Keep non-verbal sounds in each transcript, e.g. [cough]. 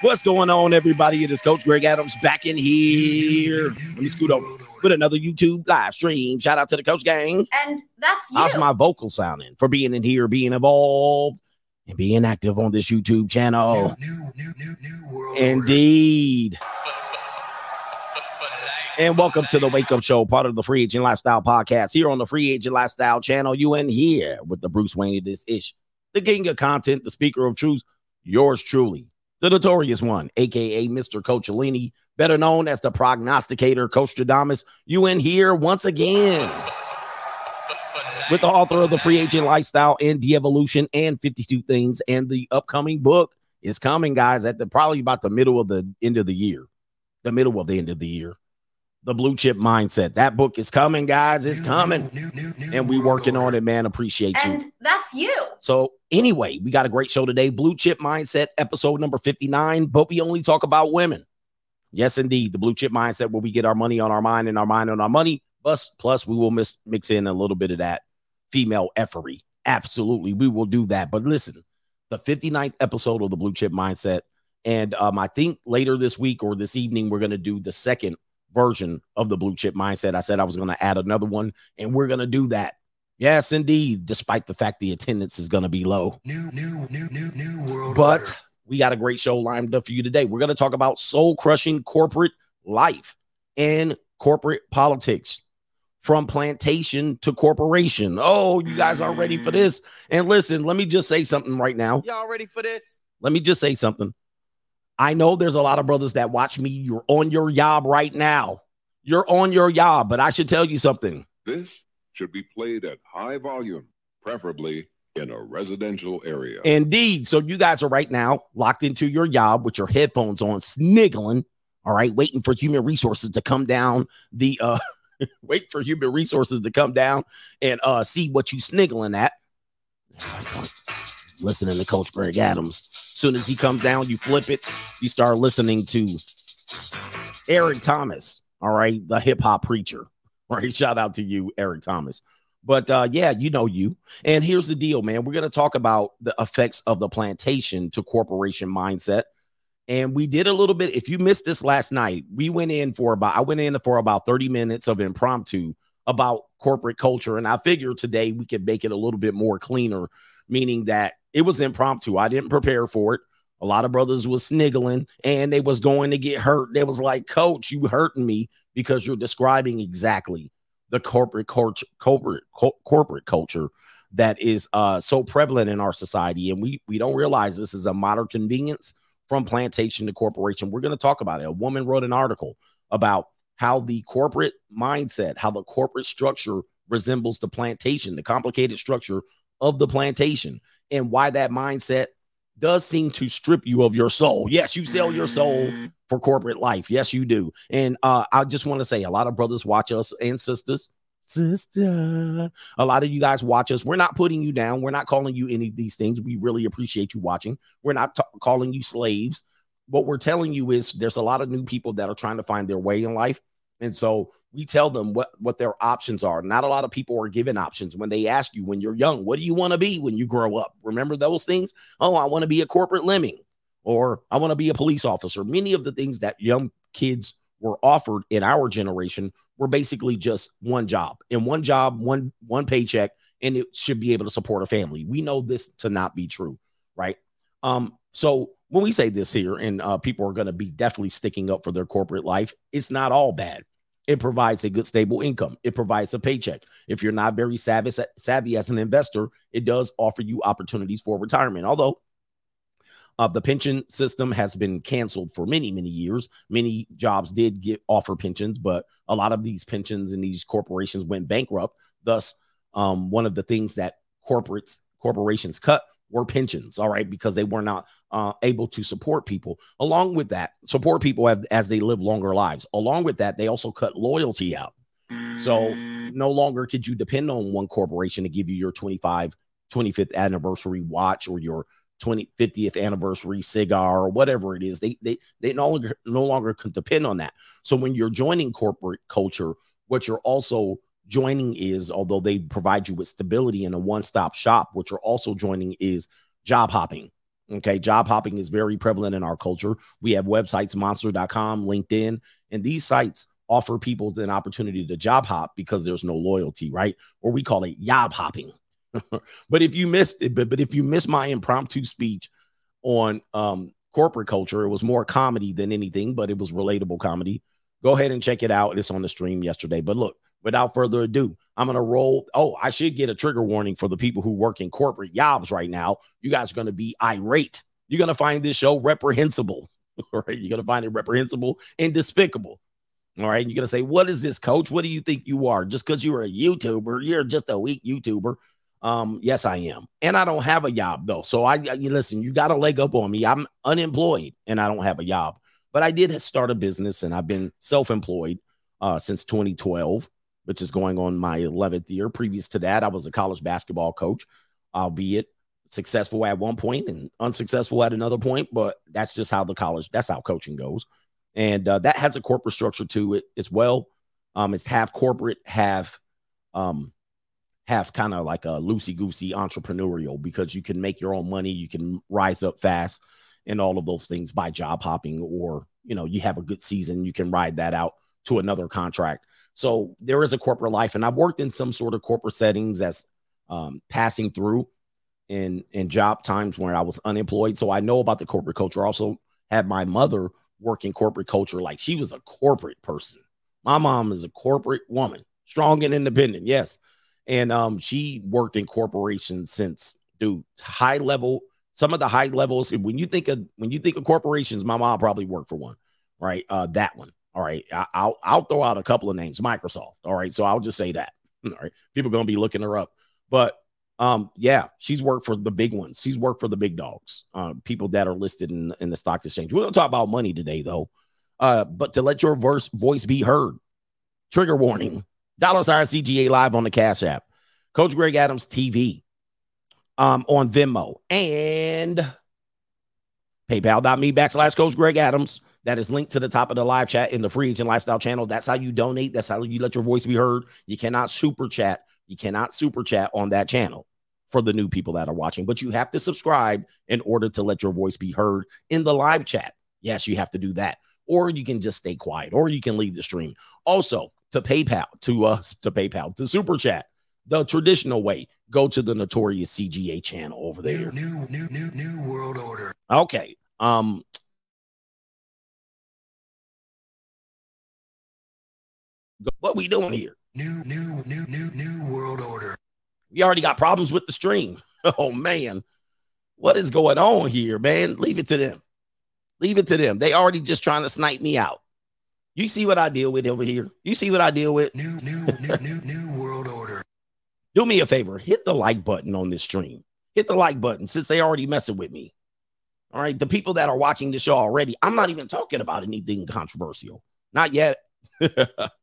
What's going on, everybody? It is Coach Greg Adams back in here. Let me scoot over with another YouTube live stream. Shout out to the Coach Gang. And that's you. How's my vocal sounding for being in here, being involved, and being active on this YouTube channel? New, new, new, Indeed. And welcome to the Wake Up Show, part of the Free Agent Lifestyle podcast here on the Free Agent Lifestyle channel. You in here with the Bruce Wayne of this ish, the king of content, the speaker of truth, yours truly, the notorious one, aka Mr. Coach Alini, better known as the prognosticator, Coach. You in here once again with the author of the Free Agent Lifestyle and the Evolution and 52 Things, and the upcoming book is coming, guys, at the probably about the middle of the end of the year, the middle of the end of the year the blue chip mindset. That book is coming, guys. It's coming. And we working on it, man. Appreciate you. And that's you. So anyway, we got a great show today. Blue chip mindset, episode number 59, but we only talk about women. Yes, indeed. The blue chip mindset where we get our money on our mind and our mind on our money. Plus, plus we will mix, mix in a little bit of that female effery. Absolutely. We will do that. But listen, the 59th episode of the blue chip mindset. And um, I think later this week or this evening, we're going to do the second version of the blue chip mindset. I said I was going to add another one, and we're going to do that. Yes, indeed, despite the fact the attendance is going to be low. New, new, new, new, new world. But order. we got a great show lined up for you today. We're going to talk about soul crushing corporate life and corporate politics from plantation to corporation. Oh, you guys are ready for mm. this. And listen, let me just say something right now. Y'all ready for this? Let me just say something. I know there's a lot of brothers that watch me. You're on your job right now. You're on your job, but I should tell you something. This should be played at high volume, preferably in a residential area. Indeed. So you guys are right now locked into your job with your headphones on, sniggling. All right, waiting for human resources to come down the uh [laughs] wait for human resources to come down and uh see what you sniggling at. Excellent listening to Coach Greg Adams. Soon as he comes down, you flip it, you start listening to Eric Thomas. All right, the hip hop preacher. [laughs] Right. shout out to you, Eric Thomas. But uh, yeah, you know you. And here's the deal, man. We're gonna talk about the effects of the plantation to corporation mindset. And we did a little bit. If you missed this last night, we went in for about I went in for about 30 minutes of impromptu about corporate culture. And I figured today we could make it a little bit more cleaner, meaning that it was impromptu. I didn't prepare for it. A lot of brothers was sniggling and they was going to get hurt. They was like, "Coach, you hurting me because you're describing exactly the corporate culture, corporate corporate culture that is uh, so prevalent in our society, and we we don't realize this is a modern convenience from plantation to corporation. We're going to talk about it. A woman wrote an article about how the corporate mindset, how the corporate structure resembles the plantation, the complicated structure of the plantation and why that mindset does seem to strip you of your soul. Yes, you sell your soul mm-hmm. for corporate life. Yes, you do. And uh, I just want to say a lot of brothers watch us and sisters. Sister, a lot of you guys watch us. We're not putting you down. We're not calling you any of these things. We really appreciate you watching. We're not t- calling you slaves. What we're telling you is there's a lot of new people that are trying to find their way in life. And so we tell them what what their options are. Not a lot of people are given options when they ask you when you're young, what do you want to be when you grow up? Remember those things? Oh, I want to be a corporate lemming or I want to be a police officer. Many of the things that young kids were offered in our generation were basically just one job and one job, one one paycheck and it should be able to support a family. We know this to not be true, right? Um so when we say this here and uh, people are going to be definitely sticking up for their corporate life, it's not all bad it provides a good stable income. It provides a paycheck. If you're not very savvy, savvy as an investor, it does offer you opportunities for retirement. Although uh, the pension system has been canceled for many, many years. Many jobs did get offer pensions, but a lot of these pensions and these corporations went bankrupt. Thus, um, one of the things that corporates corporations cut were pensions, all right, because they were not uh, able to support people. Along with that, support people as, as they live longer lives. Along with that, they also cut loyalty out. So mm. no longer could you depend on one corporation to give you your 25, 25th anniversary watch or your 20, 50th anniversary cigar or whatever it is. They they they no longer no longer can depend on that. So when you're joining corporate culture, what you're also joining is, although they provide you with stability in a one stop shop, what you're also joining is job hopping. Okay. Job hopping is very prevalent in our culture. We have websites, monster.com, LinkedIn, and these sites offer people an opportunity to job hop because there's no loyalty, right? Or we call it yob hopping. [laughs] but if you missed it, but, but if you missed my impromptu speech on um, corporate culture, it was more comedy than anything, but it was relatable comedy. Go ahead and check it out. It's on the stream yesterday. But look, without further ado, I'm going to roll. Oh, I should get a trigger warning for the people who work in corporate jobs right now. You guys are going to be irate. You're going to find this show reprehensible. All [laughs] right. You're going to find it reprehensible and despicable. All right. You're going to say, What is this, coach? What do you think you are? Just because you're a YouTuber, you're just a weak YouTuber. Um, yes, I am. And I don't have a job though. So I, I listen, you got a leg up on me. I'm unemployed and I don't have a job. But I did start a business and I've been self-employed uh, since 2012, which is going on my 11th year. Previous to that, I was a college basketball coach, albeit successful at one point and unsuccessful at another point. But that's just how the college, that's how coaching goes. And uh, that has a corporate structure to it as well. Um, it's half corporate, half um, have kind of like a loosey goosey entrepreneurial because you can make your own money, you can rise up fast, and all of those things by job hopping, or you know, you have a good season, you can ride that out to another contract. So there is a corporate life, and I've worked in some sort of corporate settings as um, passing through in in job times when I was unemployed. So I know about the corporate culture. I also had my mother work in corporate culture, like she was a corporate person. My mom is a corporate woman, strong and independent. Yes and um, she worked in corporations since, dude, high level. Some of the high levels. When you think of when you think of corporations, my mom probably worked for one, right? Uh, that one. All right, I, will I'll throw out a couple of names. Microsoft. All right, so I'll just say that. [laughs] All right, people gonna be looking her up, but um, yeah, she's worked for the big ones. She's worked for the big dogs, uh, people that are listed in in the stock exchange. We're gonna talk about money today, though. Uh, but to let your verse voice be heard, trigger warning Dollar sign CGA live on the Cash App. Coach Greg Adams TV um, on Venmo and paypal.me backslash Coach Greg Adams. That is linked to the top of the live chat in the free agent lifestyle channel. That's how you donate. That's how you let your voice be heard. You cannot super chat. You cannot super chat on that channel for the new people that are watching, but you have to subscribe in order to let your voice be heard in the live chat. Yes, you have to do that. Or you can just stay quiet, or you can leave the stream. Also, to PayPal, to us, to PayPal, to Super Chat, the traditional way. Go to the notorious CGA channel over there. New, new, new, new world order. Okay. Um, what we doing here? New, new, new, new, new world order. We already got problems with the stream. [laughs] Oh man, what is going on here, man? Leave it to them. Leave it to them. They already just trying to snipe me out. You see what I deal with over here. You see what I deal with. New, new, new, new, new world order. Do me a favor, hit the like button on this stream. Hit the like button since they already messing with me. All right, the people that are watching the show already, I'm not even talking about anything controversial. Not yet. [laughs]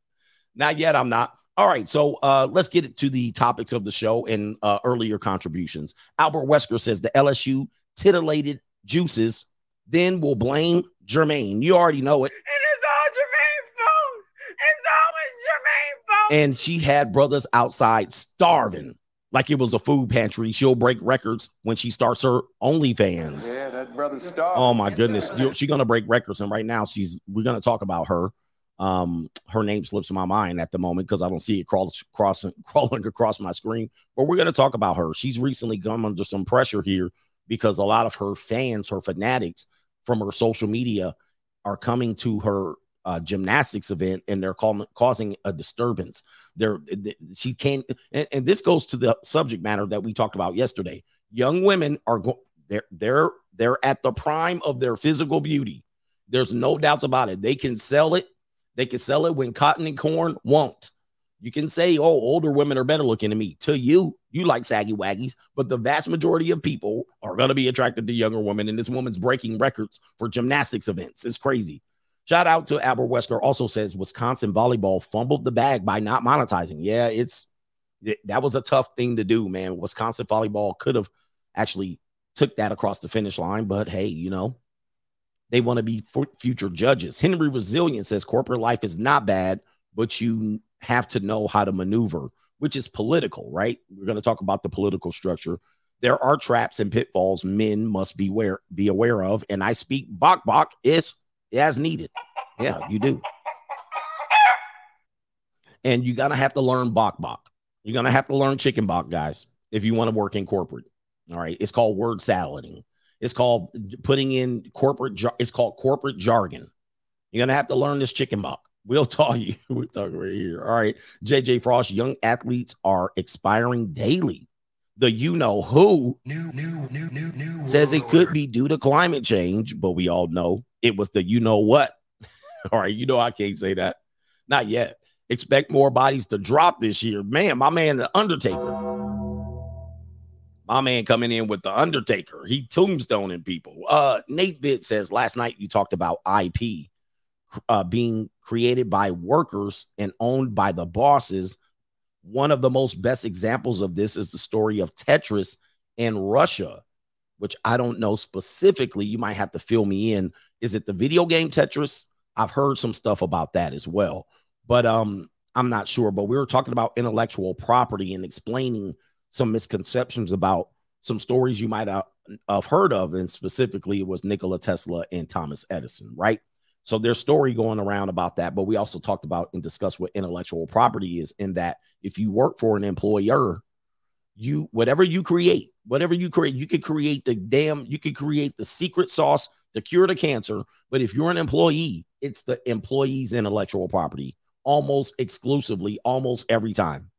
not yet. I'm not. All right, so uh, let's get to the topics of the show and uh, earlier contributions. Albert Wesker says the LSU titillated juices, then will blame Jermaine. You already know it. It is all Jermaine's fault. It's always Jermaine's fault. And she had brothers outside starving like it was a food pantry. She'll break records when she starts her OnlyFans. Yeah, that brother star. Oh my goodness, she's gonna break records, and right now she's we're gonna talk about her. Um, her name slips my mind at the moment because I don't see it crawl, crossing, [laughs] crawling across my screen. But we're gonna talk about her. She's recently come under some pressure here because a lot of her fans, her fanatics from her social media, are coming to her uh, gymnastics event and they're causing a disturbance. They're, they, she can't, and, and, this goes to the subject matter that we talked about yesterday. Young women are going, they're, they're, they're at the prime of their physical beauty. There's no doubts about it. They can sell it. They can sell it when cotton and corn won't. You can say, oh, older women are better looking than me. To you, you like saggy waggies, but the vast majority of people are going to be attracted to younger women. And this woman's breaking records for gymnastics events. It's crazy. Shout out to Albert Wesker. Also says Wisconsin volleyball fumbled the bag by not monetizing. Yeah, it's it, that was a tough thing to do, man. Wisconsin volleyball could have actually took that across the finish line, but hey, you know, they want to be future judges. Henry Resilient says corporate life is not bad, but you have to know how to maneuver, which is political, right? We're going to talk about the political structure There are traps and pitfalls men must be aware be aware of, and I speak bok bok is as needed. Yeah, you do. And you're gonna have to learn bok bok. You're gonna have to learn chicken bok, guys, if you want to work in corporate. All right, it's called word salading. It's called putting in corporate. jar- It's called corporate jargon. You're gonna have to learn this chicken bok. We'll [laughs] tell you. We'll talk right here. All right, JJ Frost. Young athletes are expiring daily. The you know who new, new, new. says it could be due to climate change, but we all know it was the you know what. [laughs] all right, you know I can't say that. Not yet. Expect more bodies to drop this year. Man, my man, the Undertaker. My man coming in with the Undertaker. He tombstoning people. Uh Nate Bit says last night you talked about IP uh being created by workers and owned by the bosses. One of the most best examples of this is the story of Tetris in Russia, which I don't know specifically. You might have to fill me in. Is it the video game Tetris? I've heard some stuff about that as well, but um, I'm not sure. But we were talking about intellectual property and explaining some misconceptions about some stories you might have, have heard of, and specifically it was Nikola Tesla and Thomas Edison, right? So there's story going around about that, but we also talked about and discussed what intellectual property is in that if you work for an employer, you whatever you create, whatever you create, you could create the damn, you could create the secret sauce to cure the cancer. But if you're an employee, it's the employee's intellectual property almost exclusively, almost every time.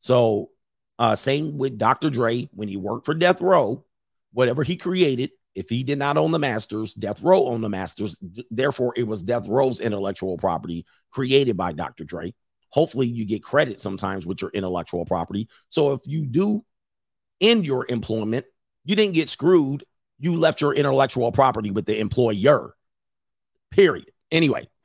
So, uh, same with Dr. Dre when he worked for Death Row, whatever he created, if he did not own the masters, Death Row owned the masters. Therefore, it was Death Row's intellectual property created by Dr. Dre. Hopefully, you get credit sometimes with your intellectual property. So if you do end your employment, you didn't get screwed. You left your intellectual property with the employer. Period. Anyway, [laughs]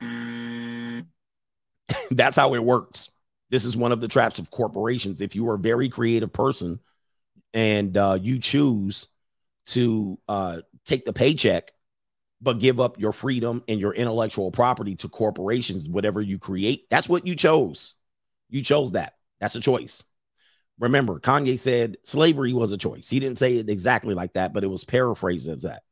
that's how it works. This is one of the traps of corporations. If you are a very creative person and uh, you choose to uh, take the paycheck, but give up your freedom and your intellectual property to corporations, whatever you create, that's what you chose. You chose that. That's a choice. Remember, Kanye said slavery was a choice. He didn't say it exactly like that, but it was paraphrased as that.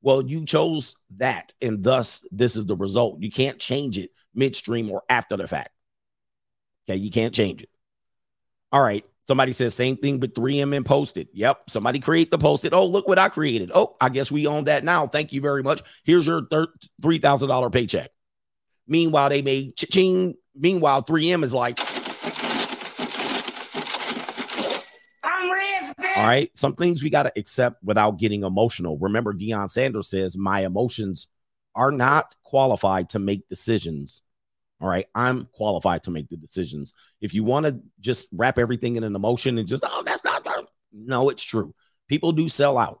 Well, you chose that, and thus this is the result. You can't change it midstream or after the fact. Okay, you can't change it. All right. Somebody says same thing with 3M and Post-it. Yep. Somebody create the Post-it. Oh, look what I created. Oh, I guess we own that now. Thank you very much. Here's your $3,000 paycheck. Meanwhile, they made ching. Meanwhile, 3M is like, I'm ready. all right. Some things we got to accept without getting emotional. Remember, Deion Sanders says, My emotions are not qualified to make decisions. All right. I'm qualified to make the decisions. If you want to just wrap everything in an emotion and just, oh, that's not. No, it's true. People do sell out.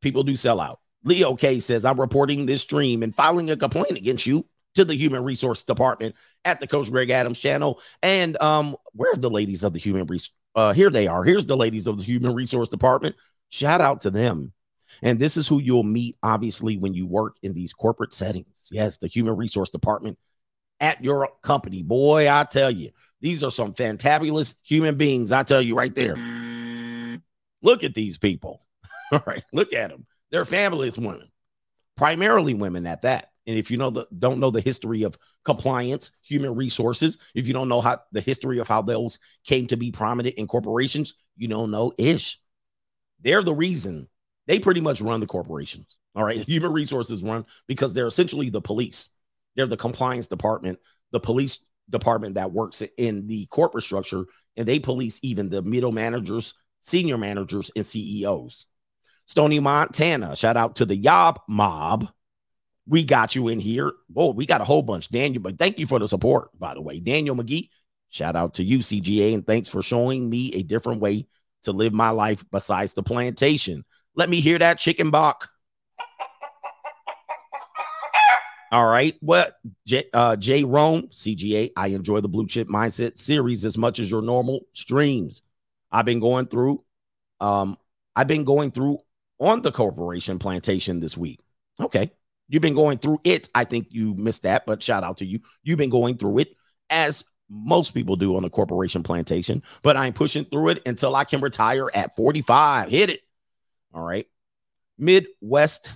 People do sell out. Leo K says, I'm reporting this stream and filing a complaint against you to the Human Resource Department at the Coach Greg Adams channel. And um, where are the ladies of the Human Resource? Uh, here they are. Here's the ladies of the Human Resource Department. Shout out to them. And this is who you'll meet, obviously, when you work in these corporate settings. Yes, the Human Resource Department at your company. Boy, I tell you, these are some fantabulous human beings. I tell you right there. Look at these people. [laughs] All right, look at them. They're fabulous women, primarily women at that. And if you know the don't know the history of compliance, human resources, if you don't know how the history of how those came to be prominent in corporations, you don't know ish. They're the reason they pretty much run the corporations. All right, [laughs] human resources run because they're essentially the police. They're the compliance department, the police department that works in the corporate structure, and they police even the middle managers, senior managers, and CEOs. Stony Montana, shout out to the Yob Mob. We got you in here. Whoa, we got a whole bunch. Daniel, but thank you for the support, by the way. Daniel McGee, shout out to you, CGA, and thanks for showing me a different way to live my life besides the plantation. Let me hear that chicken bok. All right. J, uh, J Rome, CGA. I enjoy the Blue Chip Mindset series as much as your normal streams. I've been going through, um, I've been going through on the corporation plantation this week. Okay. You've been going through it. I think you missed that, but shout out to you. You've been going through it as most people do on the corporation plantation, but I'm pushing through it until I can retire at 45. Hit it. All right. Midwest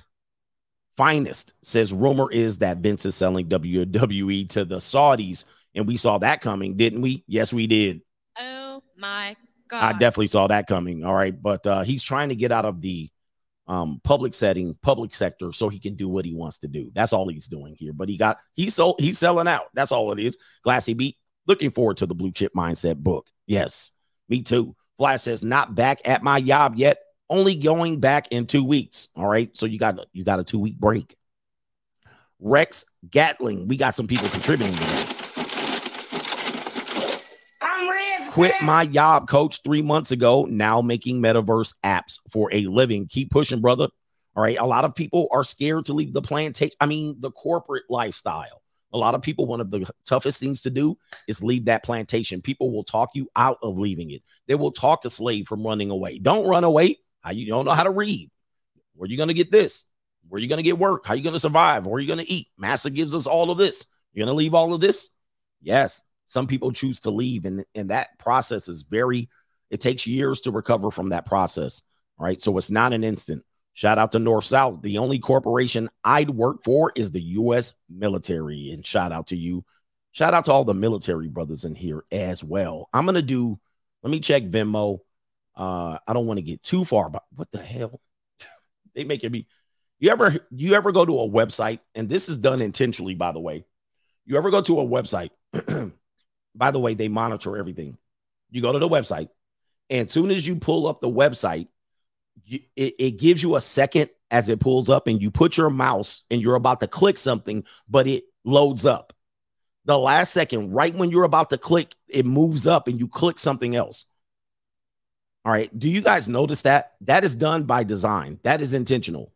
finest says rumor is that Vince is selling WWE to the Saudis. And we saw that coming, didn't we? Yes, we did. Oh my God. I definitely saw that coming. All right. But uh, he's trying to get out of the um public setting, public sector, so he can do what he wants to do. That's all he's doing here. But he got he's sold, he's selling out. That's all it is. Glassy beat. Looking forward to the blue chip mindset book. Yes, me too. Flash says not back at my job yet. Only going back in two weeks. All right. So you got you got a two week break. Rex Gatling. We got some people contributing. Quit my job, coach, three months ago. Now making metaverse apps for a living. Keep pushing, brother. All right. A lot of people are scared to leave the plantation. I mean, the corporate lifestyle. A lot of people, one of the toughest things to do is leave that plantation. People will talk you out of leaving it. They will talk a slave from running away. Don't run away. How you don't know how to read? Where are you going to get this? Where are you going to get work? How you going to survive? Where are you going to eat? Massa gives us all of this. You're going to leave all of this? Yes. Some people choose to leave, and, and that process is very, it takes years to recover from that process. All right. So it's not an instant. Shout out to North South. The only corporation I'd work for is the U.S. military. And shout out to you. Shout out to all the military brothers in here as well. I'm going to do, let me check Venmo. Uh, I don't want to get too far, but what the hell? [laughs] they making me. You ever you ever go to a website, and this is done intentionally, by the way. You ever go to a website [clears throat] by the way, they monitor everything. You go to the website, and as soon as you pull up the website, you, it, it gives you a second as it pulls up, and you put your mouse and you're about to click something, but it loads up. The last second, right when you're about to click, it moves up and you click something else. All right. Do you guys notice that? That is done by design. That is intentional.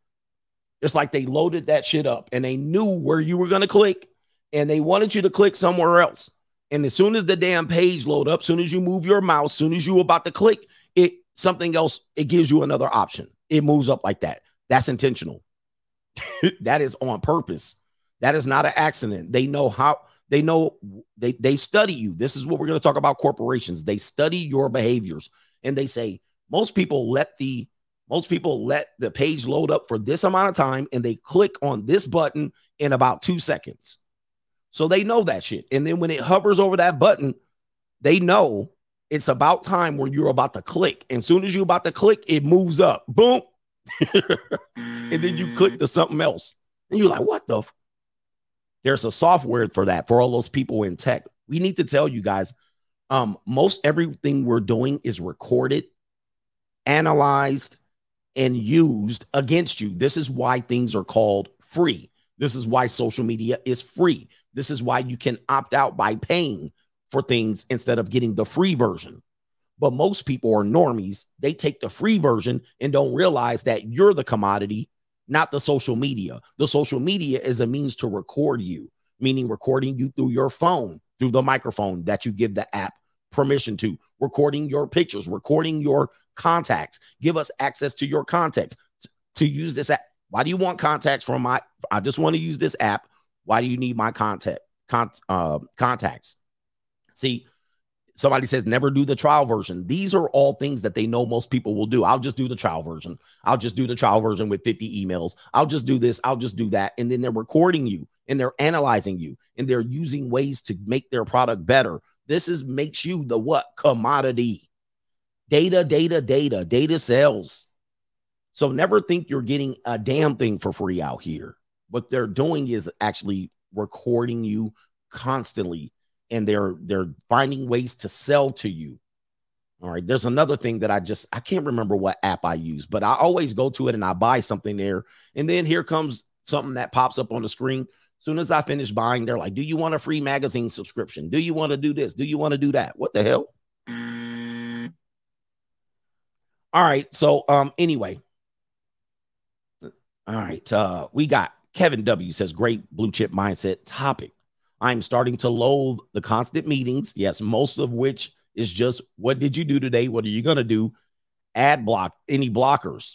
It's like they loaded that shit up and they knew where you were going to click and they wanted you to click somewhere else. And as soon as the damn page load up, soon as you move your mouse, soon as you about to click, it something else, it gives you another option. It moves up like that. That's intentional. [laughs] that is on purpose. That is not an accident. They know how they know they they study you. This is what we're going to talk about corporations. They study your behaviors and they say most people let the most people let the page load up for this amount of time and they click on this button in about 2 seconds. So they know that shit. And then when it hovers over that button, they know it's about time when you're about to click. And as soon as you're about to click, it moves up. Boom. [laughs] and then you click to something else. And you're like, what the? F-? There's a software for that for all those people in tech. We need to tell you guys um, most everything we're doing is recorded, analyzed, and used against you. This is why things are called free. This is why social media is free. This is why you can opt out by paying for things instead of getting the free version. But most people are normies. They take the free version and don't realize that you're the commodity, not the social media. The social media is a means to record you, meaning recording you through your phone, through the microphone that you give the app permission to, recording your pictures, recording your contacts. Give us access to your contacts to use this app. Why do you want contacts from my? I just want to use this app why do you need my contact con- uh, contacts? See, somebody says never do the trial version. These are all things that they know most people will do. I'll just do the trial version. I'll just do the trial version with 50 emails. I'll just do this. I'll just do that. And then they're recording you and they're analyzing you and they're using ways to make their product better. This is makes you the what commodity. Data, data, data, data sells. So never think you're getting a damn thing for free out here what they're doing is actually recording you constantly and they're they're finding ways to sell to you all right there's another thing that i just i can't remember what app i use but i always go to it and i buy something there and then here comes something that pops up on the screen soon as i finish buying they're like do you want a free magazine subscription do you want to do this do you want to do that what the hell all right so um anyway all right uh we got Kevin W says, great blue chip mindset topic. I'm starting to loathe the constant meetings. Yes, most of which is just what did you do today? What are you to do? Ad block, any blockers.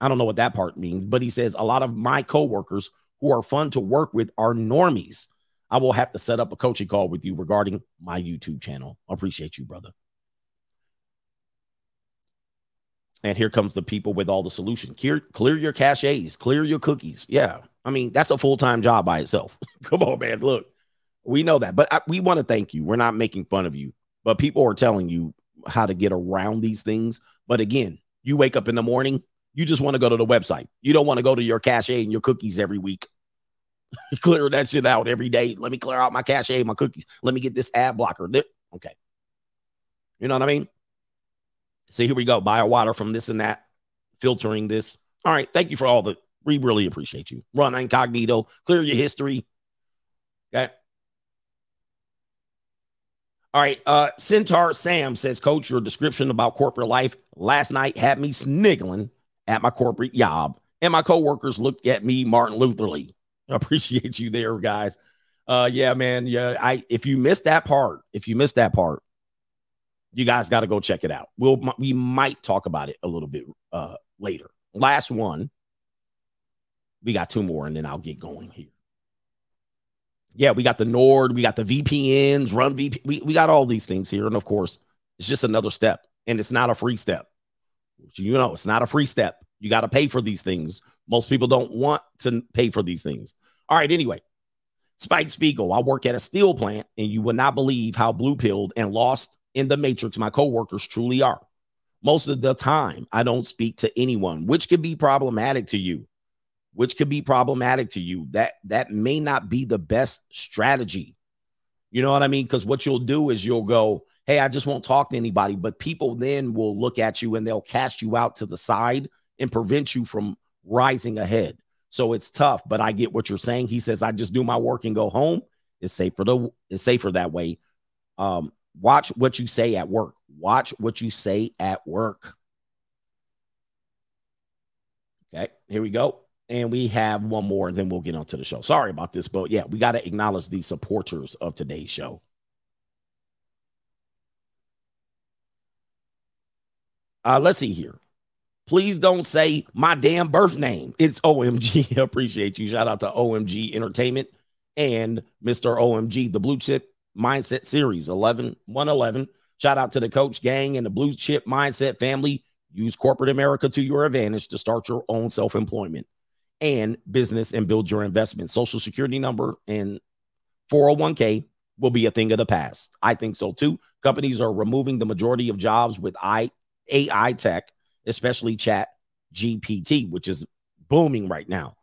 I don't know what that part means, but he says a lot of my coworkers who are fun to work with are normies. I will have to set up a coaching call with you regarding my YouTube channel. Appreciate you, brother. And here comes the people with all the solution. Clear, clear your caches, clear your cookies. Yeah. I mean, that's a full time job by itself. [laughs] Come on, man. Look, we know that, but I, we want to thank you. We're not making fun of you, but people are telling you how to get around these things. But again, you wake up in the morning, you just want to go to the website. You don't want to go to your cache and your cookies every week. [laughs] clear that shit out every day. Let me clear out my cache, my cookies. Let me get this ad blocker. Okay. You know what I mean? See, here we go. Buy a water from this and that, filtering this. All right. Thank you for all the. We really appreciate you. Run incognito, clear your history. Okay. All right. Uh, Centaur Sam says, Coach, your description about corporate life last night had me sniggling at my corporate job, and my coworkers looked at me Martin Lutherly. [laughs] I appreciate you there, guys. Uh, yeah, man. Yeah, I if you missed that part, if you missed that part, you guys got to go check it out. We'll we might talk about it a little bit uh later. Last one. We got two more, and then I'll get going here. Yeah, we got the Nord, we got the VPNs, run VP. We, we got all these things here. And of course, it's just another step, and it's not a free step. You know, it's not a free step. You got to pay for these things. Most people don't want to pay for these things. All right, anyway, Spike Spiegel, I work at a steel plant, and you would not believe how blue pilled and lost in the matrix my coworkers truly are. Most of the time, I don't speak to anyone, which could be problematic to you. Which could be problematic to you. That that may not be the best strategy. You know what I mean? Because what you'll do is you'll go, "Hey, I just won't talk to anybody." But people then will look at you and they'll cast you out to the side and prevent you from rising ahead. So it's tough. But I get what you're saying. He says, "I just do my work and go home." It's safer the it's safer that way. Um, Watch what you say at work. Watch what you say at work. Okay, here we go. And we have one more, and then we'll get on to the show. Sorry about this, but yeah, we got to acknowledge the supporters of today's show. Uh, let's see here. Please don't say my damn birth name. It's OMG. [laughs] Appreciate you. Shout out to OMG Entertainment and Mr. OMG, the blue chip Mindset Series 11 111. Shout out to the coach gang and the blue chip mindset family. Use corporate America to your advantage to start your own self employment and business and build your investment. Social security number and 401k will be a thing of the past. I think so too. Companies are removing the majority of jobs with I, AI tech, especially chat GPT, which is booming right now.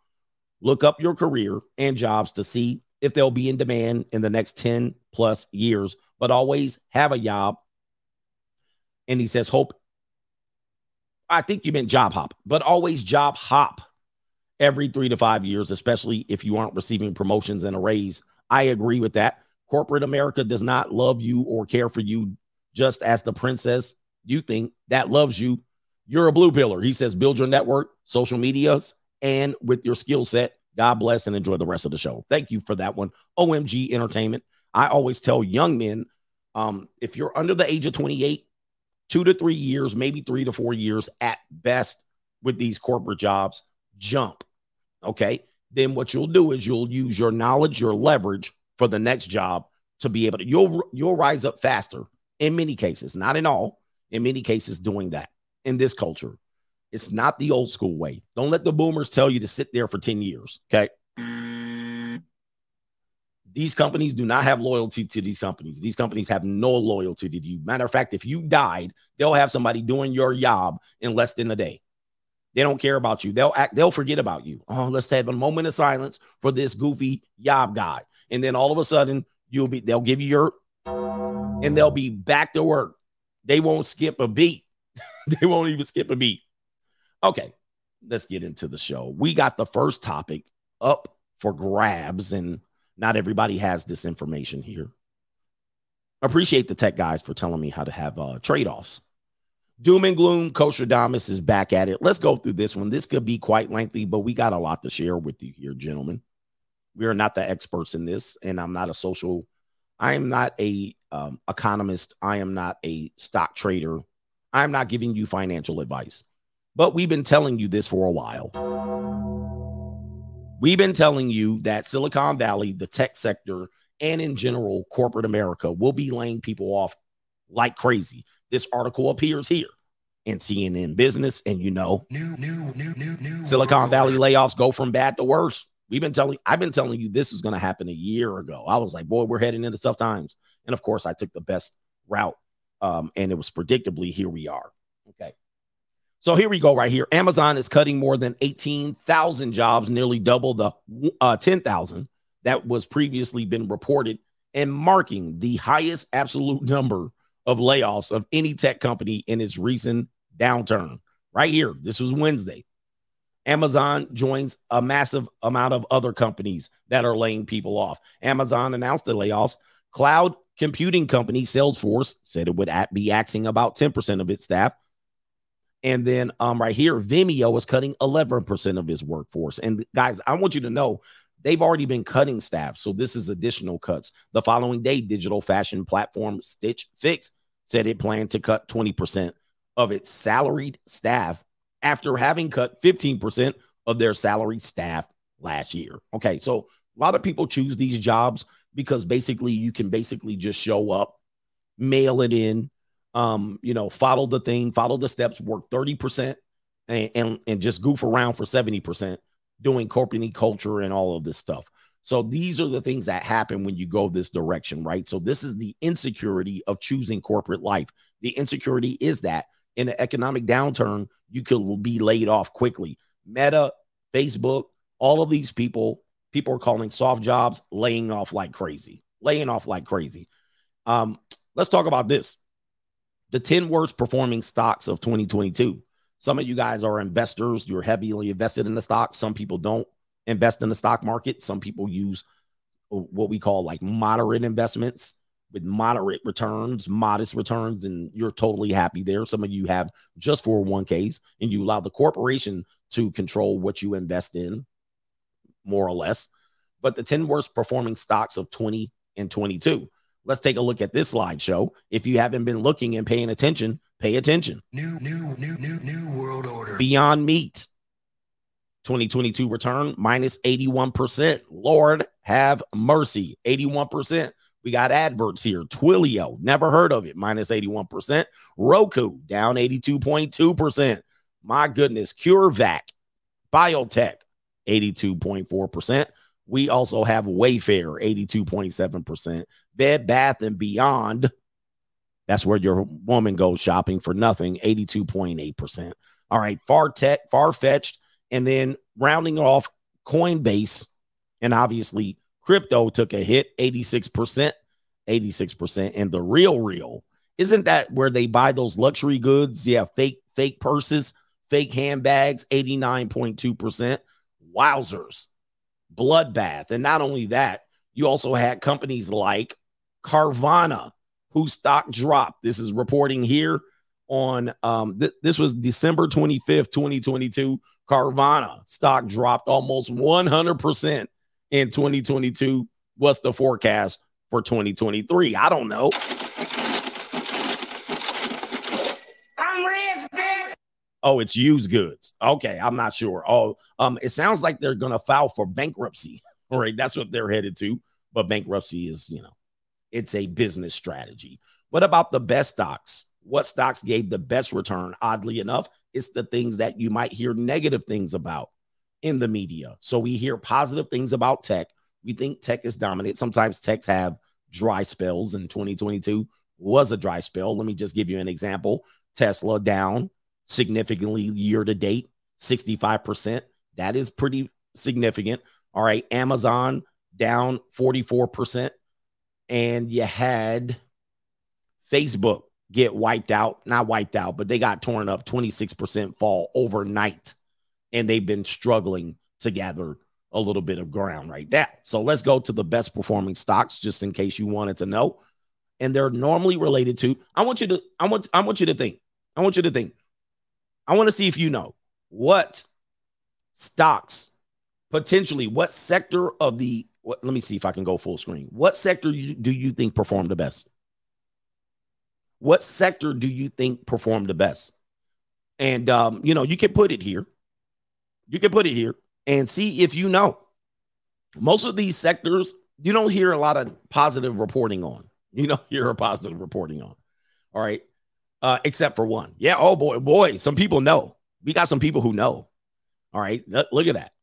Look up your career and jobs to see if they'll be in demand in the next 10 plus years, but always have a job. And he says, hope. I think you meant job hop, but always job hop every three to five years, especially if you aren't receiving promotions and a raise. I agree with that. Corporate America does not love you or care for you just as the princess you think that loves you. You're a blue pillar. He says, build your network, social medias, and with your skill set, God bless and enjoy the rest of the show. Thank you for that one. OMG Entertainment. I always tell young men um, if you're under the age of 28, two to three years, maybe three to four years at best with these corporate jobs, jump. Okay. Then what you'll do is you'll use your knowledge, your leverage for the next job to be able to you'll you'll rise up faster in many cases, not in all, in many cases doing that in this culture. It's not the old school way. Don't let the boomers tell you to sit there for 10 years. Okay. These companies do not have loyalty to these companies. These companies have no loyalty to you. Matter of fact, if you died, they'll have somebody doing your job in less than a day. They don't care about you. They'll act, they'll forget about you. Oh, let's have a moment of silence for this goofy job guy. And then all of a sudden, you'll be they'll give you your and they'll be back to work. They won't skip a beat. [laughs] they won't even skip a beat. Okay, let's get into the show. We got the first topic up for grabs, and not everybody has this information here. Appreciate the tech guys for telling me how to have uh, trade offs. Doom and gloom, Coach is back at it. Let's go through this one. This could be quite lengthy, but we got a lot to share with you here, gentlemen. We are not the experts in this, and I'm not a social. I am not a um, economist. I am not a stock trader. I'm not giving you financial advice. But we've been telling you this for a while. We've been telling you that Silicon Valley, the tech sector, and in general, corporate America will be laying people off like crazy. This article appears here in CNN Business, and you know, New, new, new, new, new. Silicon Valley layoffs go from bad to worse. We've been telling, I've been telling you this is going to happen a year ago. I was like, boy, we're heading into tough times. And of course, I took the best route. Um, and it was predictably here we are. Okay. So here we go, right here. Amazon is cutting more than 18,000 jobs, nearly double the uh, 10,000 that was previously been reported, and marking the highest absolute number of layoffs of any tech company in its recent downturn. Right here, this was Wednesday. Amazon joins a massive amount of other companies that are laying people off. Amazon announced the layoffs. Cloud computing company Salesforce said it would be axing about 10% of its staff. And then um, right here, Vimeo is cutting 11% of its workforce. And guys, I want you to know they've already been cutting staff. So this is additional cuts. The following day, digital fashion platform Stitch Fix said it planned to cut 20% of its salaried staff after having cut 15% of their salary staff last year. Okay, so a lot of people choose these jobs because basically you can basically just show up, mail it in, um, you know, follow the thing, follow the steps, work 30% and, and, and just goof around for 70% doing corporate culture and all of this stuff. So these are the things that happen when you go this direction, right? So this is the insecurity of choosing corporate life. The insecurity is that in an economic downturn, you could be laid off quickly. Meta, Facebook, all of these people, people are calling soft jobs laying off like crazy, laying off like crazy. Um, let's talk about this. The 10 worst performing stocks of 2022. Some of you guys are investors, you're heavily invested in the stock. Some people don't invest in the stock market. Some people use what we call like moderate investments with moderate returns, modest returns, and you're totally happy there. Some of you have just 401ks and you allow the corporation to control what you invest in, more or less. But the 10 worst performing stocks of 20 and 22. Let's take a look at this slideshow. If you haven't been looking and paying attention, pay attention. New, new, new, new, new world order. Beyond Meat, 2022 return minus 81%. Lord have mercy, 81%. We got adverts here. Twilio, never heard of it, minus 81%. Roku, down 82.2%. My goodness. CureVac, Biotech, 82.4%. We also have Wayfair, 82.7%. Bed Bath and Beyond, that's where your woman goes shopping for nothing, 82.8%. All right, Far Tech, Far Fetched, and then rounding off Coinbase, and obviously crypto took a hit, 86%, 86%. And the real real, isn't that where they buy those luxury goods? Yeah, fake, fake purses, fake handbags, 89.2%. Wowzers, bloodbath. And not only that, you also had companies like Carvana, whose stock dropped. This is reporting here on um th- this was December 25th, 2022. Carvana stock dropped almost 100% in 2022. What's the forecast for 2023? I don't know. Oh, it's used goods. Okay, I'm not sure. Oh, um, it sounds like they're gonna file for bankruptcy. All [laughs] right, that's what they're headed to. But bankruptcy is, you know, it's a business strategy. What about the best stocks? What stocks gave the best return? Oddly enough, it's the things that you might hear negative things about in the media. So we hear positive things about tech. We think tech is dominant. Sometimes techs have dry spells, and 2022 was a dry spell. Let me just give you an example Tesla down significantly year to date, 65%. That is pretty significant. All right. Amazon down 44%. And you had Facebook get wiped out, not wiped out, but they got torn up 26% fall overnight. And they've been struggling to gather a little bit of ground right now. So let's go to the best performing stocks, just in case you wanted to know. And they're normally related to. I want you to, I want, I want you to think. I want you to think. I want to see if you know what stocks potentially, what sector of the, what, let me see if I can go full screen. What sector do you think performed the best? What sector do you think performed the best? And, um, you know, you can put it here. You can put it here and see if you know. Most of these sectors, you don't hear a lot of positive reporting on. You don't [laughs] hear a positive reporting on. All right. Uh, except for one. Yeah. Oh boy, boy. Some people know. We got some people who know. All right. Look look at that.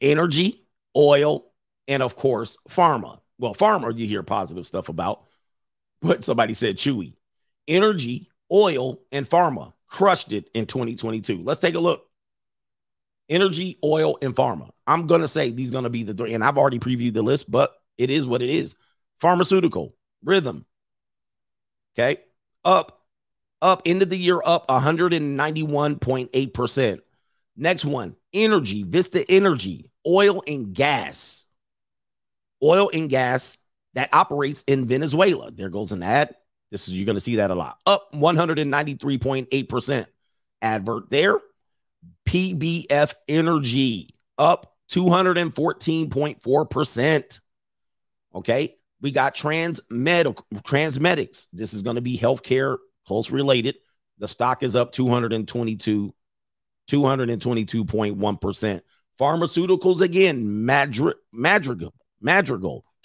Energy, oil, and of course, pharma. Well, pharma, you hear positive stuff about, [laughs] but somebody said chewy. Energy, oil, and pharma crushed it in 2022. Let's take a look. Energy, oil, and pharma. I'm to say these to be the three, and I've already previewed the list, but it is what it is. Pharmaceutical, rhythm. Okay. Up, up, end of the year up 191.8%. Next one, energy, Vista Energy, oil and gas. Oil and gas that operates in Venezuela. There goes an ad. This is you're to see that a lot. Up 193.8%. Advert there. PBF Energy up 214.4%. Okay. We got Transmed Transmedics. This is going to be healthcare close related. The stock is up 222 222.1%. Pharmaceuticals again, Madrigal, Madrigal,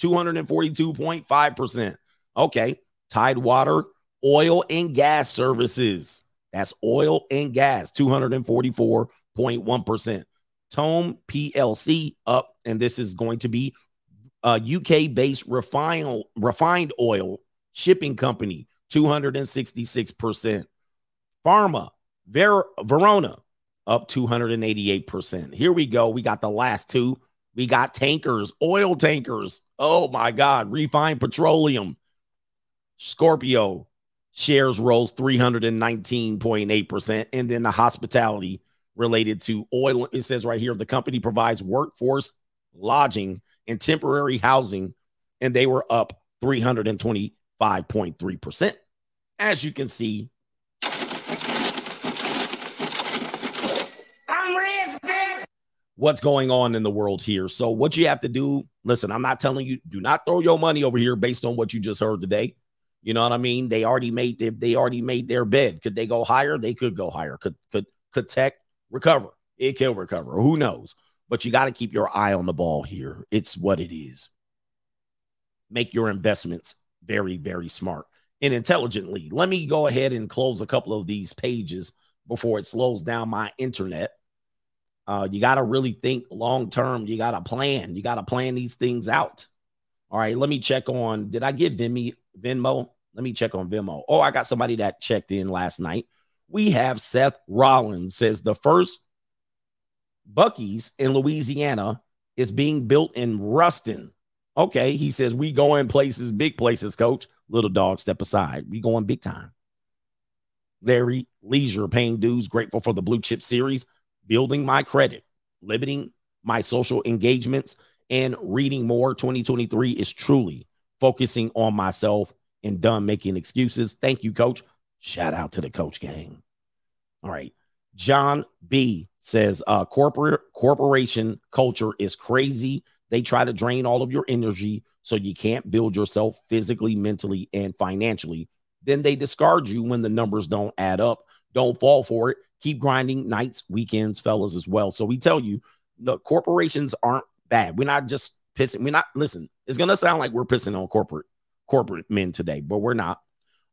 242.5%. Okay. Tidewater, oil and gas services. That's oil and gas, 244.1%. Torm PLC up, and this is going to be uh, a UK based refined, refined oil shipping company, 266%. Pharma, Ver- Verona, up 288%. Here we go. We got the last two. We got tankers, oil tankers. Oh my God. Refined petroleum. Scorpio shares rose 319.8%. And then the hospitality related to oil. It says right here the company provides workforce lodging and temporary housing, and they were up 325.3%. As you can see, what's going on in the world here. So, what you have to do, listen, I'm not telling you, do not throw your money over here based on what you just heard today. You know what I mean? They already made their they already made their bed. Could they go higher? They could go higher. Could could could tech recover? It can recover. Who knows? But you got to keep your eye on the ball here. It's what it is. Make your investments very, very smart and intelligently. Let me go ahead and close a couple of these pages before it slows down my internet. Uh, you got to really think long term. You got to plan. You got to plan these things out. All right, let me check on. Did I get Vimy, Venmo? Let me check on Venmo. Oh, I got somebody that checked in last night. We have Seth Rollins says the first Buc-ee's in Louisiana is being built in Ruston. Okay, he says we go in places, big places, coach. Little dog, step aside. We going big time. Larry Leisure paying dues, grateful for the blue chip series, building my credit, limiting my social engagements, and reading more. 2023 is truly focusing on myself and done making excuses. Thank you, coach. Shout out to the coach gang. All right. John B says uh corporate corporation culture is crazy. They try to drain all of your energy so you can't build yourself physically, mentally, and financially. Then they discard you when the numbers don't add up. Don't fall for it. Keep grinding nights, weekends, fellas, as well. So we tell you, the corporations aren't bad. We're not just pissing. We're not listen. It's gonna sound like we're pissing on corporate corporate men today, but we're not.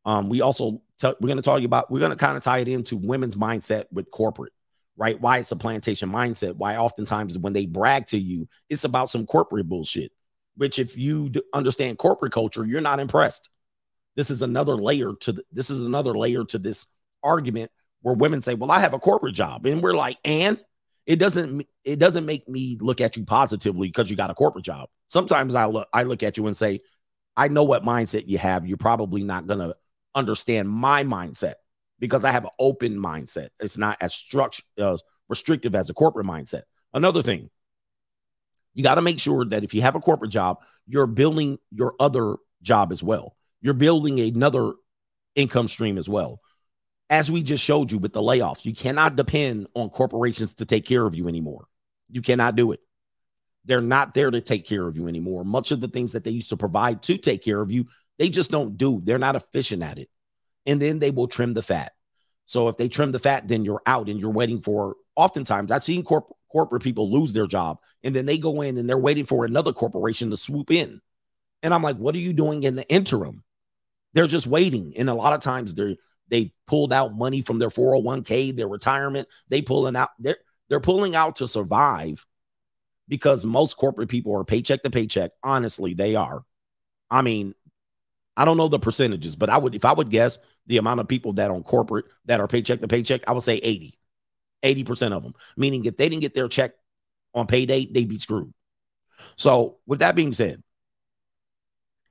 Um, we also t- we're gonna talk about we're gonna kind of tie it into women's mindset with corporate, right? Why it's a plantation mindset. Why oftentimes when they brag to you, it's about some corporate bullshit. Which if you d- understand corporate culture, you're not impressed. This is another layer to the, this is another layer to this argument where women say, "Well, I have a corporate job," and we're like, "And." It doesn't it doesn't make me look at you positively because you got a corporate job. Sometimes I look I look at you and say, I know what mindset you have. You're probably not gonna understand my mindset because I have an open mindset. It's not as structured uh, restrictive as a corporate mindset. Another thing, you got to make sure that if you have a corporate job, you're building your other job as well. You're building another income stream as well as we just showed you with the layoffs, you cannot depend on corporations to take care of you anymore. You cannot do it. They're not there to take care of you anymore. Much of the things that they used to provide to take care of you, they just don't do. They're not efficient at it. And then they will trim the fat. So if they trim the fat, then you're out and you're waiting for. Oftentimes, I've seen corp- corporate people lose their job and then they go in and they're waiting for another corporation to swoop in. And I'm like, what are you doing in the interim? They're just waiting. And a lot of times they they pulled out money from their 401k, their retirement. They pulling out, they're they're pulling out to survive because most corporate people are paycheck to paycheck. Honestly, they are. I mean, I don't know the percentages, but I would, if I would guess the amount of people that on corporate that are paycheck to paycheck, I would say 80, 80% of them. Meaning if they didn't get their check on payday, they'd be screwed. So with that being said,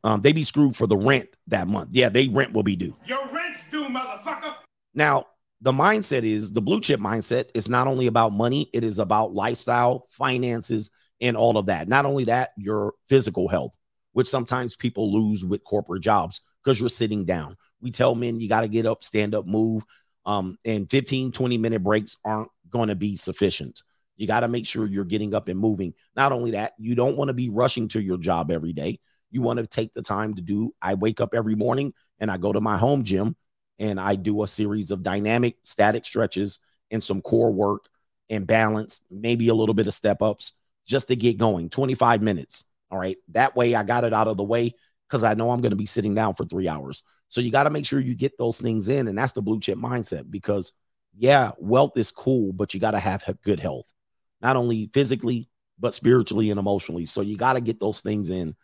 um, they be screwed for the rent that month. Yeah, they rent will be due. Your motherfucker. Now, the mindset is the blue chip mindset is not only about money, it is about lifestyle, finances, and all of that. Not only that, your physical health, which sometimes people lose with corporate jobs because you're sitting down. We tell men you got to get up, stand up, move. Um, and 15, 20 minute breaks aren't going to be sufficient. You got to make sure you're getting up and moving. Not only that, you don't want to be rushing to your job every day. You want to take the time to do. I wake up every morning and I go to my home gym and I do a series of dynamic static stretches and some core work and balance, maybe a little bit of step ups just to get going. 25 minutes. All right. That way I got it out of the way because I know I'm going to be sitting down for three hours. So you got to make sure you get those things in. And that's the blue chip mindset because, yeah, wealth is cool, but you got to have good health, not only physically, but spiritually and emotionally. So you got to get those things in.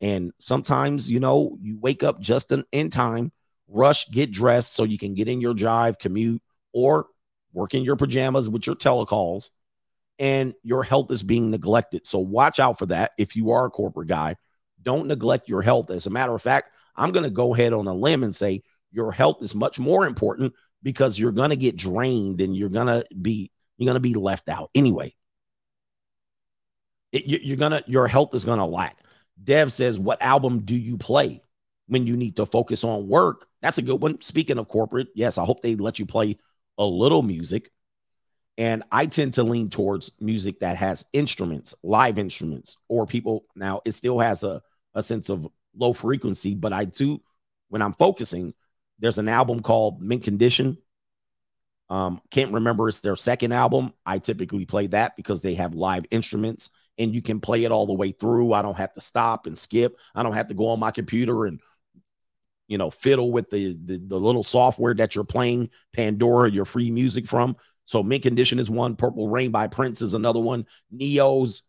And sometimes, you know, you wake up just in, in time rush, get dressed so you can get in your drive, commute, or work in your pajamas with your telecalls, and your health is being neglected. So watch out for that. If you are a corporate guy, don't neglect your health. As a matter of fact, I'm going to go ahead on a limb and say your health is much more important because you're going to get drained and you're going to be you're going to be left out anyway. It, you're going to your health is going to lack. Dev says, "What album do you play?" When you need to focus on work. That's a good one. Speaking of corporate, yes, I hope they let you play a little music. And I tend to lean towards music that has instruments, live instruments, or people. Now, it still has a, a sense of low frequency, but I do, when I'm focusing, there's an album called Mint Condition. Um, can't remember it's their second album. I typically play that because they have live instruments and you can play it all the way through. I don't have to stop and skip. I don't have to go on my computer and you know, fiddle with the, the, the little software that you're playing, Pandora, your free music from. So Mint Condition is one, Purple Rain by Prince is another one, Ne-Yo's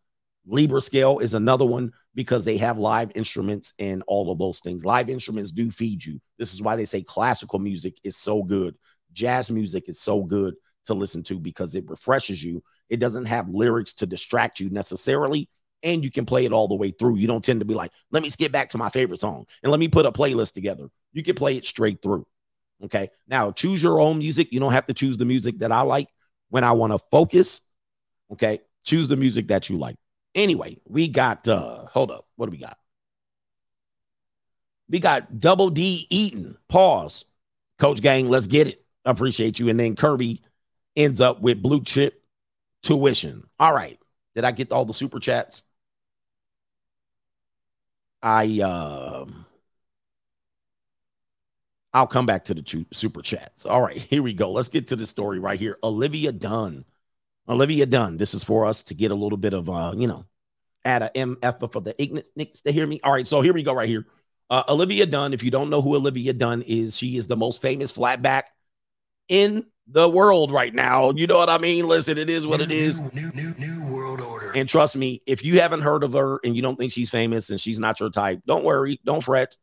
Libra Scale is another one because they have live instruments and all of those things. Live instruments do feed you. This is why they say classical music is so good. Jazz music is so good to listen to because it refreshes you. It doesn't have lyrics to distract you necessarily and you can play it all the way through. You don't tend to be like, let me skip back to my favorite song and let me put a playlist together. You can play it straight through. Okay. Now choose your own music. You don't have to choose the music that I like when I want to focus. Okay. Choose the music that you like. Anyway, we got uh hold up. What do we got? We got double D Eaton. Pause. Coach Gang, let's get it. Appreciate you. And then Kirby ends up with blue chip tuition. All right. Did I get all the super chats? I um I'll come back to the super chats. All right, [laughs] here we go. Let's get to the story right here. Olivia Dunne. Olivia Dunne. This is for us to get a little bit of uh, you know, add a MF for the ignorant to hear me. All right, so here we go right here. Uh, Olivia Dunne. If you don't know who Olivia Dunne is, she is the most famous flatback in the world right now. You know what I mean? Listen, it is what new, it is. New, new, new, new world order. And trust me, if you haven't heard of her and you don't think she's famous and she's not your type, don't worry, don't fret.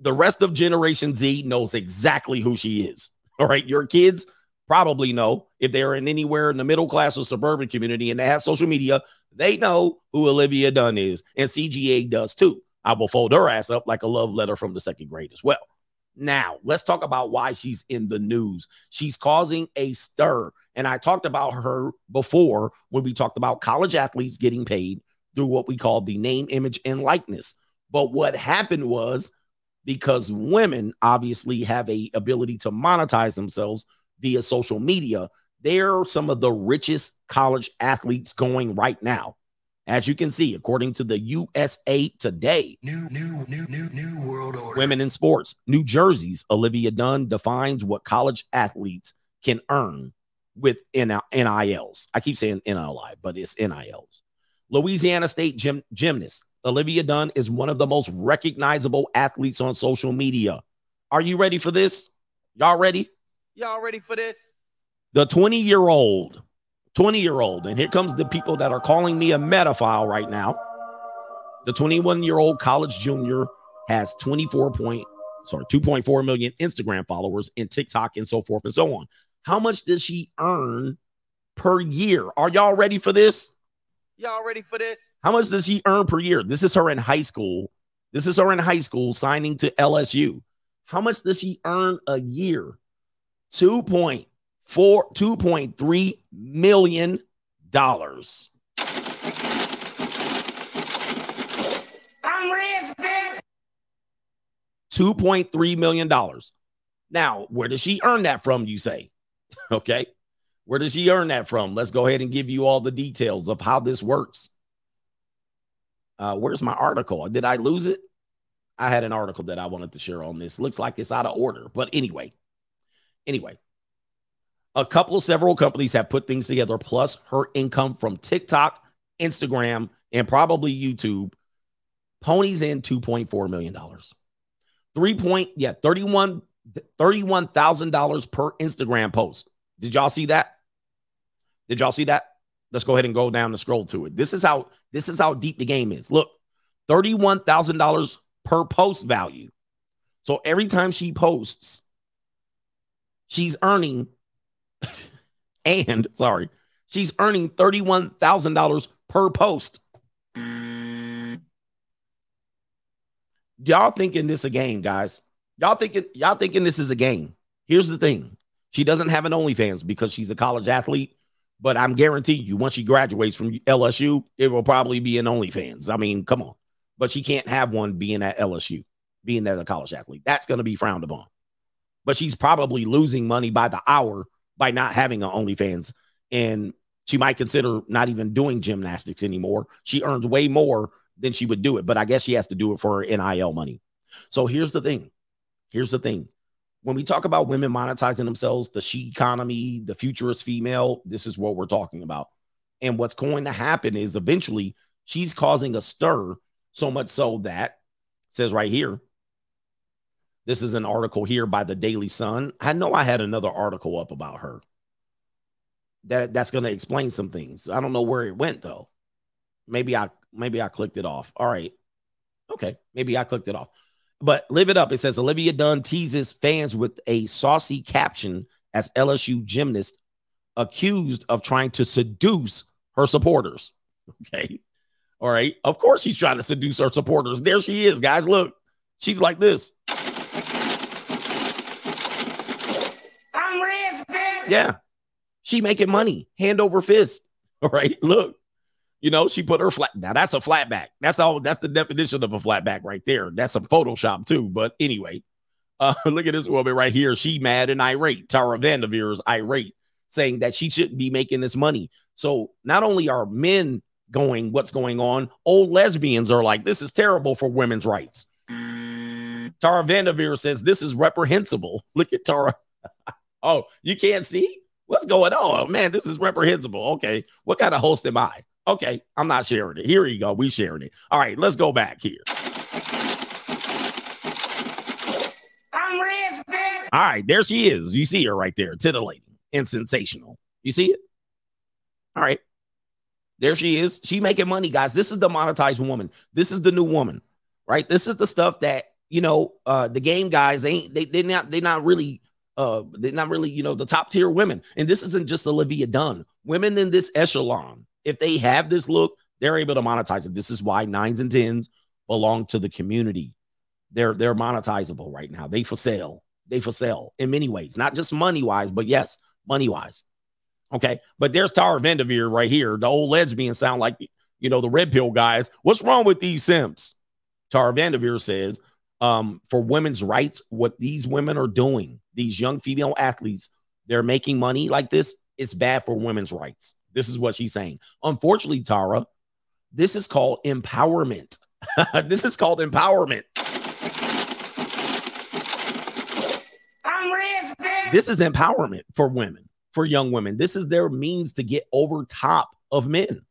The rest of Generation Z knows exactly who she is. All right. Your kids probably know if they're in anywhere in the middle class or suburban community and they have social media, they know who Olivia Dunne is. And CGA does too. I will fold her ass up like a love letter from the second grade as well. Now, let's talk about why she's in the news. She's causing a stir. And I talked about her before when we talked about college athletes getting paid through what we call the name, image, and likeness. But what happened was because women obviously have a ability to monetize themselves via social media, they're some of the richest college athletes going right now. As you can see, according to the USA Today, New, new, new, new, new world order. Women in Sports, New Jersey's Olivia Dunne defines what college athletes can earn with NILs. I keep saying NLI, but it's NILs. Louisiana State gym, gymnast Olivia Dunne is one of the most recognizable athletes on social media. Are you ready for this? Y'all ready? Y'all ready for this? The 20 year old, 20 year old, and here comes the people that are calling me a metaphile right now. The 21 year old college junior has 24 point, sorry, 2.4 million Instagram followers and TikTok and so forth and so on. How much does she earn per year? Are y'all ready for this? Y'all ready for this? How much does she earn per year? This is her in high school. This is her in high school signing to LSU. How much does she earn a year? 2.4 2.3 million dollars. I'm rich, bitch. $2.3 million. Now, where does she earn that from, you say? [laughs] Okay. Where does she earn that from? Let's go ahead and give you all the details of how this works. Uh, where's my article? Did I lose it? I had an article that I wanted to share on this. Looks like it's out of order. But anyway, anyway, a couple several companies have put things together, plus her income from TikTok, Instagram, and probably YouTube. Ponies in $2.4 million. Three point, yeah, 31 $31,000 per Instagram post. Did y'all see that? Did y'all see that? Let's go ahead and go down and scroll to it. This is how this is how deep the game is. Look, $31,000 per post value. So every time she posts, she's earning [laughs] and sorry, she's earning $31,000 per post. Y'all thinking this a game, guys? Y'all thinking y'all thinking this is a game. Here's the thing. She doesn't have an OnlyFans because she's a college athlete, but I'm guaranteeing you once she graduates from LSU, it will probably be an OnlyFans. I mean, come on. But she can't have one being at LSU, being as a college athlete. That's going to be frowned upon. But she's probably losing money by the hour by not having an OnlyFans. And she might consider not even doing gymnastics anymore. She earns way more than she would do it, but I guess she has to do it for her NIL money. So here's the thing. Here's the thing. When we talk about women monetizing themselves, the she economy, the futurist female, this is what we're talking about. And what's going to happen is eventually she's causing a stir, so much so that says right here. This is an article here by the Daily Sun. I know I had another article up about her. That that's going to explain some things. I don't know where it went though. Maybe I maybe I clicked it off. All right. Okay, maybe I clicked it off. But live it up. It says Olivia Dunne teases fans with a saucy caption as LSU gymnast accused of trying to seduce her supporters. [laughs] Okay. All right. Of course, she's trying to seduce her supporters. There she is, guys. Look, she's like this. I'm rich, bitch. Yeah. She making money hand over fist. [laughs] All right. Look, you know, she put her flat. Now that's a flat back. That's all. That's the definition of a flat back right there. That's some Photoshop too. But anyway, uh, [laughs] look at this woman right here. She mad and irate. Tara Vanderveer is irate, saying that she shouldn't be making this money. So not only are men going, what's going on, old lesbians are like, this is terrible for women's rights. Tara Vanderveer says this is reprehensible. [laughs] Look at Tara. Oh, you can't see? What's going on? Oh, man, this is reprehensible. Okay. What kind of host am I? Okay, I'm not sharing it. Here you go. We sharing it. All right, let's go back here. I'm rich, bitch. All right, there she is. You see her right there, titillating and sensational. You see it? All right. There she is. She making money, guys. This is the monetized woman. This is the new woman, right? This is the stuff that you know uh the game guys ain't they they not they not really uh they're not really you know the top tier women. And this isn't just Olivia Dunne. Women in this echelon if they have this look, they're able to monetize it. This is why nines and tens belong to the community. They're they're monetizable right now. They for sale. They for sale in many ways, not just money wise, but yes, money wise. Okay, but there's Tara Vanderveer right here. The old lesbian sound like you know the red pill guys. What's wrong with these simps? Tara Vanderveer says, um, for women's rights, what these women are doing, these young female athletes, they're making money like this. It's bad for women's rights. This is what she's saying. Unfortunately, Tara, This is called empowerment. [laughs] this is called empowerment. I'm rich. This is empowerment for women, for young women. This is their means to get over top of men.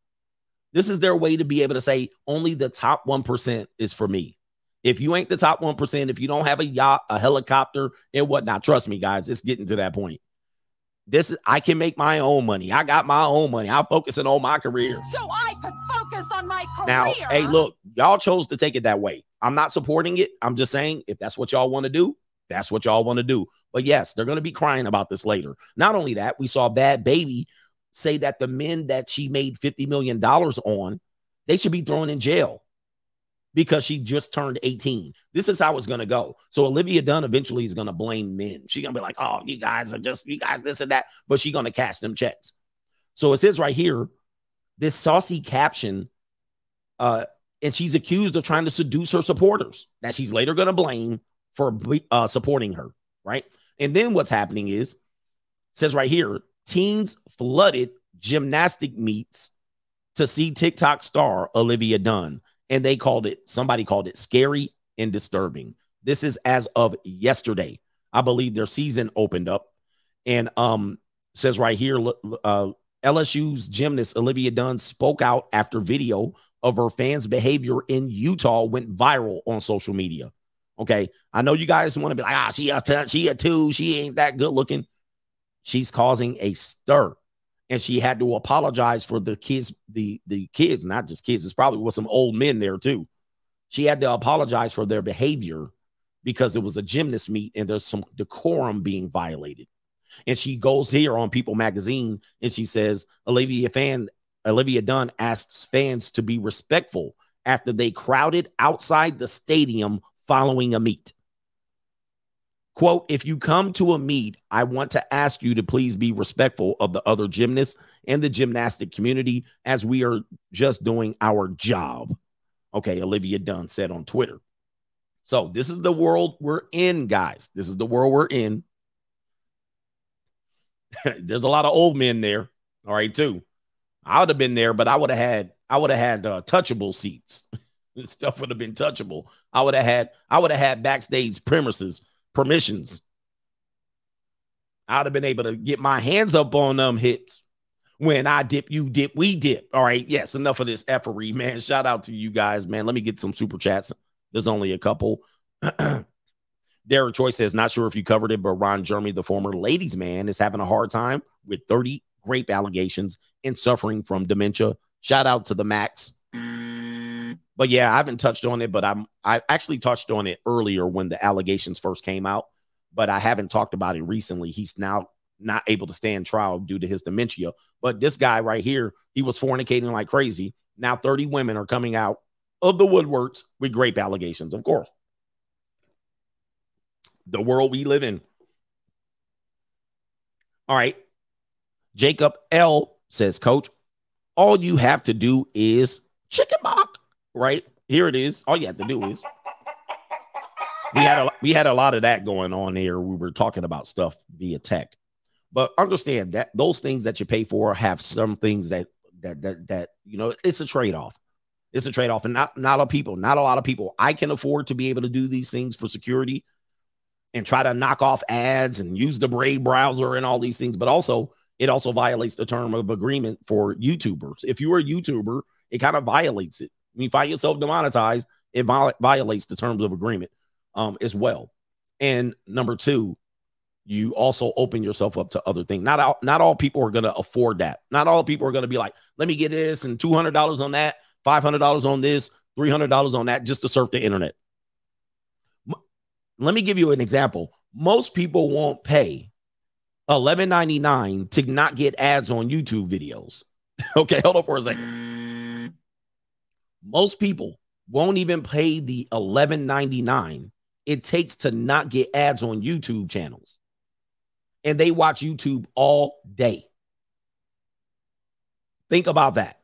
This is their way to be able to say only the top 1% is for me. If you ain't the top 1%, if you don't have a yacht, a helicopter, and whatnot, trust me, guys, it's getting to that point. This is I can make my own money. I got my own money. I'm focusing on my career. so I could focus on my career. Now, hey, look, y'all chose to take it that way. I'm not supporting it. I'm just saying if that's what y'all want to do, that's what y'all want to do. But yes, they're going to be crying about this later. Not only that, we saw Bhad Bhabie say that the men that she made $50 million on, they should be thrown in jail because she just turned 18. This is how it's going to go. So Olivia Dunne eventually is going to blame men. She's going to be like, oh, you guys are just, you guys this and that, but she's going to cash them checks. So it says right here, this saucy caption, uh, and she's accused of trying to seduce her supporters that she's later going to blame for uh, supporting her, right? And then what's happening is, says right here, teens flooded gymnastic meets to see TikTok star Olivia Dunne and they called it somebody called it scary and disturbing. This is as of yesterday. I believe their season opened up and um says right here uh LSU's gymnast Olivia Dunne spoke out after video of her fans' behavior in Utah went viral on social media. Okay, I know you guys want to be like, ah, she a she a two, she ain't that good looking. She's causing a stir, and she had to apologize for the kids, the the kids, not just kids. It's probably with some old men there too. She had to apologize for their behavior because it was a gymnast meet and there's some decorum being violated. And she goes here on People Magazine and she says, Olivia fan Olivia Dunne asks fans to be respectful after they crowded outside the stadium following a meet. Quote, if you come to a meet, I want to ask you to please be respectful of the other gymnasts and the gymnastic community as we are just doing our job. Okay, Olivia Dunne said on Twitter. So, this is the world we're in, guys. This is the world we're in. [laughs] There's a lot of old men there, all right, too. I would have been there, but I would have had I would have had uh, touchable seats. This [laughs] stuff would have been touchable. I would have had I would have had backstage premises permissions. I'd have been able to get my hands up on them hits when I dip, you dip, we dip. All right. Yes, enough of this effery, man. Shout out to you guys, man. Let me get some super chats. There's only a couple. [clears throat] Derek Troy says, not sure if you covered it, but Ron Jeremy, the former ladies' man, is having a hard time with 30 grape allegations and suffering from dementia. Shout out to the Max. But yeah, I haven't touched on it, but I'm I actually touched on it earlier when the allegations first came out, but I haven't talked about it recently. He's now not able to stand trial due to his dementia. But this guy right here, he was fornicating like crazy. Now 30 women are coming out of the woodworks with grape allegations, of course. The world we live in. All right. Jacob L says, Coach, all you have to do is chicken mock right? Here it is. All you have to do is we had a we had a lot of that going on here. We were talking about stuff via tech, but understand that those things that you pay for have some things that that that that you know it's a trade off. It's a trade off, and not not a people, not a lot of people. I can afford to be able to do these things for security and try to knock off ads and use the Brave browser and all these things, but also it also violates the term of agreement for YouTubers. If you're a YouTuber, it kind of violates it when you find yourself demonetized, it viol- violates the terms of agreement um, as well. And number two, you also open yourself up to other things. Not all, not all people are going to afford that. Not all people are going to be like, let me get this and two hundred dollars on that, five hundred dollars on this, three hundred dollars on that, just to surf the internet. M- let me give you an example. Most people won't pay eleven ninety nine to not get ads on YouTube videos. [laughs] okay, hold on for a second. Most people won't even pay the 11.99 it takes to not get ads on YouTube channels. And they watch YouTube all day. Think about that.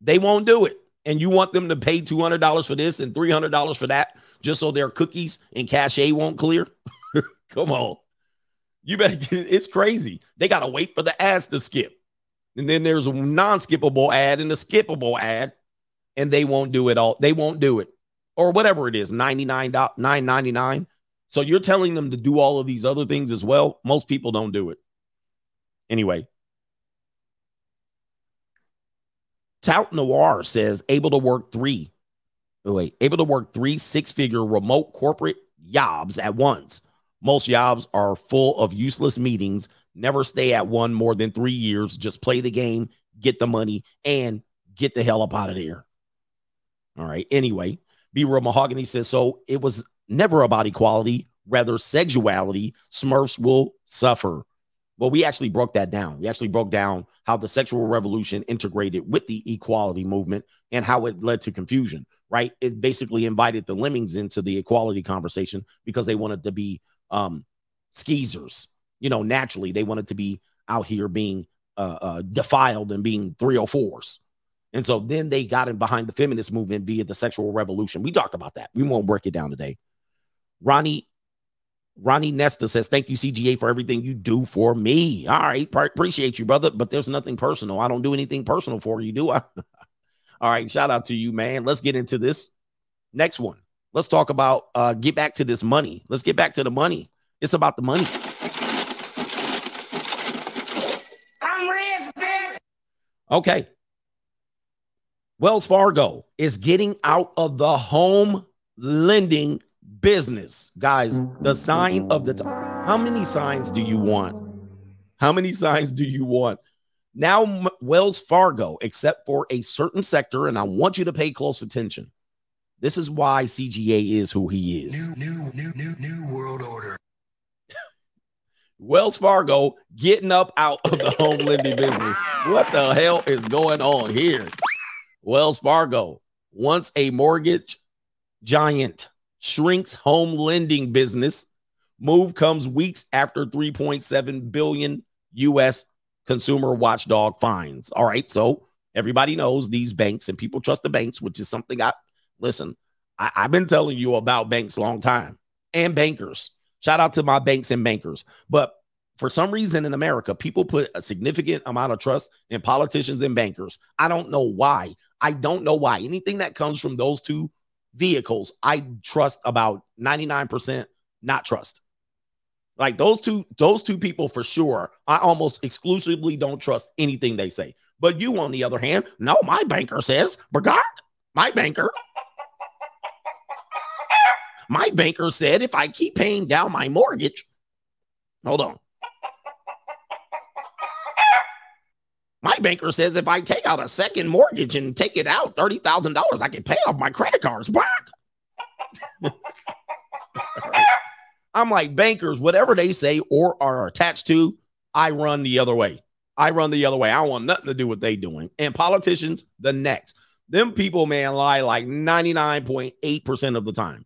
They won't do it. And you want them to pay $200 for this and $300 for that just so their cookies and cache won't clear? [laughs] Come on. You better it's crazy. They got to wait for the ads to skip. And then there's a non skippable ad and a skippable ad and they won't do it all. They won't do it. Or whatever it is, 99 999. So you're telling them to do all of these other things as well. Most people don't do it. Anyway, Tout Noir says able to work three. oh, Wait, able to work three six-figure remote corporate jobs at once. Most jobs are full of useless meetings. Never stay at one more than three years. Just play the game, get the money, and get the hell up out of there. All right. Anyway, B. Real Mahogany says so. It was never about equality, rather sexuality. Smurfs will suffer. Well, we actually broke that down. We actually broke down how the sexual revolution integrated with the equality movement and how it led to confusion, right? It basically invited the lemmings into the equality conversation because they wanted to be um, skeezers. You know, naturally, they wanted to be out here being uh, uh, defiled and being 304s. And so then they got in behind the feminist movement via the sexual revolution. We talked about that. We won't break it down today. Ronnie Ronnie Nesta says, Thank you, CGA, for everything you do for me. All right. Pr- appreciate you, brother. But there's nothing personal. I don't do anything personal for you, do I? [laughs] All right. Shout out to you, man. Let's get into this next one. Let's talk about uh get back to this money. Let's get back to the money. It's about the money. I'm rich, bitch. Okay. Wells Fargo is getting out of the home lending business. Guys, the sign of the time. How many signs do you want? How many signs do you want? Now, Wells Fargo, except for a certain sector, and I want you to pay close attention. This is why CGA is who he is. New, new, new, new, new world order. [laughs] Wells Fargo getting up out of the home lending business. What the hell is going on here? Wells Fargo, once a mortgage giant, shrinks home lending business. Move comes weeks after 3.7 billion US consumer watchdog fines. All right, so everybody knows these banks and people trust the banks, which is something I listen. I, I've been telling you about banks a long time and bankers. Shout out to my banks and bankers. But for some reason in America, people put a significant amount of trust in politicians and bankers. I don't know why. I don't know why. Anything that comes from those two vehicles, I trust about 99% not trust. Like those two, those two people for sure. I almost exclusively don't trust anything they say. But you, on the other hand, no, my banker says, Bregard, my banker, my banker said if I keep paying down my mortgage, hold on. My banker says if I take out a second mortgage and take it out $30,000, I can pay off my credit cards back. [laughs] I'm like, bankers, whatever they say or are attached to, I run the other way. I run the other way. I want nothing to do with they doing. And politicians, the next. Them people, man, lie like 99.8% of the time.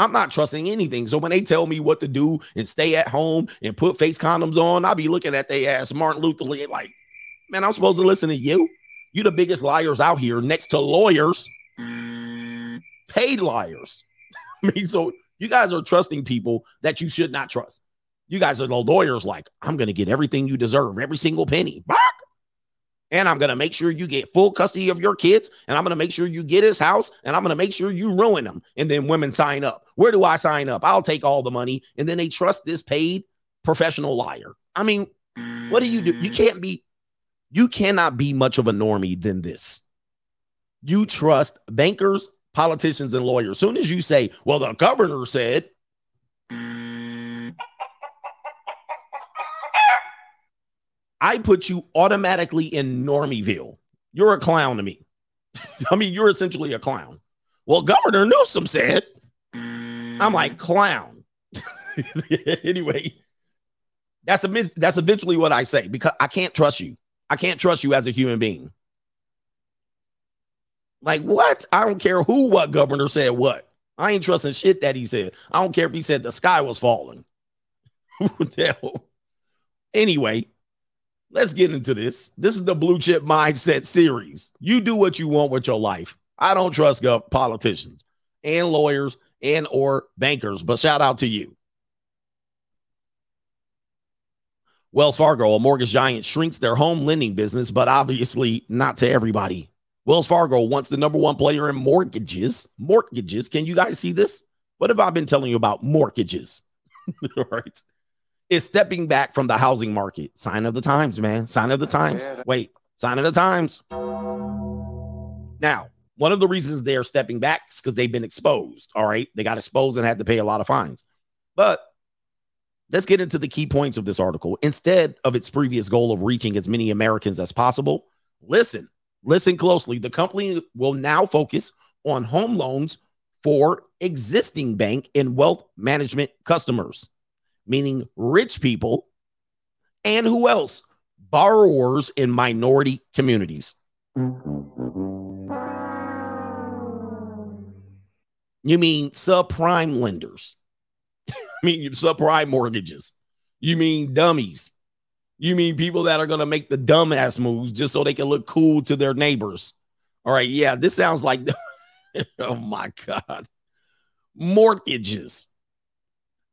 I'm not trusting anything. So when they tell me what to do and stay at home and put face condoms on, I'll be looking at they ass Martin Luther like, man, I'm supposed to listen to you. You the biggest liars out here next to lawyers, paid liars. [laughs] I mean, so you guys are trusting people that you should not trust. You guys are the lawyers, like, I'm going to get everything you deserve, every single penny. Bark. And I'm going to make sure you get full custody of your kids. And I'm going to make sure you get his house. And I'm going to make sure you ruin them. And then women sign up. Where do I sign up? I'll take all the money. And then they trust this paid professional liar. I mean, what do you do? You can't be, you cannot be much of a normie than this. You trust bankers, politicians, and lawyers. Soon as you say, well, the governor said, I put you automatically in Normieville. You're a clown to me. [laughs] I mean, you're essentially a clown. Well, Governor Newsom said, I'm like, clown. [laughs] anyway, that's a, that's eventually what I say because I can't trust you. I can't trust you as a human being. Like, what? I don't care who, what governor said what. I ain't trusting shit that he said. I don't care if he said the sky was falling. [laughs] What the hell? Anyway, let's get into this. This is the blue chip mindset series. You do what you want with your life. I don't trust politicians and lawyers and or bankers, but shout out to you. Wells Fargo, a mortgage giant, shrinks their home lending business, but obviously not to everybody. Wells Fargo wants the number one player in mortgages. Mortgages. Can you guys see this? What have I been telling you about mortgages? All [laughs] right. Is stepping back from the housing market. Sign of the times, man. Sign of the times. Wait, sign of the times. Now, one of the reasons they're stepping back is because they've been exposed. All right. They got exposed and had to pay a lot of fines. But let's get into the key points of this article. Instead of its previous goal of reaching as many Americans as possible, listen, listen closely. The company will now focus on home loans for existing bank and wealth management customers, meaning rich people and who else? Borrowers in minority communities. You mean subprime lenders? [laughs] I mean subprime mortgages? You mean dummies? You mean people that are going to make the dumbass moves just so they can look cool to their neighbors? All right, yeah, this sounds like [laughs] oh my god, mortgages.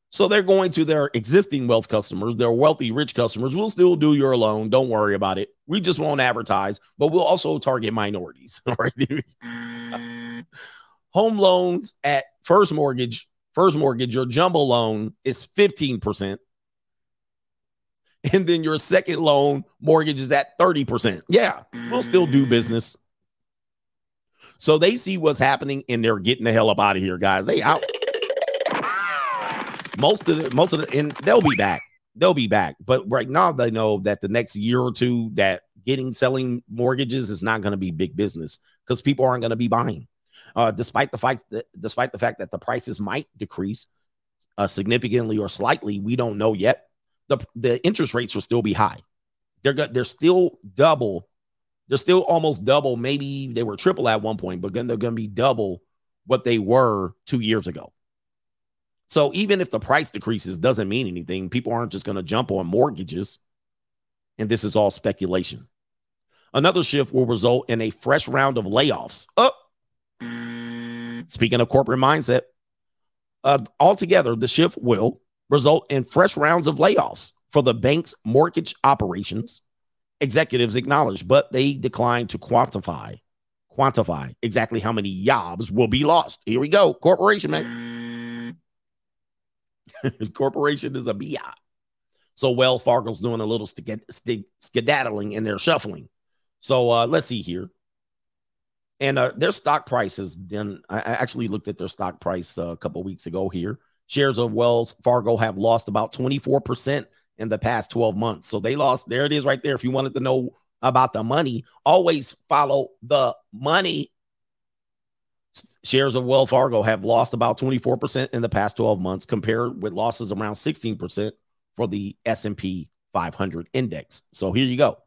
So they're going to their existing wealth customers, their wealthy, rich customers. We'll still do your loan. Don't worry about it. We just won't advertise, but we'll also target minorities. All [laughs] right. Mm. Home loans at first mortgage, first mortgage, your jumbo loan is 15%. And then your second loan mortgage is at 30%. Yeah, we'll still do business. So they see what's happening and they're getting the hell up out of here, guys. They out. Most of the most of the and they'll be back. They'll be back. But right now they know that the next year or two that getting selling mortgages is not going to be big business because people aren't going to be buying. Uh, despite the fact that despite the fact that the prices might decrease uh, significantly or slightly, we don't know yet. The the interest rates will still be high. They're they're still double. They're still almost double. Maybe they were triple at one point, but then they're going to be double what they were two years ago. So even if the price decreases, doesn't mean anything. People aren't just going to jump on mortgages, and this is all speculation. Another shift will result in a fresh round of layoffs. Up. Speaking of corporate mindset, uh, altogether, the shift will result in fresh rounds of layoffs for the bank's mortgage operations. Executives acknowledged, but they declined to quantify quantify exactly how many jobs will be lost. Here we go, corporation man. [laughs] corporation is a bi. So Wells Fargo's doing a little skedaddling and they're shuffling. So uh, let's see here. And uh, their stock prices, then I actually looked at their stock price uh, a couple weeks ago here. Shares of Wells Fargo have lost about 24% in the past 12 months. So they lost, there it is right there. If you wanted to know about the money, always follow the money. Shares of Wells Fargo have lost about 24% in the past 12 months compared with losses around 16% for the S&P 500 index. So here you go.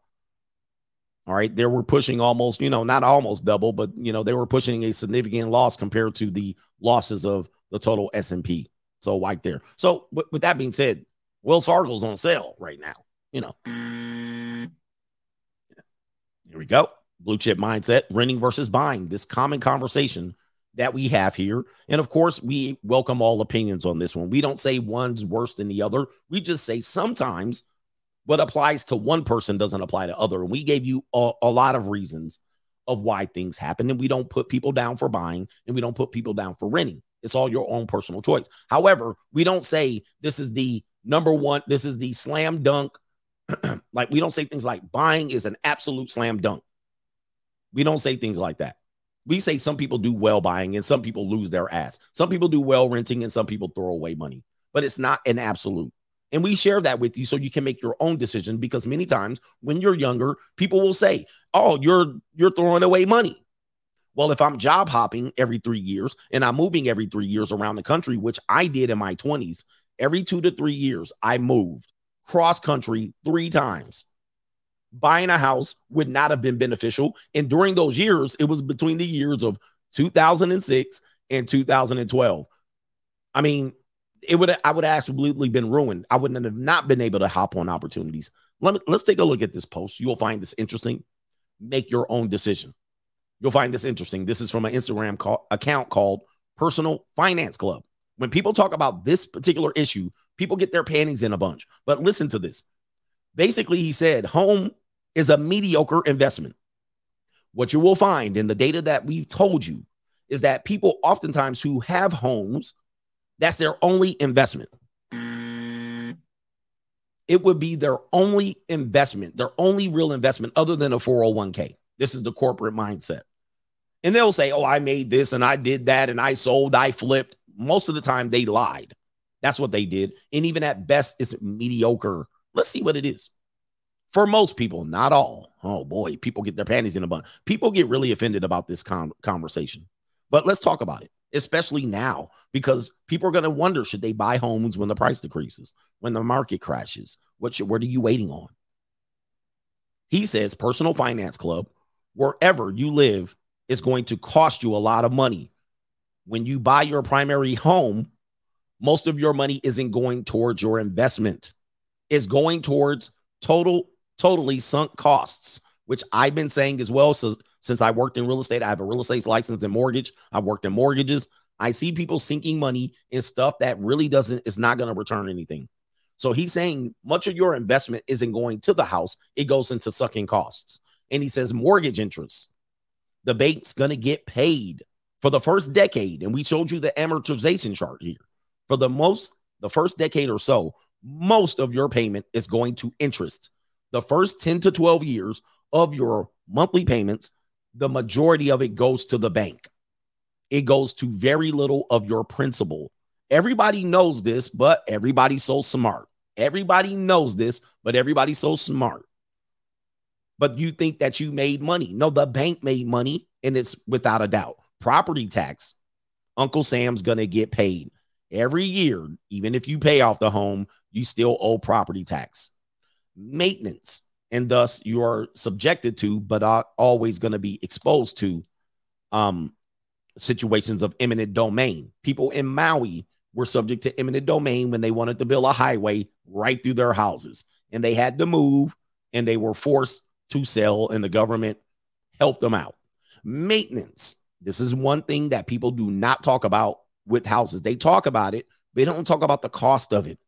All right, they were pushing almost, you know, not almost double, but you know, they were pushing a significant loss compared to the losses of the total S&P. So right there. So with, with that being said, Wells Fargo's on sale right now. You know. Here we go. Blue chip mindset, renting versus buying. This common conversation that we have here. And of course, we welcome all opinions on this one. We don't say one's worse than the other. We just say sometimes what applies to one person doesn't apply to other. And we gave you a, a lot of reasons of why things happen. And we don't put people down for buying and we don't put people down for renting. It's all your own personal choice. However, we don't say this is the number one, this is the slam dunk. [clears throat] like we don't say things like buying is an absolute slam dunk. We don't say things like that. We say some people do well buying and some people lose their ass. Some people do well renting and some people throw away money, but it's not an absolute. And we share that with you so you can make your own decision because many times when you're younger, people will say, "Oh, you're you're throwing away money." Well, if I'm job hopping every 3 years and I'm moving every 3 years around the country, which I did in my 20s, every 2 to 3 years I moved cross country 3 times. Buying a house would not have been beneficial, and during those years, it was between the years of 2006 and 2012. I mean, it would I would have absolutely been ruined. I wouldn't have not been able to hop on opportunities. Let me let's take a look at this post. You will find this interesting. Make your own decision. You'll find this interesting. This is from an Instagram call, account called Personal Finance Club. When people talk about this particular issue, people get their panties in a bunch. But listen to this. Basically, he said home is a mediocre investment. what you will find in the data that we've told you is that people oftentimes who have homes, that's their only investment. It would be their only investment, their only real investment other than a 401k. This is the corporate mindset. And they'll say, Oh, I made this and I did that and I sold, I flipped. Most of the time, they lied. That's what they did. And even at best, it's mediocre. Let's see what it is. For most people, not all. Oh boy, people get their panties in a bun. People get really offended about this con- conversation. But let's talk about it, especially now, because people are going to wonder should they buy homes when the price decreases, when the market crashes? What, should, what are you waiting on? He says, Personal Finance Club, wherever you live, is going to cost you a lot of money. When you buy your primary home, most of your money isn't going towards your investment, it's going towards total, totally sunk costs, which I've been saying as well. So since I worked in real estate, I have a real estate license and mortgage. I've worked in mortgages. I see people sinking money in stuff that really doesn't, is not going to return anything. So he's saying much of your investment isn't going to the house, it goes into sucking costs. And he says mortgage interest, the bank's going to get paid for the first decade. And we showed you the amortization chart here. For the most, the first decade or so, most of your payment is going to interest. The first 10 to 12 years of your monthly payments, the majority of it goes to the bank. It goes to very little of your principal. Everybody knows this, but everybody's so smart. Everybody knows this, but everybody's so smart. But you think that you made money. No, the bank made money, and it's without a doubt. Property tax, Uncle Sam's going to get paid every year. Even if you pay off the home, you still owe property tax. Maintenance, and thus you are subjected to, but are always going to be exposed to um, situations of eminent domain. People in Maui were subject to eminent domain when they wanted to build a highway right through their houses, and they had to move and they were forced to sell, and the government helped them out. Maintenance. This is one thing that people do not talk about with houses. They talk about it, but they don't talk about the cost of it.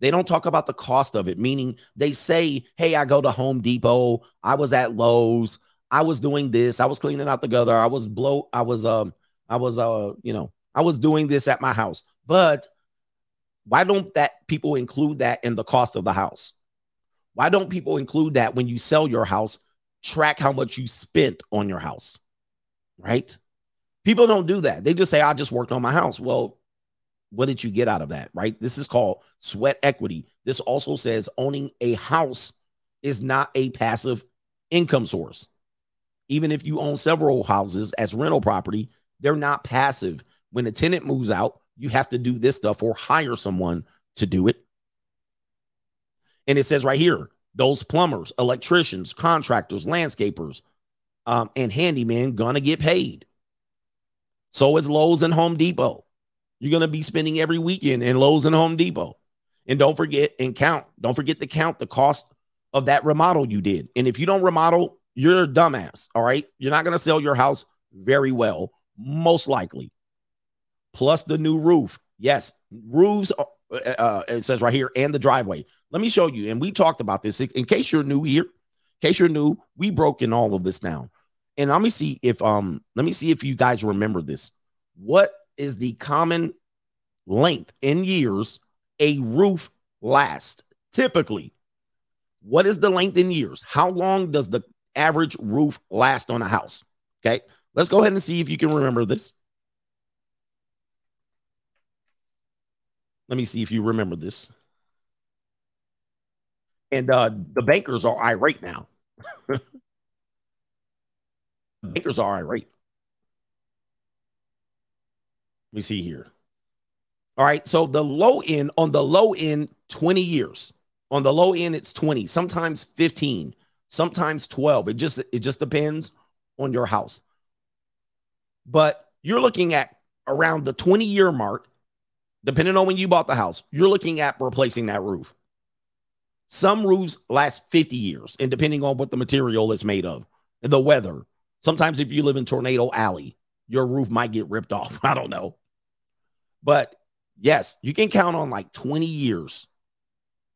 They don't talk about the cost of it, meaning they say, Hey, I go to Home Depot, I was at Lowe's, I was doing this, I was cleaning out the gutter, I was blow, I was um, I was uh, you know, I was doing this at my house. But why don't that people include that in the cost of the house? Why don't people include that when you sell your house? Track how much you spent on your house, right? People don't do that. They just say, I just worked on my house. Well, what did you get out of that? Right. This is called sweat equity. This also says owning a house is not a passive income source. Even if you own several houses as rental property, they're not passive. When a tenant moves out, you have to do this stuff or hire someone to do it. And it says right here those plumbers, electricians, contractors, landscapers, um, and handymen gonna get paid. So is Lowe's and Home Depot. You're going to be spending every weekend in Lowe's and Home Depot. And don't forget and count, don't forget to count the cost of that remodel you did. And if you don't remodel, you're a dumbass. All right. You're not going to sell your house very well, most likely. Plus the new roof. Yes, roofs, uh, uh, it says right here, and the driveway. Let me show you. And we talked about this in case you're new here. In case you're new, we broke in all of this down. And let me see if um let me see if you guys remember this. What is the common length in years a roof last? Typically, what is the length in years? How long does the average roof last on a house? Okay, let's go ahead and see if you can remember this. Let me see if you remember this. And uh, the bankers are irate now. [laughs] bankers are irate. Let me see here. All right. So the low end, on the low end, 20 years. On the low end, it's 20, sometimes 15, sometimes 12. It just it just depends on your house. But you're looking at around the 20 year mark, depending on when you bought the house, you're looking at replacing that roof. Some roofs last 50 years, and depending on what the material is made of and the weather. Sometimes if you live in Tornado Alley, your roof might get ripped off. [laughs] I don't know. But yes, you can count on like 20 years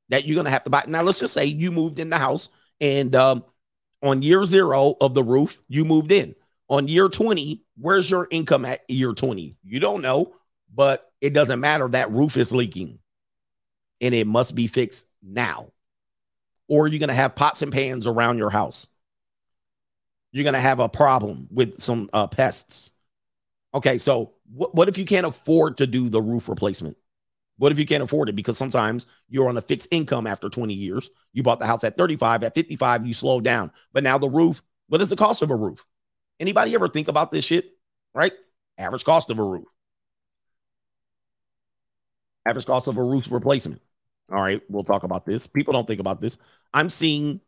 that you're going to have to buy. Now, let's just say you moved in the house and um, On year zero of the roof, you moved in. On year 20, where's your income at year 20? You don't know, but it doesn't matter. That roof is leaking and it must be fixed now. Or you're going to have pots and pans around your house. You're going to have a problem with some uh, pests. Okay, so what, what if you can't afford to do the roof replacement? What if you can't afford it? Because sometimes you're on a fixed income after 20 years. You bought the house at 35, at 55, you slow down. But now the roof, what is the cost of a roof? Anybody ever think about this shit? Right? Average cost of a roof. Average cost of a roof replacement. All right, we'll talk about this. People don't think about this. I'm seeing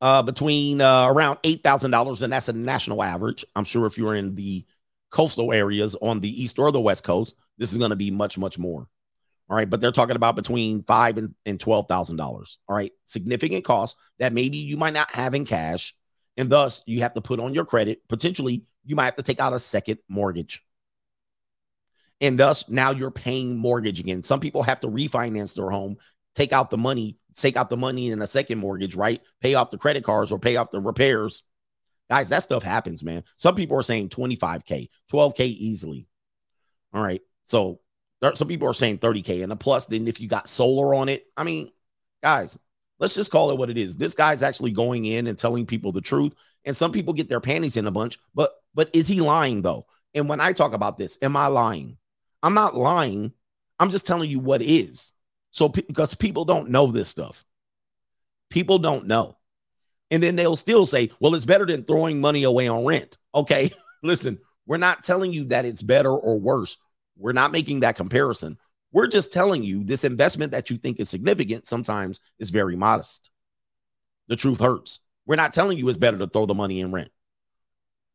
uh, between uh, around eight thousand dollars, and that's a national average. I'm sure if you're in the coastal areas on the east or the west coast, this is going to be much, much more. All right, but they're talking about between five and, and twelve thousand dollars. All right, significant cost that maybe you might not have in cash, and thus you have to put on your credit. Potentially, you might have to take out a second mortgage and thus now you're paying mortgage again. Some people have to refinance their home, take out the money, take out the money in a second mortgage, right? Pay off the credit cards or pay off the repairs. Guys, that stuff happens, man. Some people are saying 25K, 12K easily. All right. So there, some people are saying 30K. And a plus, then if you got solar on it, I mean, guys, let's just call it what it is. This guy's actually going in and telling people the truth. And some people get their panties in a bunch, but but is he lying though? And when I talk about this, am I lying? I'm not lying. I'm just telling you what is. So because people don't know this stuff. People don't know. And then they'll still say, well, it's better than throwing money away on rent. Okay. [laughs] Listen, we're not telling you that it's better or worse. We're not making that comparison. We're just telling you this investment that you think is significant sometimes is very modest. The truth hurts. We're not telling you it's better to throw the money in rent.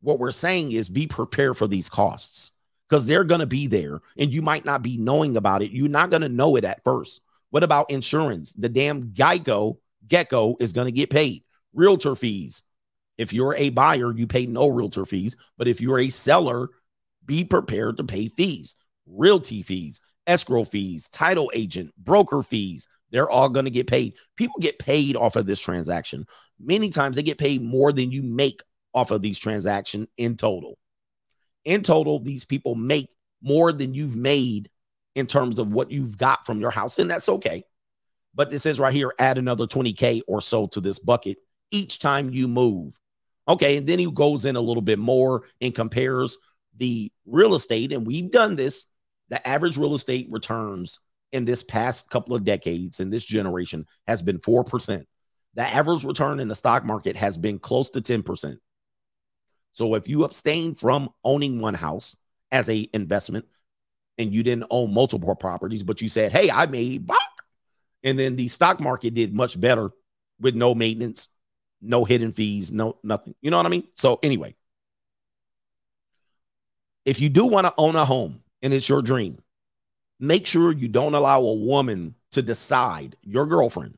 What we're saying is be prepared for these costs because they're going to be there and you might not be knowing about it. You're not going to know it at first. What about insurance? The damn Geico Gecko is going to get paid. Realtor fees. If you're a buyer, you pay no realtor fees. But if you're a seller, be prepared to pay fees, realty fees, escrow fees, title agent, broker fees. They're all going to get paid. People get paid off of this transaction. Many times they get paid more than you make off of these transactions in total in total, these people make more than you've made in terms of what you've got from your house, and that's okay. But this says right here, add another 20K or so to this bucket each time you move. Okay. And then he goes in a little bit more and compares the real estate. And we've done this. The average real estate returns in this past couple of decades in this generation has been 4%. The average return in the stock market has been close to 10%. So if you abstain from owning one house as a investment and you didn't own multiple properties, but you said, "Hey, I made buck," and then the stock market did much better with no maintenance, no hidden fees, no nothing. You know what I mean? So anyway, if you do want to own a home and it's your dream, make sure you don't allow a woman to decide, your girlfriend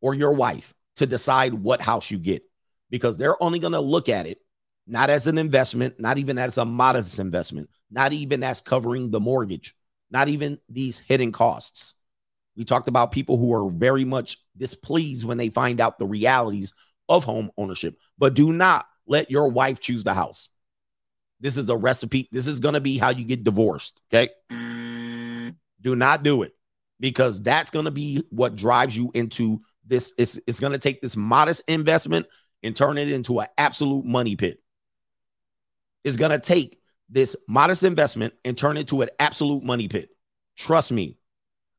or your wife, to decide what house you get because they're only going to look at it not as an investment, not even as a modest investment, not even as covering the mortgage, not even these hidden costs. We talked about people who are very much displeased when they find out the realities of home ownership, but do not let your wife choose the house. This is a recipe. This is going to be how you get divorced. Okay. Do not do it because that's going to be what drives you into this. It's, it's going to take this modest investment and turn it into an absolute money pit It's going to take this modest investment and turn it to an absolute money pit. Trust me,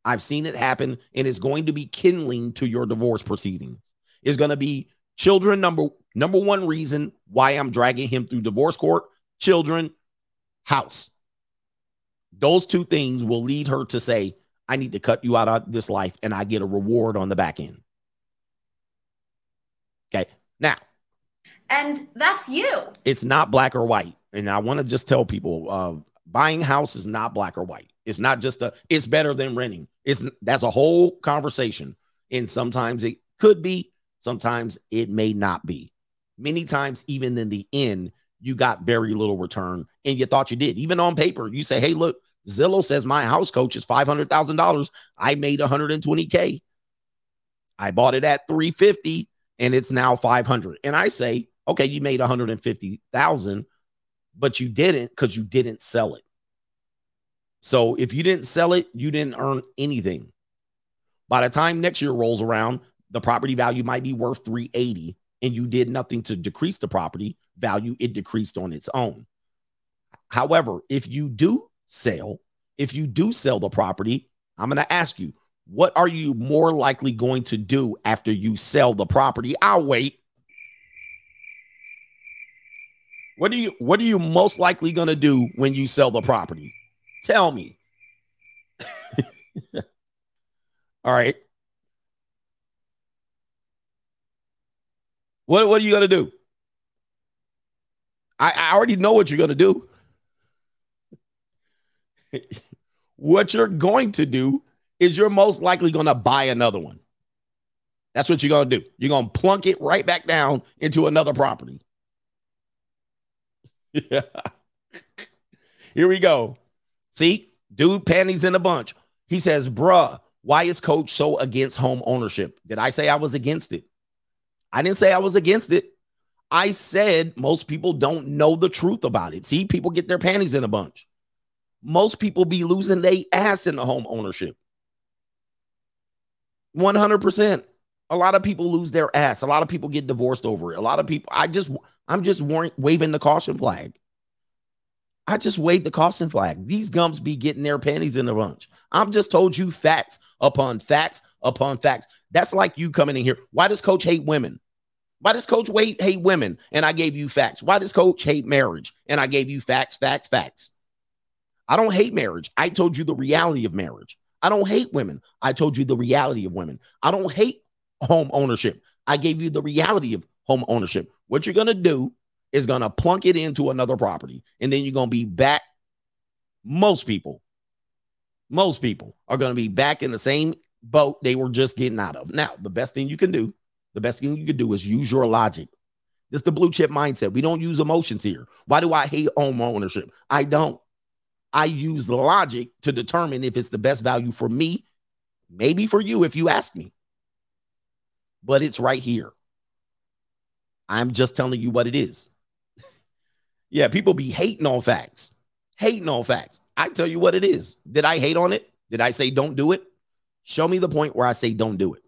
I've seen it happen, and it's going to be kindling to your divorce proceedings. It's going to be children number number one reason why I'm dragging him through divorce court. Children, house. Those two things will lead her to say, "I need to cut you out of this life, and I get a reward on the back end." Okay, now and that's you. It's not black or white. And I want to just tell people uh, buying house is not black or white. It's not just a, it's better than renting. It's that's a whole conversation. And sometimes it could be, sometimes it may not be. Many times, even in the end, you got very little return and you thought you did. Even on paper, you say, hey, look, Zillow says my house coach is $500,000. I made 120K. I bought it at 350 and it's now 500. And I say, okay, you made 150,000, but you didn't because you didn't sell it. So if you didn't sell it, you didn't earn anything. By the time next year rolls around, the property value might be worth 380 and you did nothing to decrease the property value, it decreased on its own. However, if you do sell, if you do sell the property, I'm going to ask you, what are you more likely going to do after you sell the property? I'll wait. What are you what are you most likely going to do when you sell the property? Tell me. [laughs] All right. What what are you going to do? I, I already know what you're going to do. [laughs] what you're going to do is you're most likely going to buy another one. That's what you're going to do. You're going to plunk it right back down into another property. yeah. [laughs] Here we go. See, dude, panties in a bunch. He says, bruh, why is coach so against home ownership? Did I say I was against it? I didn't say I was against it. I said most people don't know the truth about it. See, people get their panties in a bunch. Most people be losing their ass in the home ownership. 100%. A lot of people lose their ass. A lot of people get divorced over it. A lot of people, I just, I'm just waving the caution flag. I just waved the caution flag. These gums be getting their panties in a bunch. I've just told you facts upon facts upon facts. That's like you coming in here. Why does coach hate women? Why does coach hate, hate women? And I gave you facts. Why does coach hate marriage? And I gave you facts, facts, facts. I don't hate marriage. I told you the reality of marriage. I don't hate women. I told you the reality of women. I don't hate home ownership. I gave you the reality of home ownership. What you're going to do is going to plunk it into another property. And then you're going to be back. Most people, most people are going to be back in the same boat they were just getting out of. Now, the best thing you can do, the best thing you can do is use your logic. This is the blue chip mindset. We don't use emotions here. Why do I hate home ownership? I don't. I use logic to determine if it's the best value for me, maybe for you if you ask me. But it's right here. I'm just telling you what it is. [laughs] yeah, people be hating on facts, hating on facts. I tell you what it is. Did I hate on it? Did I say don't do it? Show me the point where I say don't do it.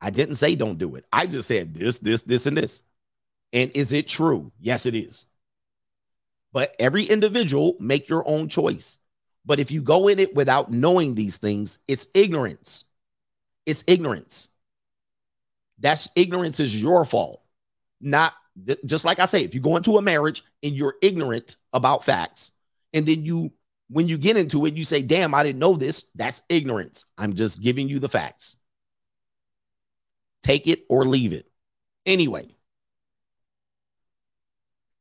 I didn't say don't do it. I just said this, this, this, and this. And is it true? Yes, it is. But every individual make your own choice. But if you go in it without knowing these things, it's ignorance. It's ignorance. That's ignorance is your fault. Not just like I say, if you go into a marriage and you're ignorant about facts, and then you, when you get into it, you say, damn, I didn't know this. That's ignorance. I'm just giving you the facts. Take it or leave it. Anyway,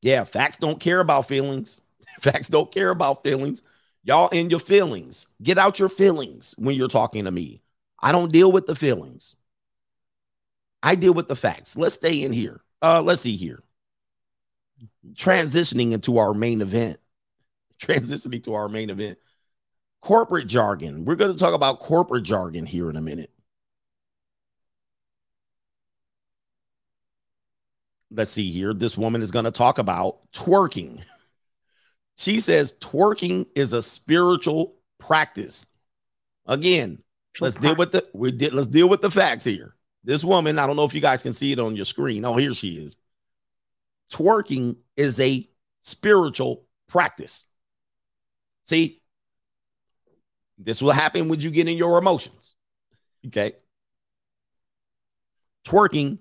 yeah, facts don't care about feelings. [laughs] facts don't care about feelings. Y'all in your feelings. Get out your feelings when you're talking to me. I don't deal with the feelings. I deal with the facts. Let's stay in here. Uh, let's see here. Transitioning into our main event. Transitioning to our main event. Corporate jargon. We're going to talk about corporate jargon here in a minute. let's see here. This woman is going to talk about twerking. She says twerking is a spiritual practice. Again, let's deal with the we did let's deal with the facts here. This woman, I don't know if you guys can see it on your screen. Oh, here she is. Twerking is a spiritual practice. See, this will happen when you get in your emotions. Okay. Twerking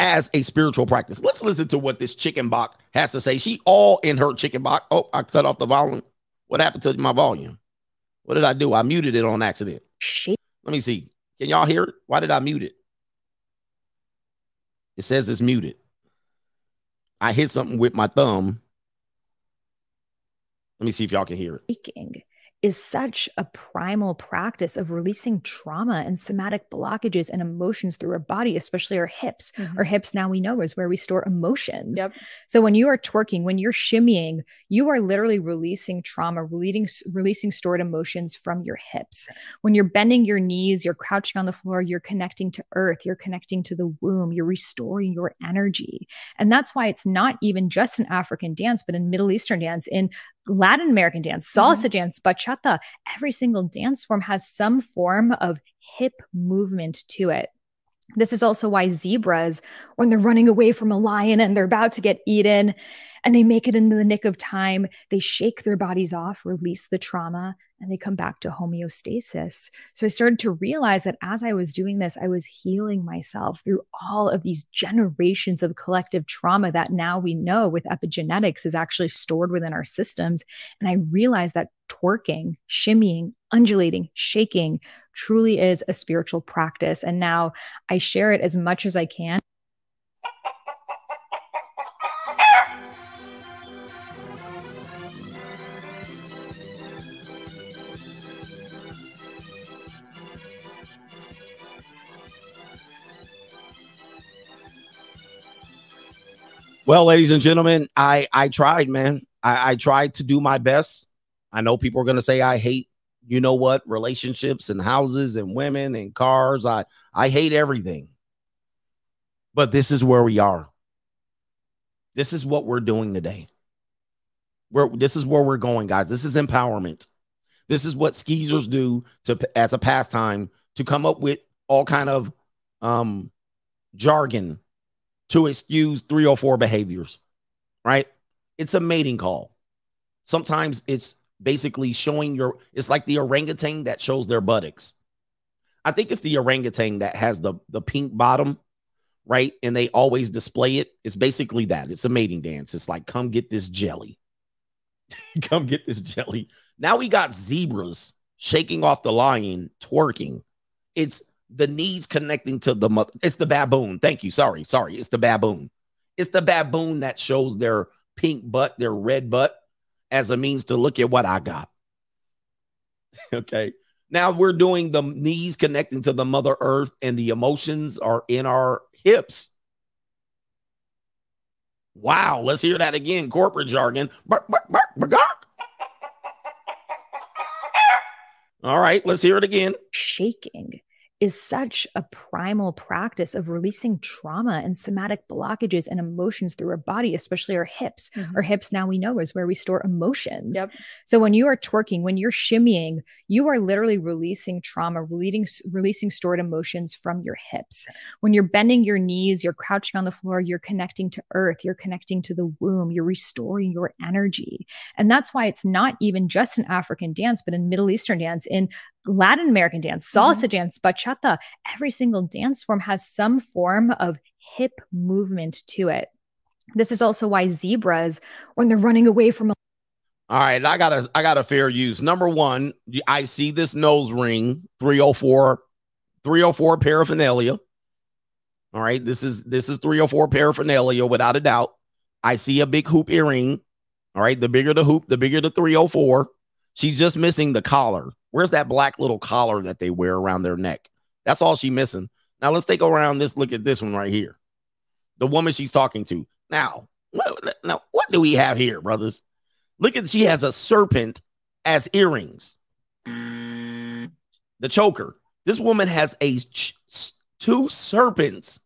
as a spiritual practice. Let's listen to what this chicken box has to say. She all in her chicken box. Oh, I cut off the volume. What happened to my volume? What did I do? I muted it on accident. Shit. Let me see. Can y'all hear it? Why did I mute it? It says it's muted. I hit something with my thumb. Let me see if y'all can hear it. Speaking is such a primal practice of releasing trauma and somatic blockages and emotions through our body, especially our hips. Mhm. Our hips, now we know, is where we store emotions. Yep. So when you are twerking, when you're shimmying, you are literally releasing trauma, releasing, releasing stored emotions from your hips. When you're bending your knees, you're crouching on the floor, you're connecting to earth, you're connecting to the womb, you're restoring your energy. And that's why it's not even just an African dance, but in Middle Eastern dance, in Latin American dance, salsa mm-hmm. dance, bachata, every single dance form has some form of hip movement to it. This is also why zebras, when they're running away from a lion and they're about to get eaten, and they make it into the nick of time, they shake their bodies off, release the trauma, and they come back to homeostasis. So I started to realize that as I was doing this, I was healing myself through all of these generations of collective trauma that now we know with epigenetics is actually stored within our systems. And I realized that twerking, shimmying, undulating, shaking truly is a spiritual practice. And now I share it as much as I can. Well, ladies and gentlemen, I I tried, man. I, I tried to do my best. I know people are gonna say I hate, you know what, relationships and houses and women and cars. I I hate everything. But this is where we are. This is what we're doing today. We're, this is where we're going, guys. This is empowerment. This is what skeezers do to as a pastime to come up with all kind of um jargon to excuse three or four behaviors, right? It's a mating call. Sometimes it's basically showing your, it's like the orangutan that shows their buttocks. I think it's the orangutan that has the, the pink bottom, right? And they always display it. It's basically that. It's a mating dance. It's like, come get this jelly. [laughs] come get this jelly. Now we got zebras shaking off the lion, twerking. It's the knees connecting to the mother. It's the baboon. Thank you. Sorry, sorry. It's the baboon. It's the baboon that shows their pink butt, their red butt, as a means to look at what I got. [laughs] okay. Now we're doing the knees connecting to the mother earth, and the emotions are in our hips. Wow. Let's hear that again. Corporate jargon. All right. Let's hear it again. shaking is such a primal practice of releasing trauma and somatic blockages and emotions through our body, especially our hips. Mhm. Our hips, now we know, is where we store emotions. Yep. So when you are twerking, when you're shimmying, you are literally releasing trauma, releasing, releasing stored emotions from your hips. When you're bending your knees, you're crouching on the floor, you're connecting to earth, you're connecting to the womb, you're restoring your energy. And that's why it's not even just an African dance, but in Middle Eastern dance, in Latin American dance, salsa mm-hmm. dance, bachata, every single dance form has some form of hip movement to it. This is also why zebras, when they're running away from a All right, I got a I got a fair use. Number one, I see this nose ring 304 304 paraphernalia. All right, this is this is 304 paraphernalia without a doubt. I see a big hoop earring. All right, the bigger the hoop, the bigger the 304. She's just missing the collar. Where's that black little collar that they wear around their neck? That's all she's missing. Now let's take around this look at this one right here. The woman she's talking to. Now, what, now what do we have here, brothers? Look at she has a serpent as earrings. The choker. This woman has a ch- two serpents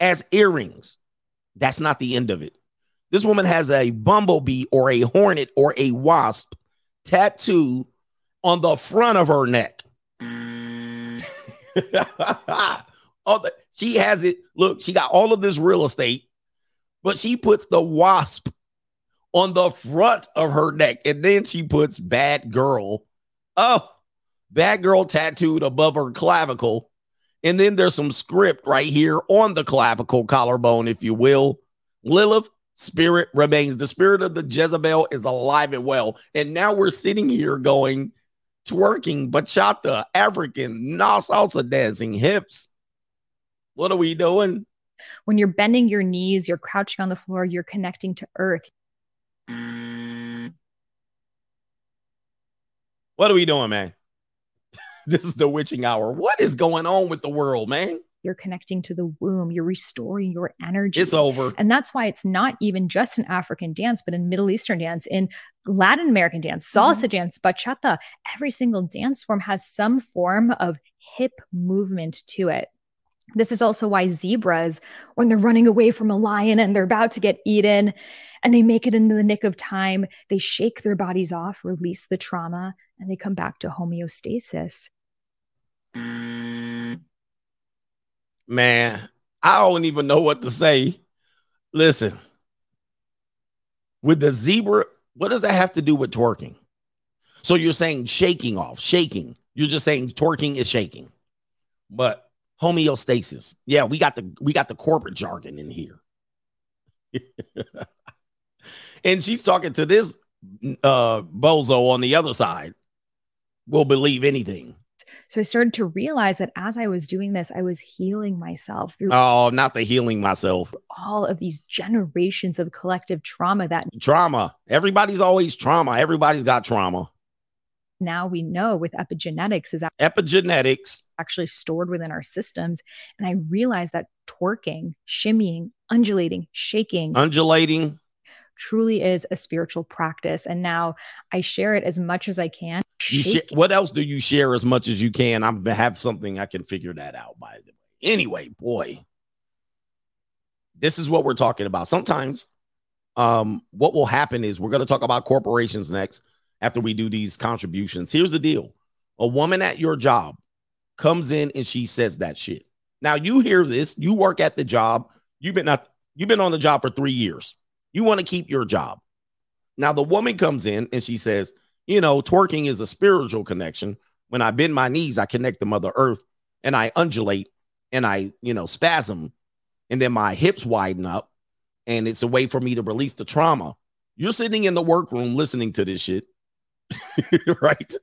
as earrings. That's not the end of it. This woman has a bumblebee or a hornet or a wasp tattoo on the front of her neck. [laughs] oh, the, she has it. Look, she got all of this real estate, but she puts the wasp on the front of her neck, and then she puts bad girl. Oh, bad girl tattooed above her clavicle. And then there's some script right here on the clavicle collarbone, if you will. Lilith, spirit remains. The spirit of the Jezebel is alive and well. And now we're sitting here going, twerking, bachata, African, na salsa dancing, hips. What are we doing? when you're bending your knees, you're crouching on the floor, you're connecting to earth. What are we doing, man? [laughs] this is the witching hour. What is going on with the world, man? You're connecting to the womb. You're restoring your energy. It's over. And that's why it's not even just an African dance, but in Middle Eastern dance, in Latin American dance, mm-hmm. salsa dance, bachata, every single dance form has some form of hip movement to it. This is also why zebras, when they're running away from a lion and they're about to get eaten, and they make it into the nick of time, they shake their bodies off, release the trauma, and they come back to homeostasis. Mm. Man, I don't even know what to say. Listen, with the zebra, what does that have to do with twerking? So you're saying shaking off, shaking. You're just saying twerking is shaking. But homeostasis. Yeah, we got the we got the corporate jargon in here. [laughs] and she's talking to this uh bozo on the other side. Will believe anything. So I started to realize that as I was doing this, I was healing myself through Oh, not the healing myself. all of these generations of collective trauma that Trauma. Everybody's always trauma. Everybody's got trauma. now we know with epigenetics is Epigenetics. actually stored within our systems. And I realized that twerking, shimmying, undulating, shaking undulating. truly is a spiritual practice. And now I share it as much as I can. You what else do you share as much as you can? I have something I can figure that out by the way. Anyway, boy, this is what we're talking about. Sometimes, um, what will happen is we're going to talk about corporations next after we do these contributions. Here's the deal: a woman at your job comes in and she says that shit. Now you hear this. You work at the job. You've been not. You've been on the job for three years. You want to keep your job. Now the woman comes in and she says, you know, twerking is a spiritual connection. When I bend my knees, I connect to Mother Earth and I undulate and I, you know, spasm and then my hips widen up and it's a way for me to release the trauma. You're sitting in the workroom listening to this shit, [laughs] right?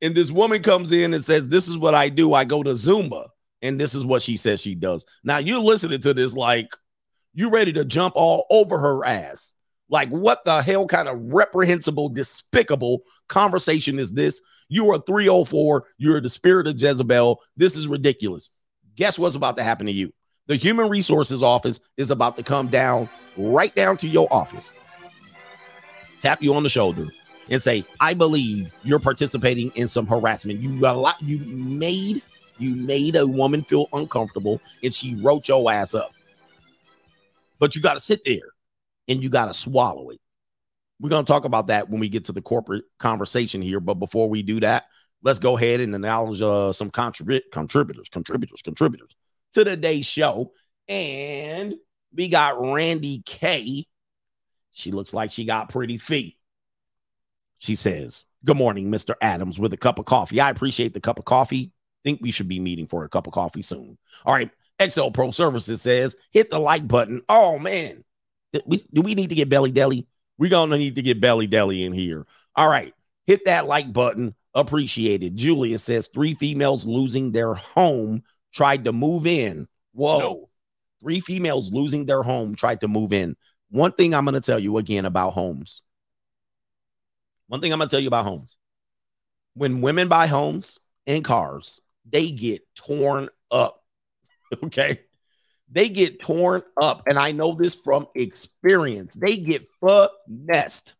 And this woman comes in and says, This is what I do. I go to Zumba and this is what she says she does. Now you're listening to this like you ready to jump all over her ass. Like, what the hell kind of reprehensible, despicable conversation is this? You are 304. You're the spirit of Jezebel. This is ridiculous. Guess what's about to happen to you? The human resources office is about to come down right down to your office, tap you on the shoulder, and say, I believe you're participating in some harassment. You a lot you made you made a woman feel uncomfortable and she wrote your ass up. But you got to sit there and you got to swallow it. We're going to talk about that when we get to the corporate conversation here. But before we do that, let's go ahead and acknowledge uh, some contribut- contributors, contributors, contributors to today's show. And we got Randy K. She looks like she got pretty feet. She says, Good morning, Mr. Adams, with a cup of coffee. I appreciate the cup of coffee. Think we should be meeting for a cup of coffee soon. All right. XL Pro Services says, hit the like button. Oh, man. We, do we need to get Belly Deli? We're going to need to get Belly Deli in here. All right. Hit that like button. Appreciated. Julia says, three females losing their home tried to move in. Whoa. Three females losing their home tried to move in. One thing I'm going to tell you again about homes. One thing I'm going to tell you about homes. When women buy homes and cars, they get torn up. [laughs] Okay. They get torn up. And I know this from experience. They get finessed.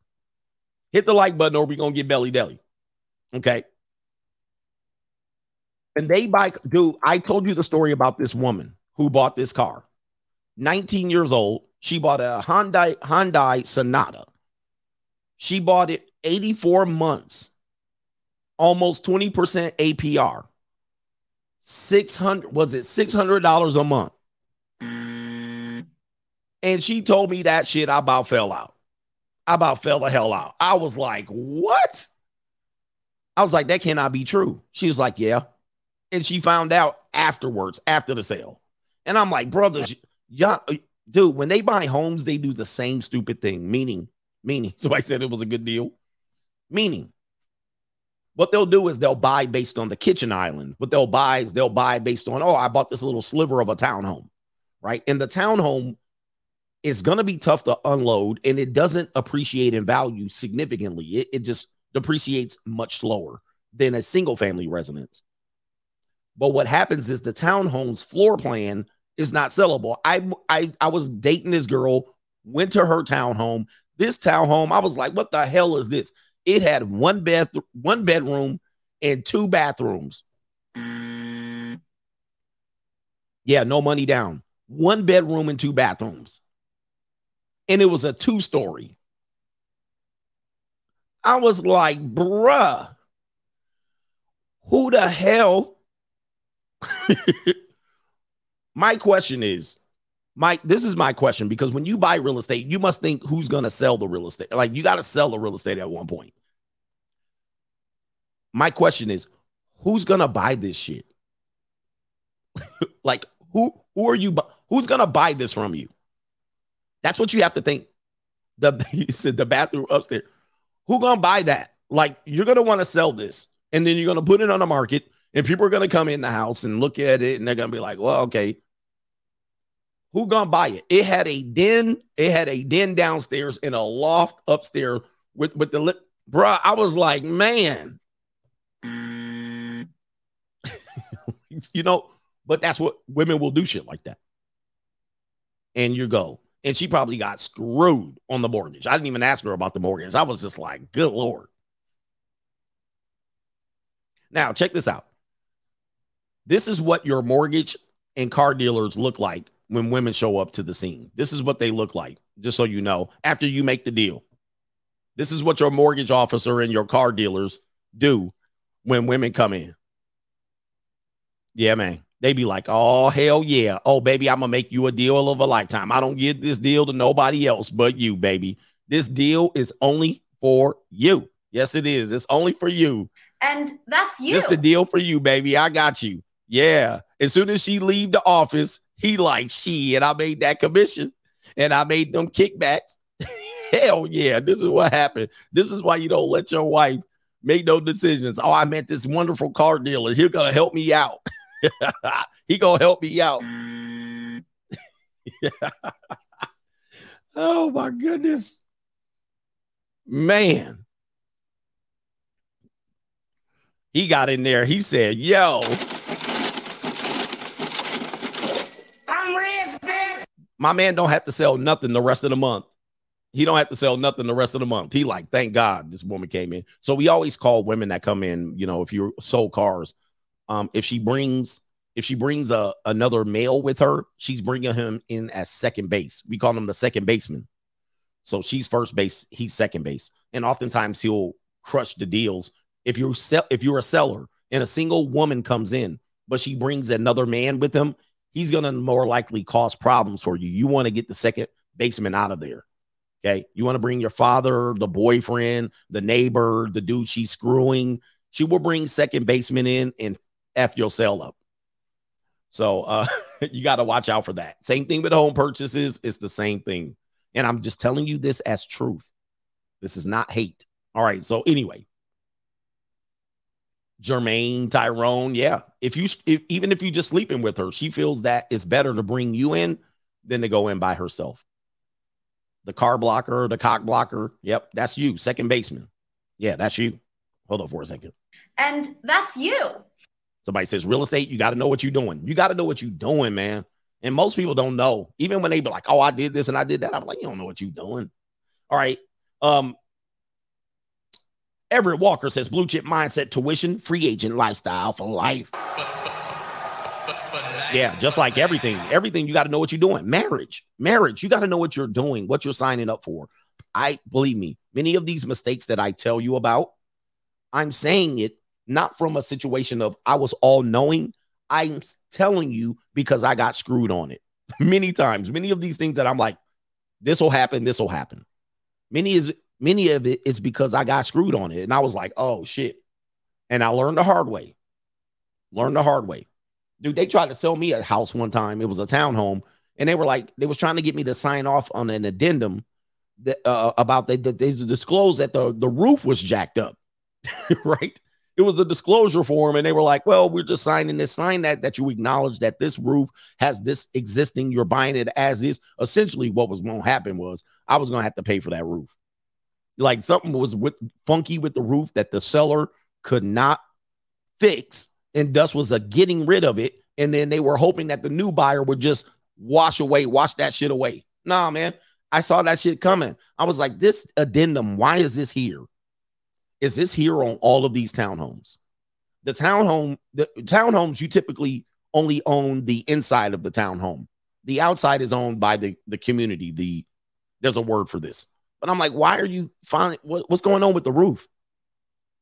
Hit the like button or we're going to get belly deli. Okay. And they buy, dude, I told you the story about this woman who bought this car. 19 years old. She bought a Hyundai, Hyundai Sonata. She bought it 84 months, almost 20% APR. 600 was it $600 a month? And she told me that shit. I about fell out. I about fell the hell out. I was like, what? I was like, that cannot be true. She was like, yeah. And she found out afterwards, after the sale. And I'm like, brothers, y'all, uh, dude, when they buy homes, they do the same stupid thing. Meaning, meaning, [laughs] somebody said it was a good deal. Meaning, what they'll do is they'll buy based on the kitchen island. What they'll buy is they'll buy based on, oh, I bought this little sliver of a townhome, right? And the townhome is going to be tough to unload and it doesn't appreciate in value significantly. It, it just depreciates much slower. than a single family residence. But what happens is the townhome's floor plan is not sellable. I I I was dating this girl, went to her townhome. This townhome, I was like, what the hell is this? It had one bed, one bedroom, and two bathrooms. Mm. Yeah, no money down. One bedroom and two bathrooms. And it was a two story. I was like, bruh, who the hell? [laughs] my question is, Mike, this is my question because when you buy real estate, you must think who's going to sell the real estate. Like you got to sell the real estate at one point. My question is, who's going to buy this shit? [laughs] like who who are you who's going to buy this from you? That's what you have to think. The [laughs] he said the bathroom upstairs. Who to buy that? Like you're to want to sell this and then you're to put it on the market and people are to come in the house and look at it and they're to be like, "Well, okay, who gonna buy it? It had a den. It had a den downstairs and a loft upstairs with with the lip. Bruh, I was like, man, [laughs] you know. But that's what women will do shit like that. And you go, and she probably got screwed on the mortgage. I didn't even ask her about the mortgage. I was just like, good lord. Now check this out. This is what your mortgage and car dealers look like when women show up to the scene. This is what they look like, just so you know, after you make the deal. This is what your mortgage officer and your car dealers do when women come in. Yeah, man. They be like, oh, hell yeah. Oh, baby, I'm going to make you a deal of a lifetime. I don't give this deal to nobody else but you, baby. This deal is only for you. Yes, it is. It's only for you. And that's you. It's the deal for you, baby. I got you. Yeah. As soon as she leave the office, he like, she and I made that commission and I made them kickbacks. [laughs] Hell yeah. This is what happened. This is why you don't let your wife make no decisions. Oh, I met this wonderful car dealer. He's gonna help me out. [laughs] [laughs] he gonna help me out. [laughs] oh my goodness. Man. He got in there. He said, yo. I'm rich, bitch." My man don't have to sell nothing the rest of the month. He don't have to sell nothing the rest of the month. He like, thank God this woman came in. So we always call women that come in, you know, if you sold cars, um, if she brings if she brings a another male with her, she's bringing him in as second base. We call him the second baseman. So she's first base, he's second base, and oftentimes he'll crush the deals. If you're sell, if you're a seller and a single woman comes in, but she brings another man with him, he's to more likely cause problems for you. You want to get the second baseman out of there. Okay. You want to bring your father, the boyfriend, the neighbor, the dude she's screwing. She will bring second baseman in and F your sale up. So uh, [laughs] you got to watch out for that. Same thing with home purchases. It's the same thing. And I'm just telling you this as truth. This is not hate. All right. So anyway, Jermaine, Tyrone, yeah. If you if, even if you just sleeping with her, she feels that it's better to bring you in than to go in by herself. The car blocker, the cock blocker, yep, that's you, second baseman. Yeah, that's you. Hold on for a second. And that's you. Somebody says real estate, you got to know what you're doing. You got to know what you're doing, man. And most people don't know. Even when they be like, "Oh, I did this and I did that," I'm like, "You don't know what you're doing." All right. Um, Everett Walker says blue chip mindset, tuition, free agent lifestyle for life. Yeah, just like everything, everything you got to know what you're doing. Marriage, marriage, you got to know what you're doing, what you're signing up for. I believe me, many of these mistakes that I tell you about, I'm saying it not from a situation of I was all knowing. I'm telling you because I got screwed on it [laughs] many times. Many of these things that I'm like, this will happen, this will happen. Many is many of it is because I got screwed on it. And I was like, oh shit. And I learned the hard way. Learned the hard way. Dude, they tried to sell me a house one time. It was a townhome. And they were like, they was trying to get me to sign off on an addendum that uh, about that they, they disclosed that the, the roof was jacked up. [laughs] right? It was a disclosure form, and they were like, Well, we're just signing this, sign that that you acknowledge that this roof has this existing, you're buying it as is. Essentially, what was gonna happen was I was gonna have to pay for that roof like something was with funky with the roof that the seller could not fix, and thus was a getting rid of it. And then they were hoping that the new buyer would just wash away, wash that shit away. Nah, man. I saw that shit coming. I was like, this addendum, why is this here? Is this here on all of these townhomes? The townhome, the townhomes, you typically only own the inside of the townhome. The outside is owned by the, the community. The there's a word for this. But I'm like, why are you finding what, what's going on with the roof?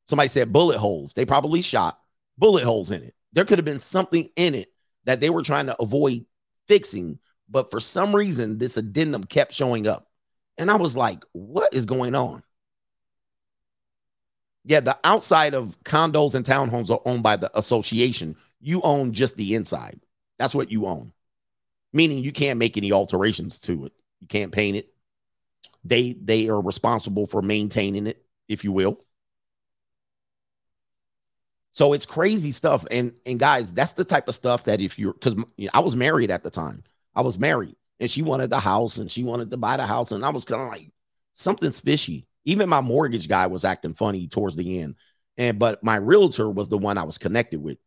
Somebody said bullet holes. They probably shot bullet holes in it. There could have been something in it that they were trying to avoid fixing, but for some reason, this addendum kept showing up. And I was like, what is going on? Yeah, the outside of condos and townhomes are owned by the association. You own just the inside. That's what you own. Meaning you can't make any alterations to it. You can't paint it. They they are responsible for maintaining it, if you will. So it's crazy stuff. And and guys, that's the type of stuff that if you're because I was married at the time. I was married and she wanted the house and she wanted to buy the house. And I was kind of like, something's fishy. Even my mortgage guy was acting funny towards the end. And but my realtor was the one I was connected with.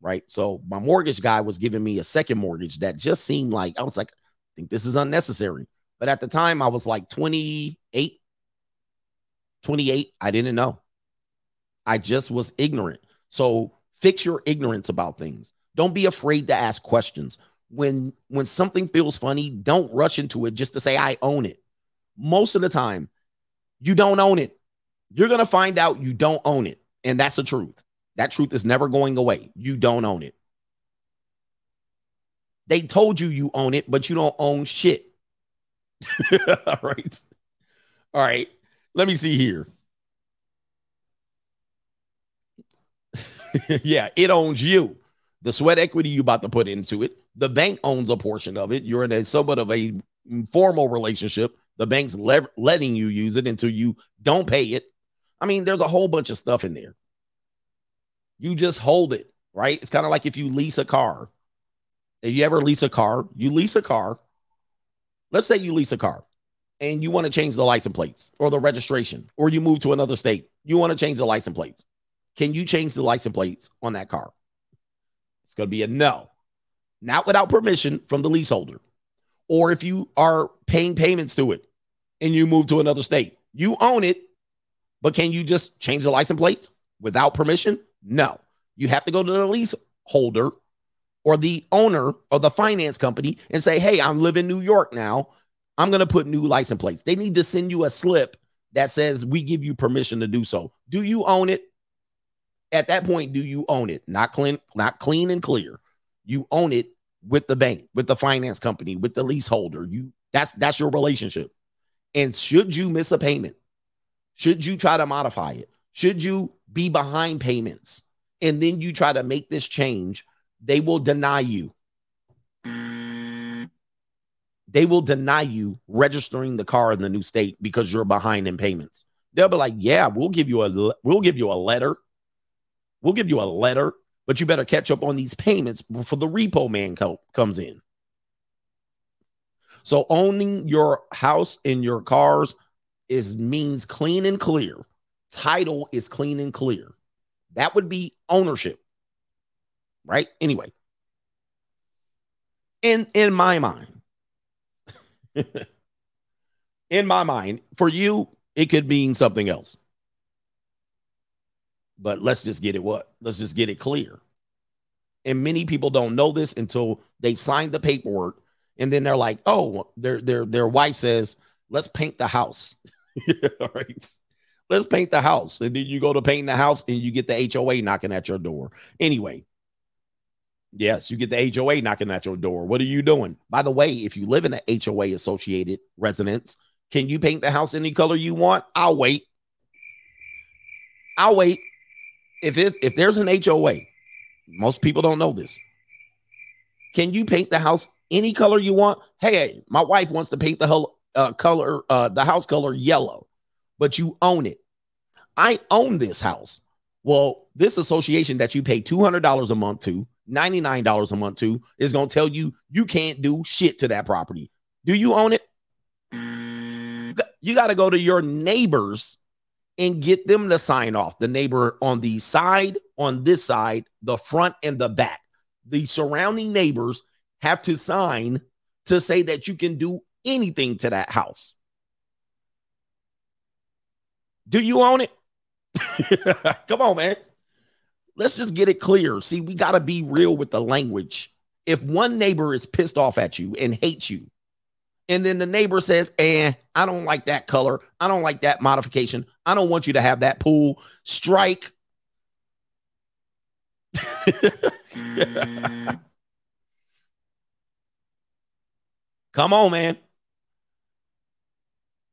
Right. So my mortgage guy was giving me a second mortgage that just seemed like I was like, I think this is unnecessary. But at the time, I was like 28, 28. I didn't know. I just was ignorant. So fix your ignorance about things. Don't be afraid to ask questions. When when something feels funny, don't rush into it just to say I own it. Most of the time, you don't own it. You're going to find out you don't own it. And that's the truth. That truth is never going away. You don't own it. They told you you own it, but you don't own shit. [laughs] All right. All right. Let me see here. [laughs] yeah, it owns you. The sweat equity you about to put into it. The bank owns a portion of it. You're in a somewhat of a formal relationship. The bank's le- letting you use it until you don't pay it. I mean, there's a whole bunch of stuff in there. You just hold it, right? It's kind of like if you lease a car. If you ever lease a car, you lease a car. Let's say you lease a car and you want to change the license plates or the registration, or you move to another state. You want to change the license plates. Can you change the license plates on that car? It's going to be a no, not without permission from the leaseholder. Or if you are paying payments to it and you move to another state, you own it, but can you just change the license plates without permission? No. You have to go to the lease holder or the owner of the finance company and say, Hey, I'm living in New York now. I'm going to put new license plates. They need to send you a slip that says we give you permission to do so. Do you own it? At that point, do you own it? Not clean, not clean and clear. You own it with the bank, with the finance company, with the leaseholder. You that's that's your relationship. And should you miss a payment, should you try to modify it, should you be behind payments, and then you try to make this change, they will deny you. They will deny you registering the car in the new state because you're behind in payments. They'll be like, "Yeah, we'll give you a we'll give you a letter. We'll give you a letter, but you better catch up on these payments before the repo man co- comes in." So owning your house and your cars is means clean and clear. Title is clean and clear. That would be ownership. Right? Anyway. In in my mind. [laughs] in my mind, for you, it could mean something else. But let's just get it what? Let's just get it clear. And many people don't know this until they've signed the paperwork and then they're like, "Oh, their their their wife says, "Let's paint the house." [laughs] All right. Let's paint the house. And then you go to paint the house and you get the HOA knocking at your door. Anyway, yes, you get the HOA knocking at your door. What are you doing? By the way, if you live in an HOA associated residence, can you paint the house any color you want? I'll wait. I'll wait. If it if there's an HOA, most people don't know this. Can you paint the house any color you want? Hey, my wife wants to paint the whole uh, color, uh, the house color yellow, but you own it. I own this house. Well, this association that you pay $200 a month to, $99 a month to, is going to tell you you can't do shit to that property. Do you own it? You got to go to your neighbors and get them to sign off. The neighbor on the side, on this side, the front and the back. The surrounding neighbors have to sign to say that you can do anything to that house. Do you own it? [laughs] Come on, man. Let's just get it clear. See, we got to be real with the language. If one neighbor is pissed off at you and hates you, and then the neighbor says, eh, I don't like that color. I don't like that modification. I don't want you to have that pool. Strike. [laughs] Come on, man.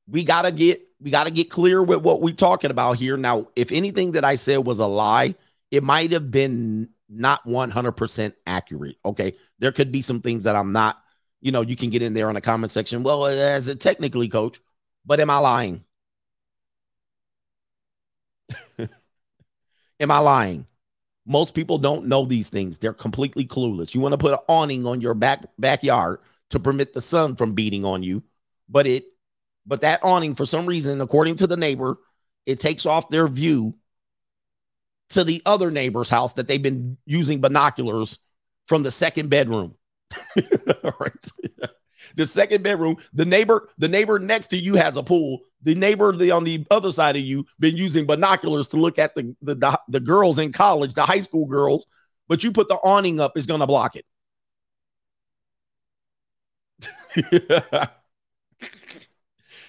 We gotta get we gotta get clear with what we're talking about here. Now, if anything that I said was a lie, it might have been not 100% accurate. Okay. There could be some things that I'm not, you know, you can get in there on the comment section. Well, as a technically coach, but am I lying? [laughs] am I lying? Most people don't know these things. They're completely clueless. You want to put an awning on your back backyard to permit the sun from beating on you, but it but that awning for some reason according to the neighbor, it takes off their view to the other neighbor's house that they've been using binoculars from the second bedroom. [laughs] right. the second bedroom, the neighbor, the neighbor next to you has a pool. The neighbor the, on the other side of you been using binoculars to look at the, the, the, the girls in college, the high school girls, but you put the awning up going to block it. [laughs]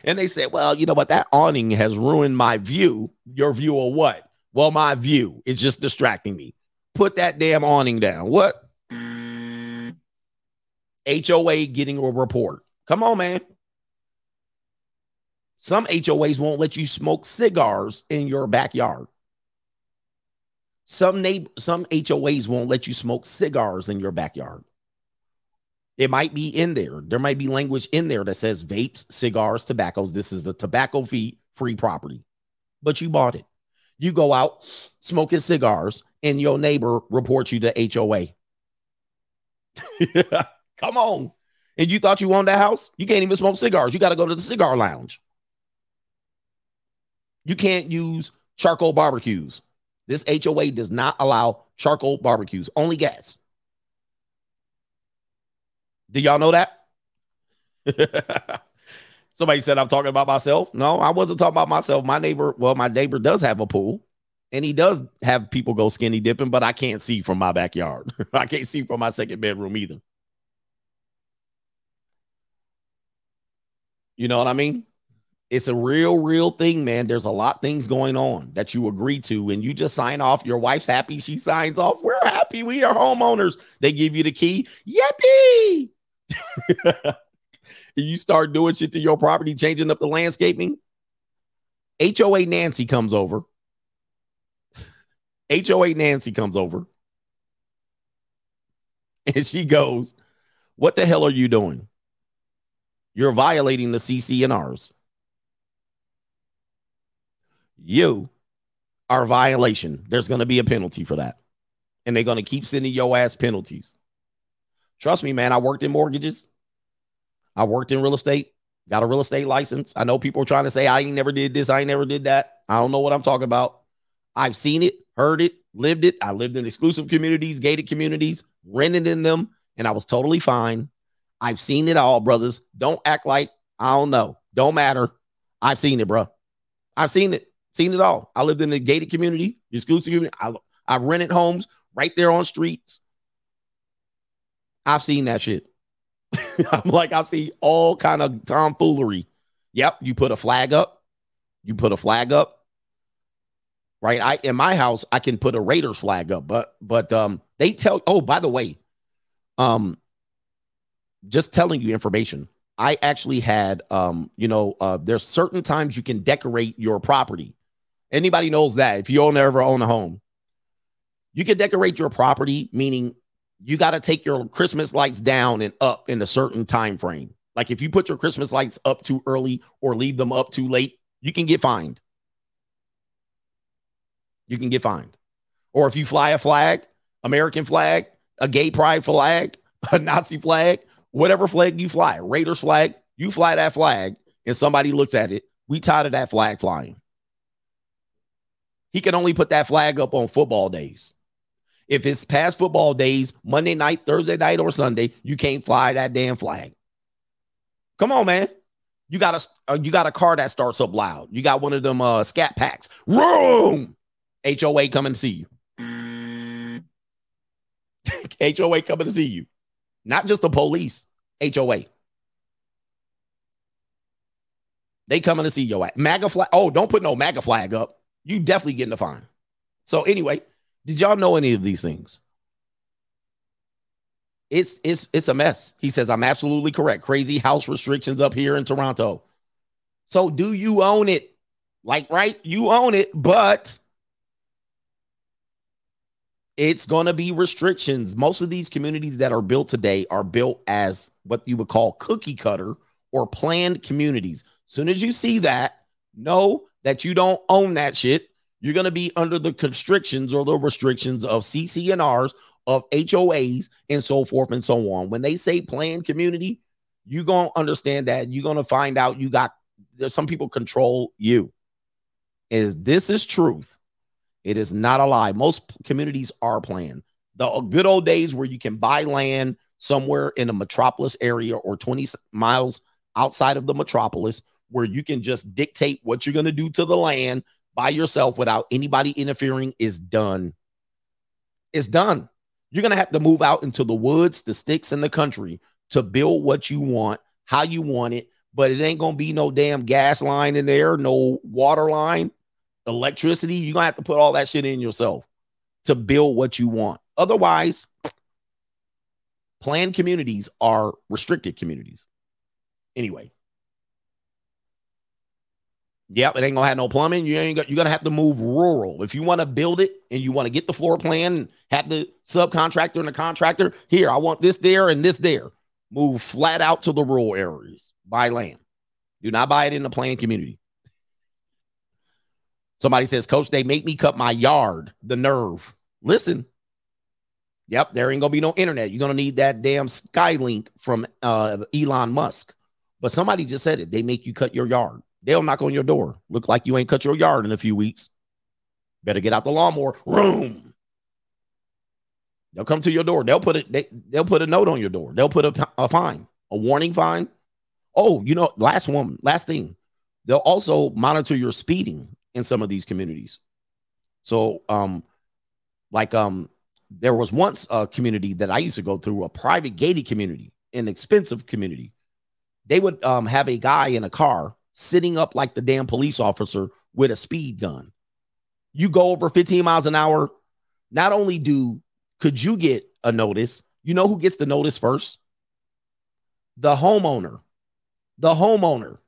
and they said, well, you know what? That awning has ruined my view. Your view of what? Well, my view is just distracting me. Put that damn awning down. What? HOA getting a report. Come on, man. Some HOAs won't let you smoke cigars in your backyard. Some neighbor, some HOAs won't let you smoke cigars in your backyard. It might be in there. There might be language in there that says vapes, cigars, tobaccos. This is a tobacco fee free property, but you bought it. You go out smoking cigars, and your neighbor reports you to HOA. [laughs] Come on. And you thought you owned that house? You can't even smoke cigars. You got to go to the cigar lounge. You can't use charcoal barbecues. This HOA does not allow charcoal barbecues, only gas. Do y'all know that? [laughs] Somebody said I'm talking about myself. No, I wasn't talking about myself. My neighbor, well, my neighbor does have a pool and he does have people go skinny dipping, but I can't see from my backyard. [laughs] I can't see from my second bedroom either. You know what I mean? It's a real, real thing, man. There's a lot things going on that you agree to, and you just sign off. Your wife's happy. She signs off. We're happy. We are homeowners. They give you the key. Yippee! [laughs] you start doing shit to your property, changing up the landscaping. HOA Nancy comes over. HOA Nancy comes over. [laughs] And she goes, What the hell are you doing? You're violating the CC&Rs. You are violation. There's going to be a penalty for that. And they're going to keep sending your ass penalties. Trust me, man. I worked in mortgages. I worked in real estate. Got a real estate license. I know people are trying to say I ain't never did this. I ain't never did that. I don't know what I'm talking about. I've seen it, heard it, lived it. I lived in exclusive communities, gated communities, rented in them, and I was totally fine. I've seen it all, brothers. Don't act like I don't know. Don't matter. I've seen it, bro. I've seen it. Seen it all. I lived in the gated community, exclusive community. I, I rented homes right there on streets. I've seen that shit. [laughs] I'm like, I've seen all kind of tomfoolery. Yep, you put a flag up. You put a flag up. Right. I in my house, I can put a Raiders flag up, but but um they tell oh, by the way, um just telling you information. I actually had um, you know, uh there's certain times you can decorate your property. Anybody knows that if you own ever own a home, you can decorate your property, meaning you got to take your Christmas lights down and up in a certain time frame. Like if you put your Christmas lights up too early or leave them up too late, you can get fined. You can get fined. Or if you fly a flag, American flag, a gay pride flag, [laughs] a Nazi flag, whatever flag you fly, Raiders flag, you fly that flag and somebody looks at it, we tired of that flag flying. He can only put that flag up on football days. If it's past football days, Monday night, Thursday night, or Sunday, you can't fly that damn flag. Come on, man. You got a uh, you got a car that starts up loud. You got one of them uh scat packs. Room. HOA coming to see you. [laughs] HOA coming to see you. Not just the police. HOA. They coming to see your ass. MAGA flag. Oh, don't put no MAGA flag up. You definitely getting a fine. So anyway, did y'all know any of these things? It's it's it's a mess. He says I'm absolutely correct. Crazy house restrictions up here in Toronto. So do you own it? Like right, you own it, but it's going to be restrictions. Most of these communities that are built today are built as what you would call cookie cutter or planned communities. Soon as you see that, know that you don't own that shit. You're going to be under the constrictions or the restrictions of CC&Rs, of HOAs, and so forth and so on. When they say planned community, you're going to understand that. You're going to find out you got there's some people control you. Is this is truth? It is not a lie. Most communities are planned. The uh, good old days where you can buy land somewhere in a metropolis area or 20 miles outside of the metropolis where you can just dictate what you're going to do to the land by yourself without anybody interfering is done. It's done. You're going to have to move out into the woods, the sticks, and the country to build what you want, how you want it. But it ain't going to be no damn gas line in there, no water line, electricity. You're going to have to put all that shit in yourself to build what you want. Otherwise, planned communities are restricted communities. Anyway, Yep, it ain't gonna have no plumbing. You ain't got, you're gonna have to move rural. If you want to build it and you want to get the floor plan have the subcontractor and the contractor, here, I want this there and this there. Move flat out to the rural areas. Buy land. Do not buy it in the planned community. Somebody says, Coach, they make me cut my yard. The nerve. Listen. Yep, there ain't gonna be no internet. You're gonna need that damn Skylink from uh, Elon Musk. But somebody just said it. They make you cut your yard. They'll knock on your door. Look like you ain't cut your yard in a few weeks. Better get out the lawnmower. Room. They'll come to your door. They'll put it. They, they'll put a note on your door. They'll put a, a fine, a warning fine. Oh, you know, last one, last thing. They'll also monitor your speeding in some of these communities. So, um, like, um, there was once a community that I used to go through, a private gated community, an expensive community. They would um have a guy in a car sitting up like the damn police officer with a speed gun. You go over 15 miles an hour, not only do could you get a notice, you know who gets the notice first? The homeowner. The homeowner.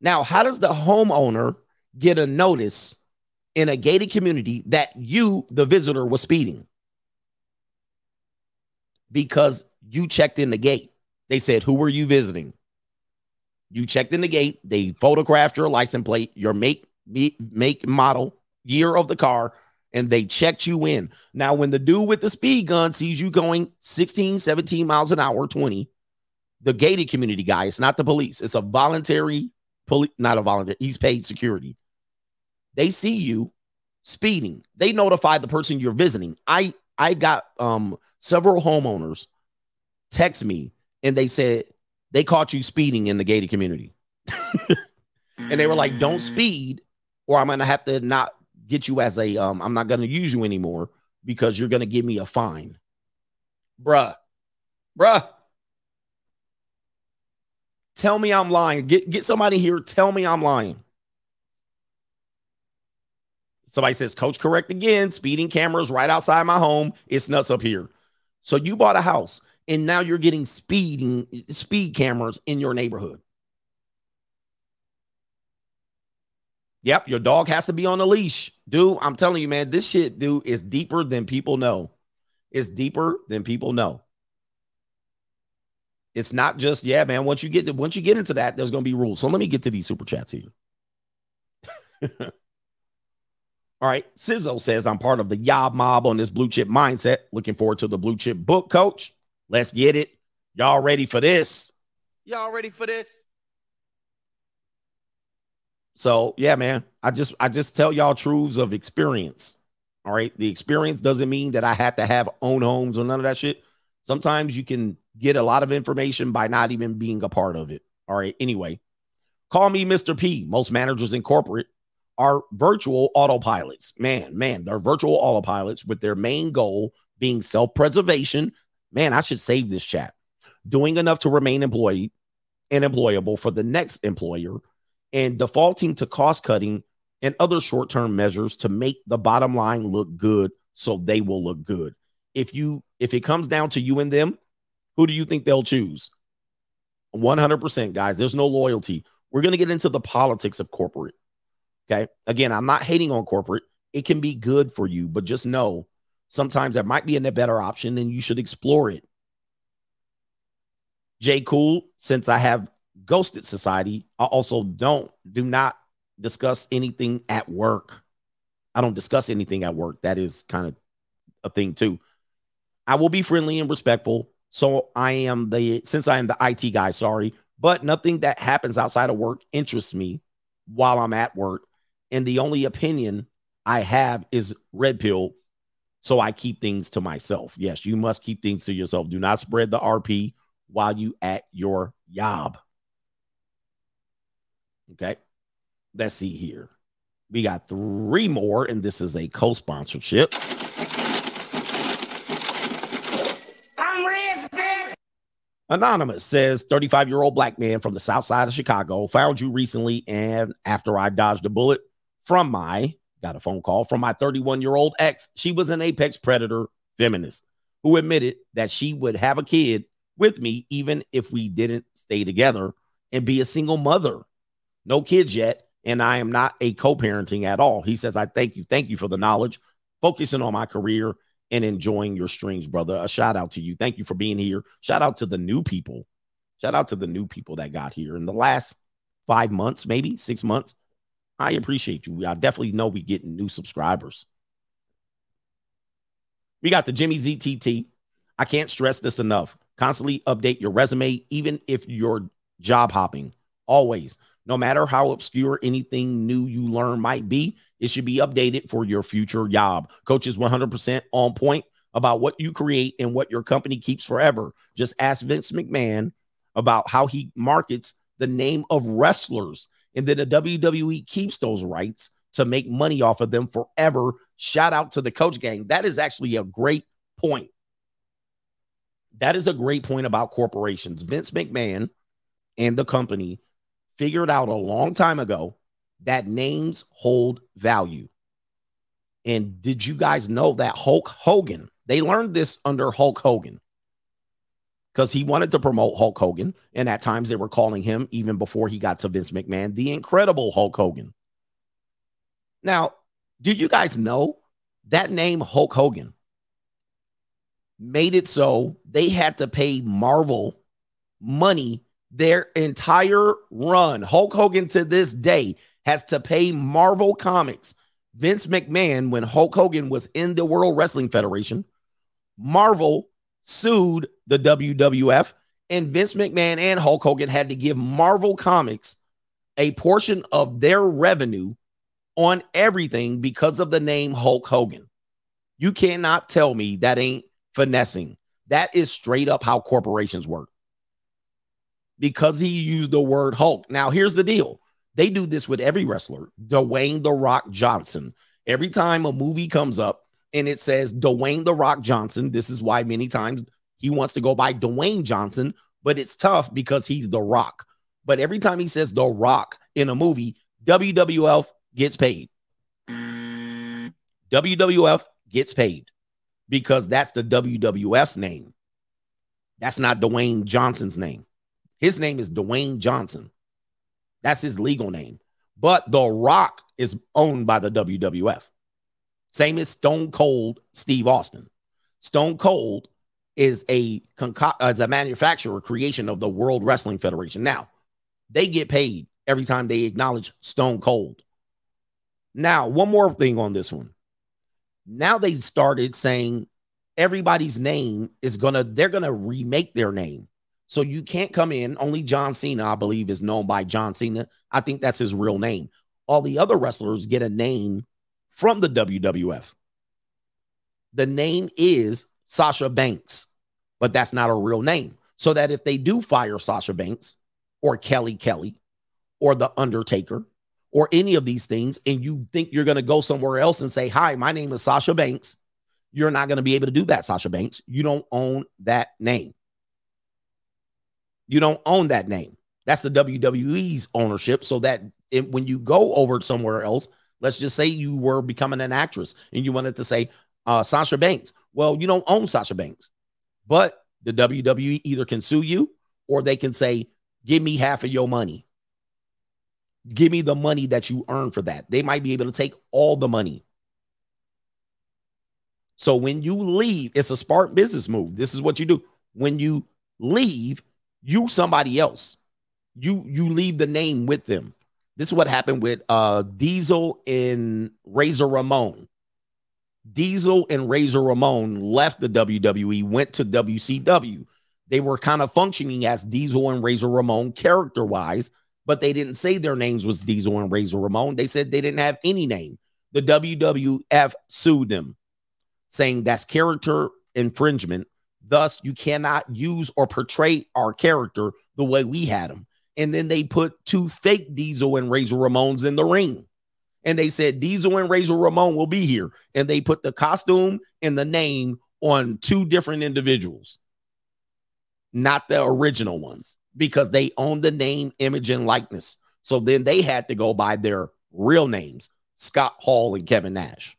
Now, how does the homeowner get a notice in a gated community that you, the visitor, was speeding? Because you checked in the gate. They said, Who were you visiting? You checked in the gate. They photographed your license plate, your make, make, model, year of the car, and they checked you in. Now, when the dude with the speed gun sees you going 16, 17 miles an hour, 20, the gated community guy, it's not the police, it's a voluntary police, not a volunteer, he's paid security. They see you speeding. They notify the person you're visiting. I I got um several homeowners text me and they said they caught you speeding in the gated community. [laughs] and they were like, don't mm. speed, or I'm gonna have to not get you as a um, I'm not gonna use you anymore because you're gonna give me a fine. Bruh. Bruh. Tell me I'm lying. Get get somebody here. Tell me I'm lying. Somebody says, Coach, correct again. Speeding cameras right outside my home. It's nuts up here. So you bought a house and now you're getting speeding speed cameras in your neighborhood. Yep, your dog has to be on a leash. Dude, I'm telling you, man, this shit, dude, is deeper than people know. It's deeper than people know. It's not just, yeah, man. Once you get to, once you get into that, there's gonna be rules. So let me get to these super chats here. [laughs] All right. Sizzo says, I'm part of the Yob mob on this blue chip mindset. Looking forward to the blue chip book, coach. Let's get it. Y'all ready for this? Y'all ready for this? So yeah, man. I just I just tell y'all truths of experience. All right. The experience doesn't mean that I had to have own homes or none of that shit. Sometimes you can get a lot of information by not even being a part of it. All right. Anyway, call me Mr. P. Most managers in corporate are virtual autopilots. Man, man, they're virtual autopilots with their main goal being self preservation. Man, I should save this chat. Doing enough to remain employed and employable for the next employer and defaulting to cost cutting and other short term measures to make the bottom line look good so they will look good. If you if it comes down to you and them, who do you think they'll choose? 100% guys, there's no loyalty. We're going to get into the politics of corporate. Okay? Again, I'm not hating on corporate. It can be good for you, but just know sometimes there might be a better option and you should explore it. Jay Cool, since I have ghosted society, I also don't do not discuss anything at work. I don't discuss anything at work. That is kind of a thing too. I will be friendly and respectful. So I am the since I am the IT guy, sorry, but nothing that happens outside of work interests me while I'm at work. And the only opinion I have is red pill. So I keep things to myself. Yes, you must keep things to yourself. Do not spread the RP while you at your job. Okay. Let's see here. We got three more, and this is a co-sponsorship. I'm rich, bitch. Anonymous says 35 year old black man from the south side of Chicago found you recently. And after I dodged a bullet from my, got a phone call from my 31 year old ex, she was an apex predator feminist who admitted that she would have a kid with me even if we didn't stay together and be a single mother. No kids yet. And I am not a co parenting at all. He says, I thank you. Thank you for the knowledge, focusing on my career and enjoying your streams, brother. A shout out to you. Thank you for being here. Shout out to the new people. Shout out to the new people that got here in the last five months, maybe six months. I appreciate you. I definitely know we getting new subscribers. We got the Jimmy ZTT. I can't stress this enough. Constantly update your resume, even if you're job hopping. Always, no matter how obscure anything new you learn might be, it should be updated for your future job. Coach is 100% on point about what you create and what your company keeps forever. Just ask Vince McMahon about how he markets the name of wrestlers, and then the WWE keeps those rights to make money off of them forever. Shout out to the coach gang. That is actually a great point. That is a great point about corporations. Vince McMahon and the company figured out a long time ago that names hold value. And did you guys know that Hulk Hogan, they learned this under Hulk Hogan because he wanted to promote Hulk Hogan. And at times they were calling him, even before he got to Vince McMahon, the incredible Hulk Hogan. Now, do you guys know that name Hulk Hogan made it so they had to pay Marvel money their entire run. Hulk Hogan to this day has to pay Marvel Comics. Vince McMahon, when Hulk Hogan was in the World Wrestling Federation, Marvel sued the WWF, and Vince McMahon and Hulk Hogan had to give Marvel Comics a portion of their revenue on everything because of the name Hulk Hogan. You cannot tell me that ain't finessing. That is straight up how corporations work. Because he used the word Hulk. Now, here's the deal they do this with every wrestler, Dwayne The Rock Johnson. Every time a movie comes up and it says Dwayne The Rock Johnson, this is why many times he wants to go by Dwayne Johnson, but it's tough because he's The Rock. But every time he says The Rock in a movie, WWF gets paid. WWF gets paid because that's the WWF's name. That's not Dwayne Johnson's name. His name is Dwayne Johnson. That's his legal name. But The Rock is owned by the WWF. Same as Stone Cold Steve Austin. Stone Cold is a conco- as a manufacturer creation of the World Wrestling Federation. Now, they get paid every time they acknowledge Stone Cold. Now, one more thing on this one. Now they started saying everybody's name is gonna, they're gonna remake their name. So you can't come in. Only John Cena, I believe, is known by John Cena. I think that's his real name. all the other wrestlers get a name from the WWF. The name is Sasha Banks, but that's not a real name. So that if they do fire Sasha Banks or Kelly Kelly or The Undertaker or any of these things, and you think you're going to go somewhere else and say, Hi, my name is Sasha Banks, you're not going to be able to do that, Sasha Banks. You don't own that name. You don't own that name. That's the WWE's ownership. So that it, when you go over somewhere else, let's just say you were becoming an actress and you wanted to say uh, Sasha Banks. Well, you don't own Sasha Banks, but the WWE either can sue you or they can say, give me half of your money. Give me the money that you earn for that. They might be able to take all the money. So when you leave, it's a smart business move. This is what you do. When you leave, you somebody else. You you leave the name with them. This is what happened with uh Diesel and Razor Ramon. Diesel and Razor Ramon left the WWE, went to WCW. They were kind of functioning as Diesel and Razor Ramon character wise, but they didn't say their names was Diesel and Razor Ramon. They said they didn't have any name. The WWF sued them, saying that's character infringement. Thus, you cannot use or portray our character the way we had him. And then they put two fake Diesel and Razor Ramones in the ring and they said Diesel and Razor Ramon will be here. And they put the costume and the name on two different individuals, not the original ones, because they own the name, image, and likeness. So then they had to go by their real names, Scott Hall and Kevin Nash.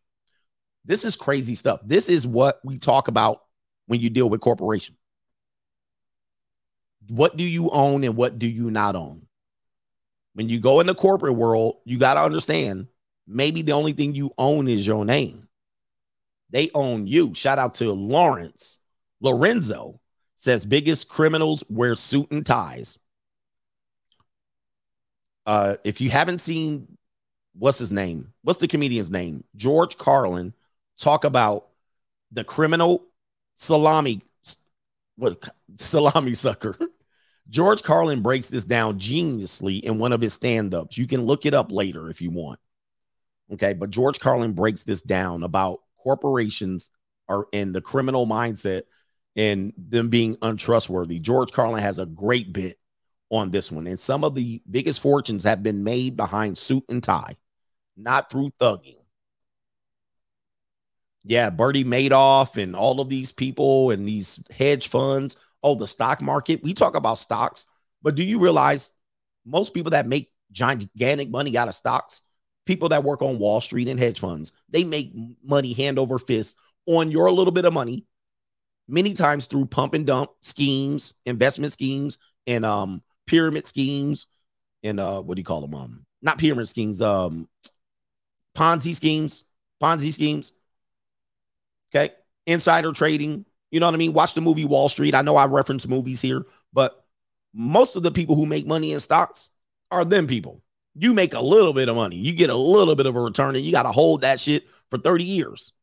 This is crazy stuff. This is what we talk about when you deal with corporation. What do you own and what do you not own? When you go in the corporate world, you got to understand maybe the only thing you own is your name. They own you. Shout out to Lawrence. Lorenzo says biggest criminals wear suit and ties. Uh, if you haven't seen what's his name? What's the comedian's name? George Carlin talk about the criminal salami what salami sucker. [laughs] George Carlin breaks this down geniusly in one of his stand-ups. You can look it up later if you want. Okay. But George Carlin breaks this down about corporations are in the criminal mindset and them being untrustworthy. George Carlin has a great bit on this one. And some of the biggest fortunes have been made behind suit and tie, not through thugging. Yeah, Bernie Madoff and all of these people and these hedge funds. Oh, the stock market. We talk about stocks, but do you realize most people that make gigantic money out of stocks people that work on Wall Street and hedge funds, they make money hand over fist on your little bit of money, many times through pump and dump schemes, investment schemes, and um pyramid schemes, and uh what do you call them? Um, not pyramid schemes, um Ponzi schemes, Ponzi schemes. Okay, insider trading. You know what I mean? Watch the movie Wall Street. I know I reference movies here, but most of the people who make money in stocks are them people you make a little bit of money, you get a little bit of a return, and you got to hold that shit for 30 years.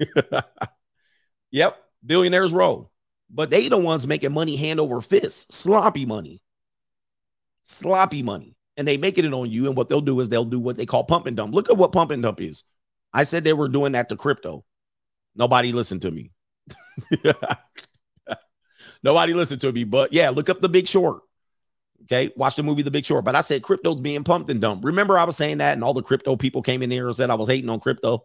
[laughs] yep, billionaires roll. But they the ones making money hand over fist, sloppy money. Sloppy money. And they making it on you. And what they'll do is they'll do what they call pump and dump. Look at what pump and dump is. I said they were doing that to crypto. Nobody listened to me. [laughs] Nobody listened to me. But yeah, look up the big short. Okay, watch the movie The Big Short. But I said crypto's being pumped and dumped. Remember, I was saying that, and all the crypto people came in here and said I was hating on crypto.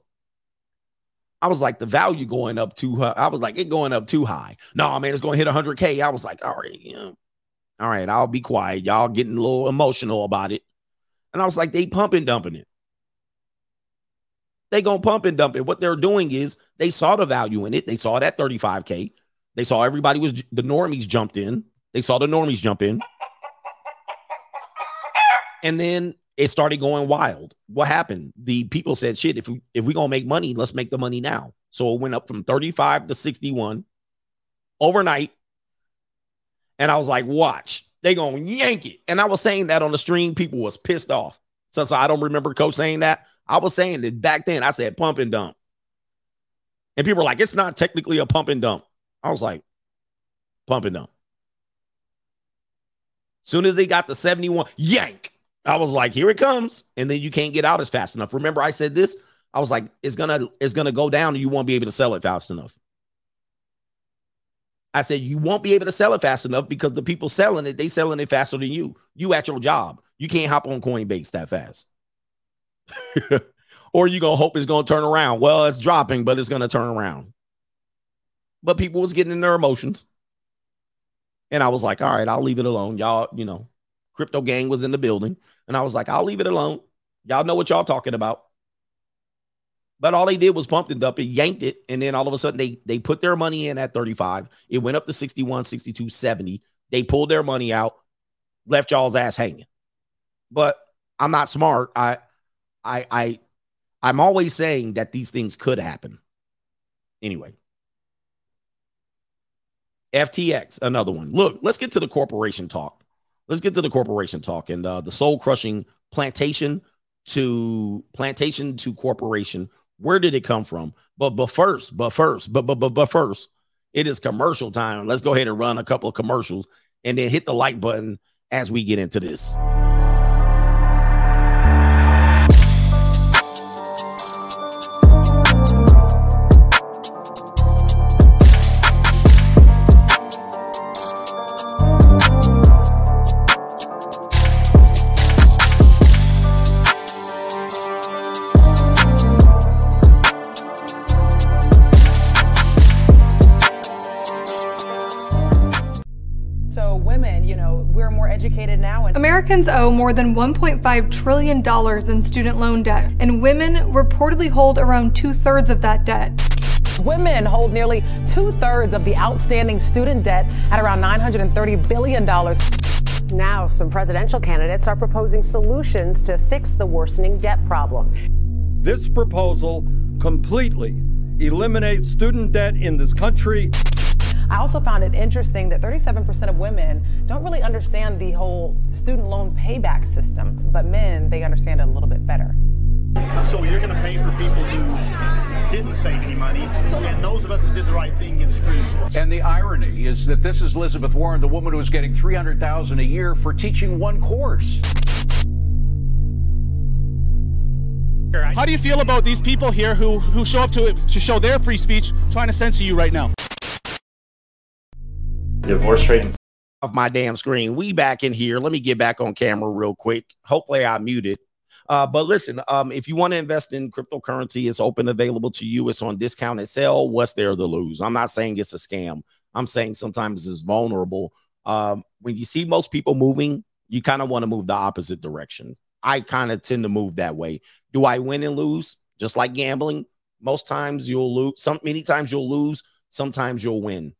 I was like, the value going up too high. I was like, it going up too high. No, man, it's going to hit 100K. I was like, all right, yeah. All right, I'll be quiet. Y'all getting a little emotional about it. And I was like, they pumping dumping it. They gonna pump and dump it. What they're doing is they saw the value in it. They saw that 35K. They saw everybody was the normies jumped in. They saw the normies jump in. And then it started going wild. What happened? The people said, shit, if we if we're gonna make money, let's make the money now. So it went up from 35 to 61 overnight. And I was like, watch, they gonna yank it. And I was saying that on the stream, people was pissed off. So I don't remember coach saying that. I was saying that back then I said pump and dump. And people were like, it's not technically a pump and dump. I was like, pump and dump. Soon as they got the 71, yank. I was like, here it comes. And then you can't get out as fast enough. Remember, I said this? I was like, it's gonna, it's gonna go down and you won't be able to sell it fast enough. I said you won't be able to sell it fast enough because the people selling it, they selling it faster than you. You at your job. You can't hop on Coinbase that fast. [laughs] or you gonna hope it's gonna turn around. Well, it's dropping, but it's gonna turn around. But people was getting in their emotions. And I was like, all right, I'll leave it alone. Y'all, you know, crypto gang was in the building. And I was like, I'll leave it alone. Y'all know what y'all talking about. But all they did was pump and dump it, yanked it, and then all of a sudden they they put their money in at 35. It went up to 61, 62, 70. They pulled their money out, left y'all's ass hanging. But I'm not smart. I I I I'm always saying that these things could happen. Anyway. FTX, another one. Look, let's get to the corporation talk. Let's get to the corporation talk and uh, the soul crushing plantation to plantation to corporation where did it come from? But but first, but first, but but but but first, it is commercial time. Let's go ahead and run a couple of commercials and then hit the like button as we get into this. Owe more than $1.5 trillion in student loan debt, and women reportedly hold around two thirds of that debt. Women hold nearly two thirds of the outstanding student debt at around $930 billion. Now, some presidential candidates are proposing solutions to fix the worsening debt problem. This proposal completely eliminates student debt in this country. I also found it interesting that 37% of women don't really understand the whole student loan payback system, but men, they understand it a little bit better. So you're going to pay for people who didn't save any money, and those of us that did the right thing get screwed. And the irony is that this is Elizabeth Warren, the woman who is getting 300,000 a year for teaching one course. How do you feel about these people here who, who show up to to show their free speech trying to censor you right now? Divorce rate of my damn screen. We back in here. Let me get back on camera real quick. Hopefully I muted. Uh, but listen, um, if you want to invest in cryptocurrency, it's open, available to you. It's on discount and sell. What's there to lose? I'm not saying it's a scam. I'm saying sometimes it's vulnerable. Um, when you see most people moving, you kind of want to move the opposite direction. I kind of tend to move that way. Do I win and lose? Just like gambling, most times you'll lose. Some many times you'll lose. Sometimes you'll win.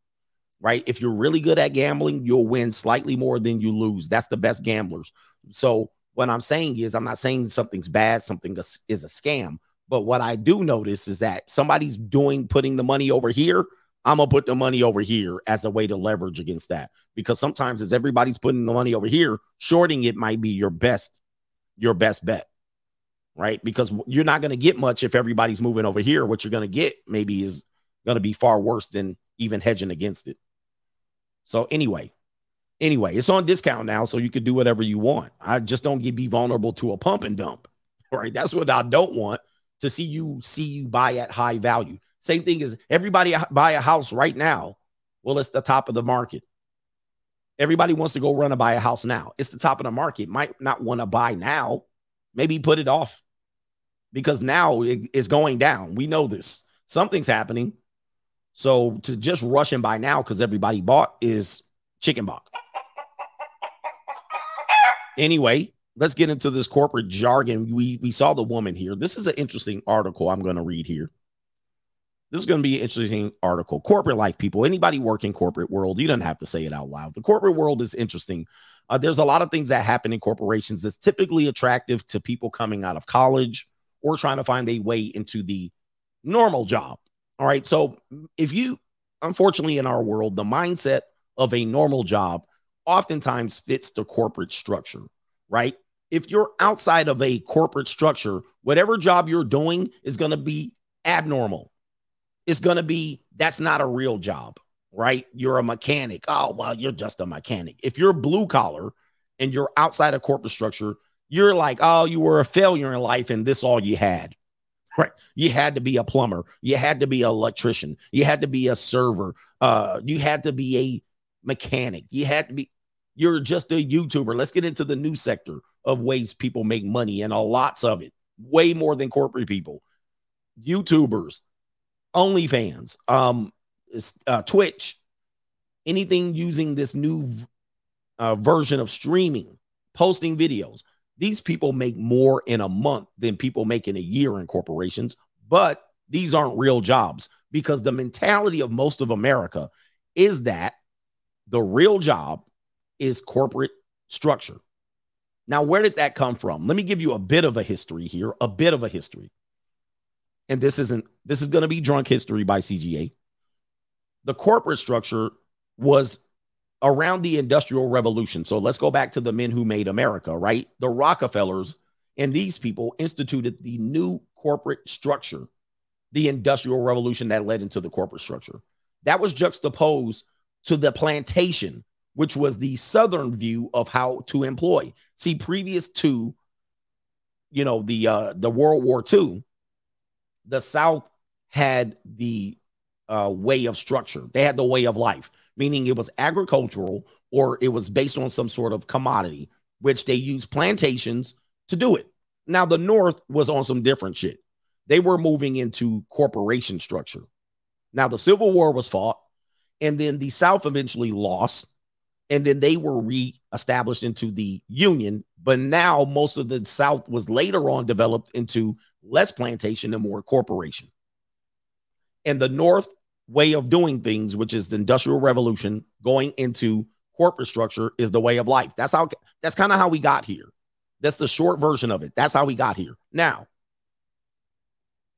Right? If you're really good at gambling, you'll win slightly more than you lose. That's the best gamblers. So what I'm saying is, I'm not saying something's bad, something is a scam. But what I do notice is that somebody's doing putting the money over here. I'm gonna put the money over here as a way to leverage against that because sometimes as everybody's putting the money over here, shorting it might be your best your best bet, right? Because you're not going to get much if everybody's moving over here. What you're going to get maybe is going to be far worse than even hedging against it. So anyway, anyway, it's on discount now, so you can do whatever you want. I just don't get be vulnerable to a pump and dump, [laughs] right? That's what I don't want to see you see you buy at high value. Same thing as everybody buy a house right now. Well, it's the top of the market. Everybody wants to go run and buy a house now. It's the top of the market. Might not want to buy now. Maybe put it off because now it is going down. We know this. Something's happening. So to just rush and buy now because everybody bought is chicken bok. Anyway, let's get into this corporate jargon. We we saw the woman here. This is an interesting article I'm going to read here. This is going to be an interesting article. Corporate life, people. Anybody work in corporate world, you don't have to say it out loud. The corporate world is interesting. Uh, there's a lot of things that happen in corporations that's typically attractive to people coming out of college or trying to find a way into the normal job. All right. So if you, unfortunately, in our world, the mindset of a normal job oftentimes fits the corporate structure, right? If you're outside of a corporate structure, whatever job you're doing is going to be abnormal It's going to be that's not a real job, right? You're a mechanic. Oh, well, you're just a mechanic. If you're blue collar and you're outside of corporate structure, You're like, oh, you were a failure in life, and this all you had. Right. You had to be a plumber. You had to be an electrician. You had to be a server. Uh, you had to be a mechanic. You had to be, you're just a YouTuber. Let's get into the new sector of ways people make money and a lots of it, way more than corporate people. YouTubers, OnlyFans, um, uh, Twitch, anything using this new uh, version of streaming, posting videos. These people make more in a month than people make in a year in corporations, but these aren't real jobs because the mentality of most of America is that the real job is corporate structure. Now, where did that come from? Let me give you a bit of a history here, a bit of a history. And this isn't, this is going to be drunk history by CGA. The corporate structure was around the Industrial Revolution. So let's go back to the men who made America, right? The Rockefellers and these people instituted the new corporate structure, the Industrial Revolution that led into the corporate structure. That was juxtaposed to the plantation, which was the Southern view of how to employ. See, previous to, you know, the uh, the World War II, the South had the uh, way of structure. They had the way of life meaning it was agricultural or it was based on some sort of commodity, which they used plantations to do it. Now, the North was on some different shit. They were moving into corporation structure. Now, the Civil War was fought, and then the South eventually lost, and then they were re-established into the Union. But now, most of the South was later on developed into less plantation and more corporation. And the North way of doing things, which is the industrial revolution, going into corporate structure is the way of life. That's how that's kind of how we got here. That's the short version of it. That's how we got here. Now,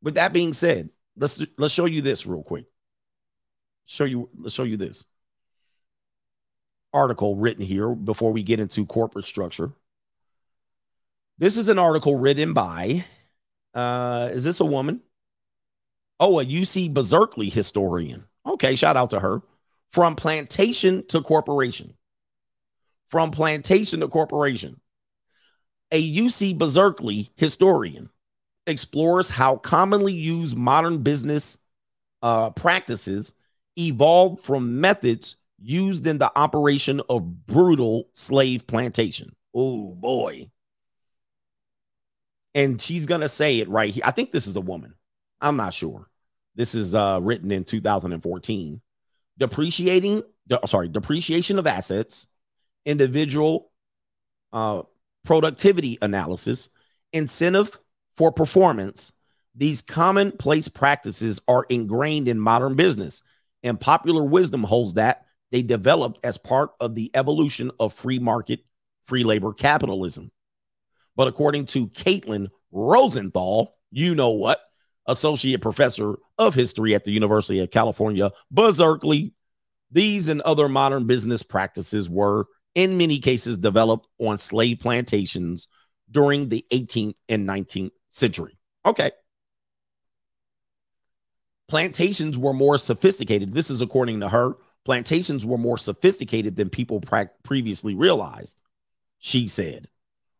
with that being said, let's let's show you this real quick. Show you let's show you this article written here before we get into corporate structure. This is an article written by uh is this a woman? Oh, a UC Berkeley historian. Okay, shout out to her. From plantation to corporation. From plantation to corporation. A UC Berkeley historian explores how commonly used modern business uh, practices evolved from methods used in the operation of brutal slave plantation. Oh boy. And she's going to say it right here. I think this is a woman. I'm not sure. This is uh, written in 2014. Depreciating, de- sorry, depreciation of assets, individual uh, productivity analysis, incentive for performance. These commonplace practices are ingrained in modern business, and popular wisdom holds that they developed as part of the evolution of free market, free labor capitalism. But according to Caitlin Rosenthal, you know what? Associate professor of history at the University of California, Berkeley. These and other modern business practices were, in many cases, developed on slave plantations during the 18th and 19th century. Okay. Plantations were more sophisticated. This is according to her. Plantations were more sophisticated than people previously realized, she said.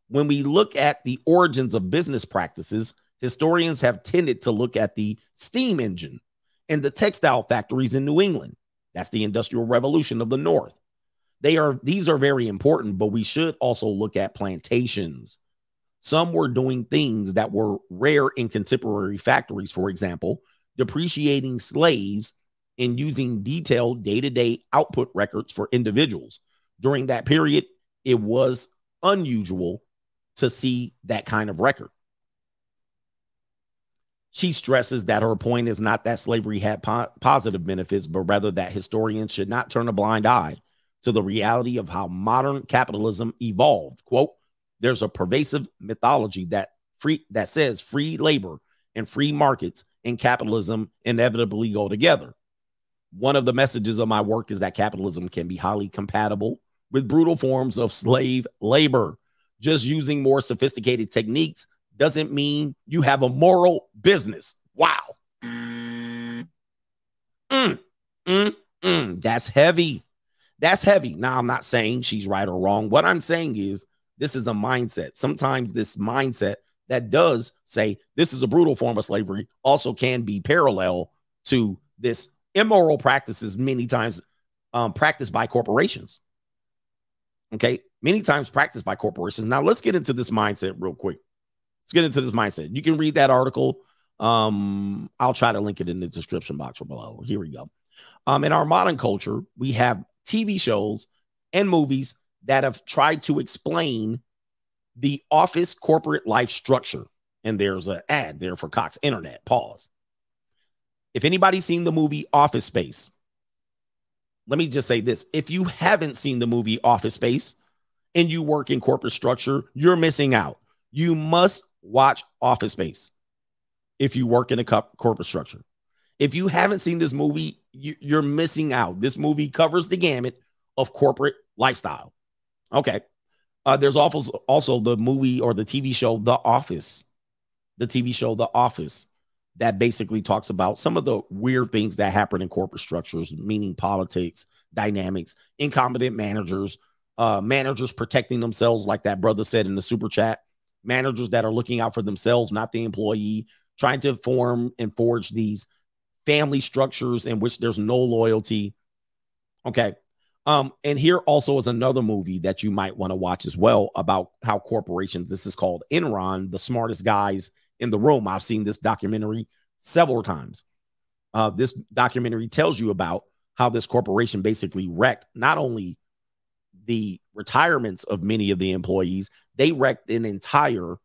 When we look at the origins of business practices, historians have tended to look at the steam engine and the textile factories in New England. That's the industrial revolution of the North. They are these are very important, but we should also look at plantations. Some were doing things that were rare in contemporary factories, for example, depreciating slaves and using detailed day to day output records for individuals. During that period, it was unusual to see that kind of record. She stresses that her point is not that slavery had po- positive benefits, but rather that historians should not turn a blind eye to the reality of how modern capitalism evolved. Quote, there's a pervasive mythology that free that says free labor and free markets and capitalism inevitably go together. One of the messages of my work is that capitalism can be highly compatible with brutal forms of slave labor. Just using more sophisticated techniques doesn't mean you have a moral business. Wow. Mm, mm, mm. That's heavy. That's heavy. Now, I'm not saying she's right or wrong. What I'm saying is this is a mindset. Sometimes this mindset that does say this is a brutal form of slavery also can be parallel to this immoral practices many times um, practiced by corporations. Okay, many times practiced by corporations. Now let's get into this mindset real quick. Let's get into this mindset. You can read that article. Um, I'll try to link it in the description box or below. Here we go. Um, in our modern culture, we have TV shows and movies that have tried to explain the office corporate life structure. And there's an ad there for Cox Internet. Pause. If anybody's seen the movie Office Space, let me just say this. If you haven't seen the movie Office Space and you work in corporate structure, you're missing out. You must watch Office Space if you work in a corporate structure. If you haven't seen this movie, you, are missing out. This movie covers the gamut of corporate lifestyle. Okay. Uh, there's also also the movie or the TV show The Office, the TV show The Office, that basically talks about some of the weird things that happen in corporate structures, meaning politics, dynamics, incompetent managers, uh, managers protecting themselves, like that brother said in the super chat, managers that are looking out for themselves, not the employee, trying to form and forge these family structures in which there's no loyalty. Okay. Um, and here also is another movie that you might want to watch as well about how corporations, this is called Enron, the smartest guys in the room. I've seen this documentary several times. Uh, this documentary tells you about how this corporation basically wrecked not only the retirements of many of the employees, they wrecked an entire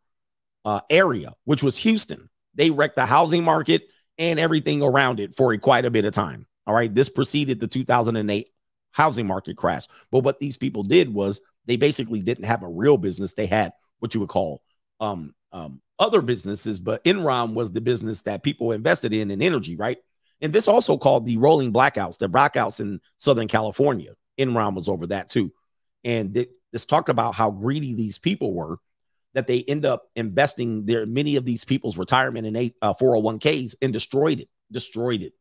uh, area, which was Houston. They wrecked the housing market and everything around it for a, quite a bit of time. All right. This preceded the 2008 housing market crash. But what these people did was they basically didn't have a real business. They had what you would call um, um, other businesses, but Enron was the business that people invested in in energy, right? And this also called the rolling blackouts, the blackouts in Southern California. Enron was over that too. And it, this talked about how greedy these people were that they end up investing their many of these people's retirement and uh, 401ks and destroyed it, destroyed it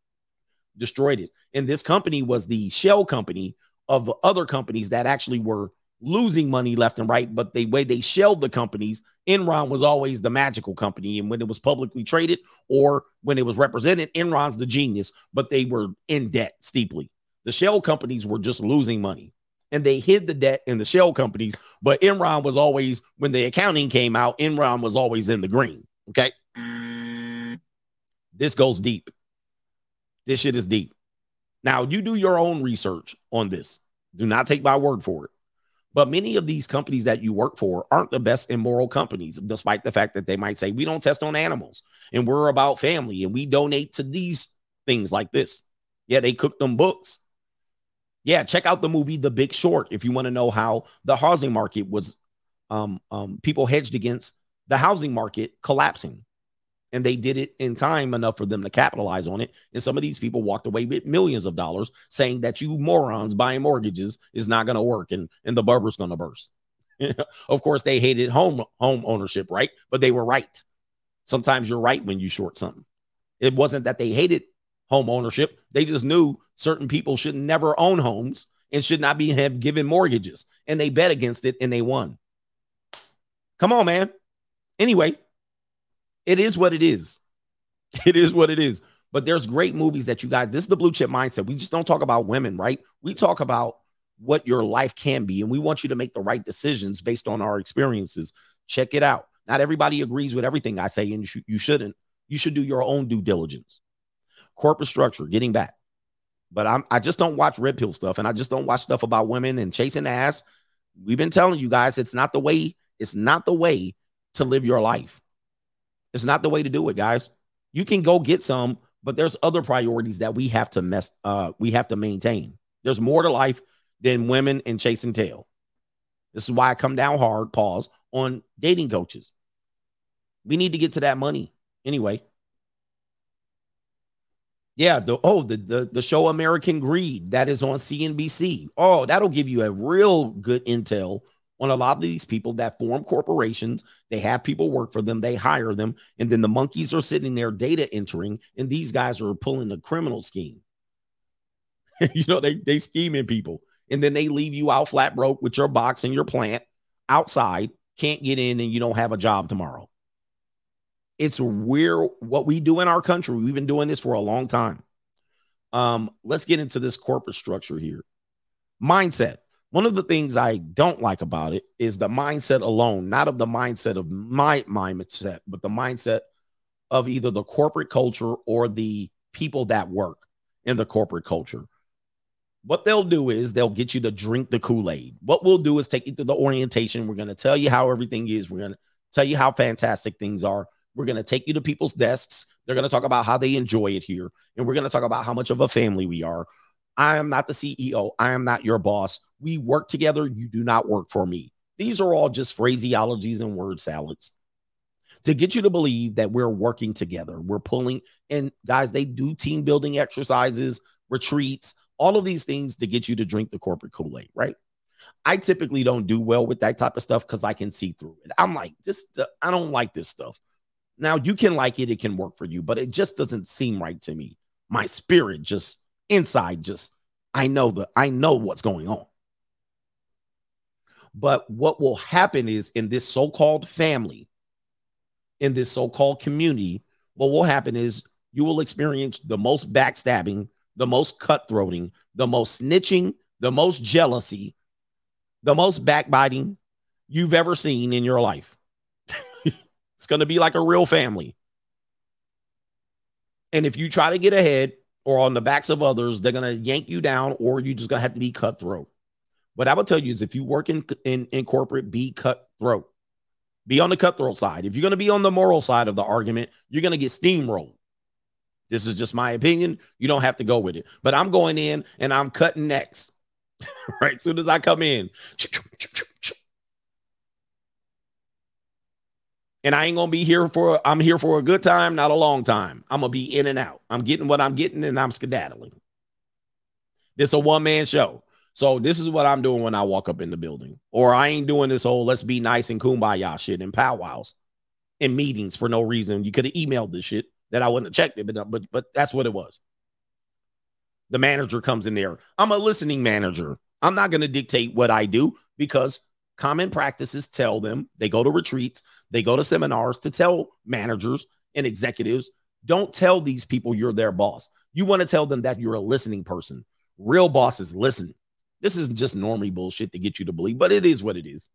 destroyed it. And this company was the shell company of other companies that actually were losing money left and right. But the way they shelled the companies, Enron was always the magical company. And when it was publicly traded or when it was represented, Enron's the genius, but they were in debt steeply. The shell companies were just losing money and they hid the debt in the shell companies. But Enron was always, when the accounting came out, Enron was always in the green. Okay. This goes deep. This shit is deep. Now, you do your own research on this. Do not take my word for it. But many of these companies that you work for aren't the best immoral companies, despite the fact that they might say, we don't test on animals and we're about family and we donate to these things like this. Yeah, they cook them books. Yeah, check out the movie The Big Short if you want to know how the housing market was, um, um, people hedged against the housing market collapsing and they did it in time enough for them to capitalize on it. And some of these people walked away with millions of dollars saying that you morons buying mortgages is not going to work and, and the bubble's going to burst. [laughs] of course, they hated home home ownership, right? But they were right. Sometimes you're right when you short something. It wasn't that they hated home ownership. They just knew certain people should never own homes and should not be have given mortgages. And they bet against it and they won. Come on, man. Anyway, it is what it is. [laughs] It is what it is. But there's great movies that you guys, this is the blue chip mindset. We just don't talk about women, right? We talk about what your life can be, and we want you to make the right decisions based on our experiences. Check it out. Not everybody agrees with everything I say, and you, sh- you shouldn't. You should do your own due diligence. Corporate structure, getting back. But I'm I just don't watch red pill stuff, and I just don't watch stuff about women and chasing ass. We've been telling you guys it's not the way, it's not the way to live your life. It's not the way to do it, guys. You can go get some, but there's other priorities that we have to mess uh we have to maintain. There's more to life than women and chasing tail. This is why I come down hard, pause, on dating coaches. We need to get to that money anyway. Yeah, the oh the the the show American Greed that is on CNBC. Oh, that'll give you a real good intel on a lot of these people that form corporations. They have people work for them, they hire them, and then the monkeys are sitting there data entering, and these guys are pulling a criminal scheme. [laughs] you know, they they scheming people, and then they leave you out flat broke with your box and your plant outside can't get in and you don't have a job tomorrow. It's weird what we do in our country. We've been doing this for a long time. Um, let's get into this corporate structure here. Mindset. One of the things I don't like about it is the mindset alone, not of the mindset of my mindset, but the mindset of either the corporate culture or the people that work in the corporate culture. What they'll do is they'll get you to drink the Kool Aid. What we'll do is take you to the orientation. We're going to tell you how everything is. We're going to tell you how fantastic things are. We're going to take you to people's desks. They're going to talk about how they enjoy it here. And we're going to talk about how much of a family we are. I am not the CEO. I am not your boss. We work together. You do not work for me. These are all just phraseologies and word salads to get you to believe that we're working together. We're pulling, and guys, they do team building exercises, retreats, all of these things to get you to drink the corporate Kool Aid, right? I typically don't do well with that type of stuff because I can see through it. I'm like, this, I don't like this stuff. Now, you can like it, it can work for you, but it just doesn't seem right to me. My spirit just inside, just, I know that I know what's going on. But what will happen is in this so called family, in this so called community, what will happen is you will experience the most backstabbing, the most cutthroating, the most snitching, the most jealousy, the most backbiting you've ever seen in your life. It's going to be like a real family. And if you try to get ahead or on the backs of others, they're going to yank you down or you're just going to have to be cutthroat. What I will tell you is if you work in, in, in corporate, be cutthroat. Be on the cutthroat side. If you're going to be on the moral side of the argument, you're going to get steamrolled. This is just my opinion. You don't have to go with it. But I'm going in and I'm cutting necks. [laughs] right? As soon as I come in. And I ain't gonna be here for I'm here for a good time, not a long time. I'm gonna be in and out. I'm getting what I'm getting and I'm skedaddling. This a one-man show. So this is what I'm doing when I walk up in the building. Or I ain't doing this whole let's be nice and kumbaya shit in powwows in meetings for no reason. You could have emailed this shit that I wouldn't have checked it, but, but but that's what it was. The manager comes in there. I'm a listening manager. I'm not to dictate what I do because common practices tell them they go to retreats, they go to seminars to tell managers and executives, don't tell these people you're their boss. You want to tell them that you're a listening person. Real bosses listen. This isn't just normie bullshit to get you to believe, but it is what it is.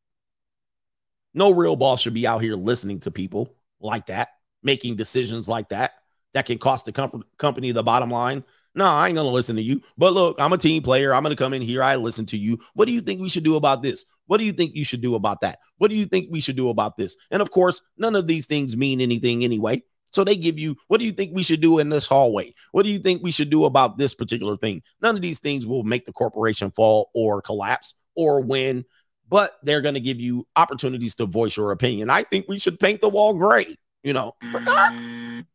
No real boss should be out here listening to people like that, making decisions like that that can cost the comp- company the bottom line. No, I ain't gonna listen to you. But look, I'm a team player. I'm gonna come in here. I listen to you. What do you think we should do about this? What do you think you should do about that? What do you think we should do about this? And of course, none of these things mean anything anyway. So they give you, what do you think we should do in this hallway? What do you think we should do about this particular thing? None of these things will make the corporation fall or collapse or win, but they're going to give you opportunities to voice your opinion. I think we should paint the wall gray, you know. Mm.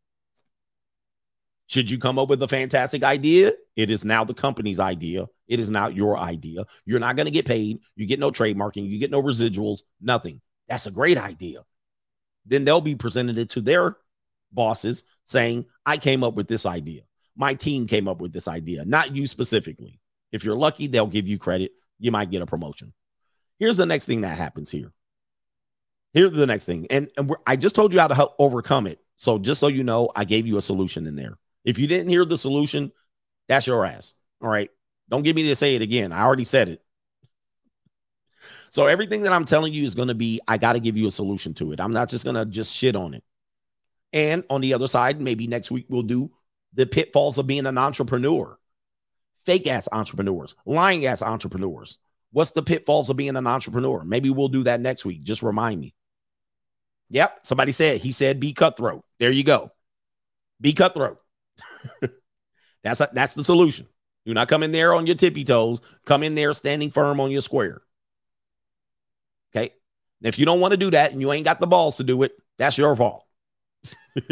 Should you come up with a fantastic idea? It is now the company's idea. It is not your idea. You're not going to get paid. You get no trademarking. You get no residuals, nothing. That's a great idea. Then they'll be presented it to their bosses saying, I came up with this idea. My team came up with this idea, not you specifically. If you're lucky, they'll give you credit. You might get a promotion. Here's the next thing that happens here. Here's the next thing. And, and I just told you how to help overcome it. So just so you know, I gave you a solution in there. If you didn't hear the solution, that's your ass. All right. Don't get me to say it again. I already said it. So everything that I'm telling you is going to be, I got to give you a solution to it. I'm not just going to just shit on it. And on the other side, maybe next week we'll do the pitfalls of being an entrepreneur, fake ass entrepreneurs, lying ass entrepreneurs. What's the pitfalls of being an entrepreneur? Maybe we'll do that next week. Just remind me. Yep. Somebody said, he said, be cutthroat. There you go. Be cutthroat. [laughs] that's, a, that's the solution. Do not come in there on your tippy toes. Come in there standing firm on your square. Okay. if you don't want to do that and you ain't got the balls to do it, that's your fault. [laughs]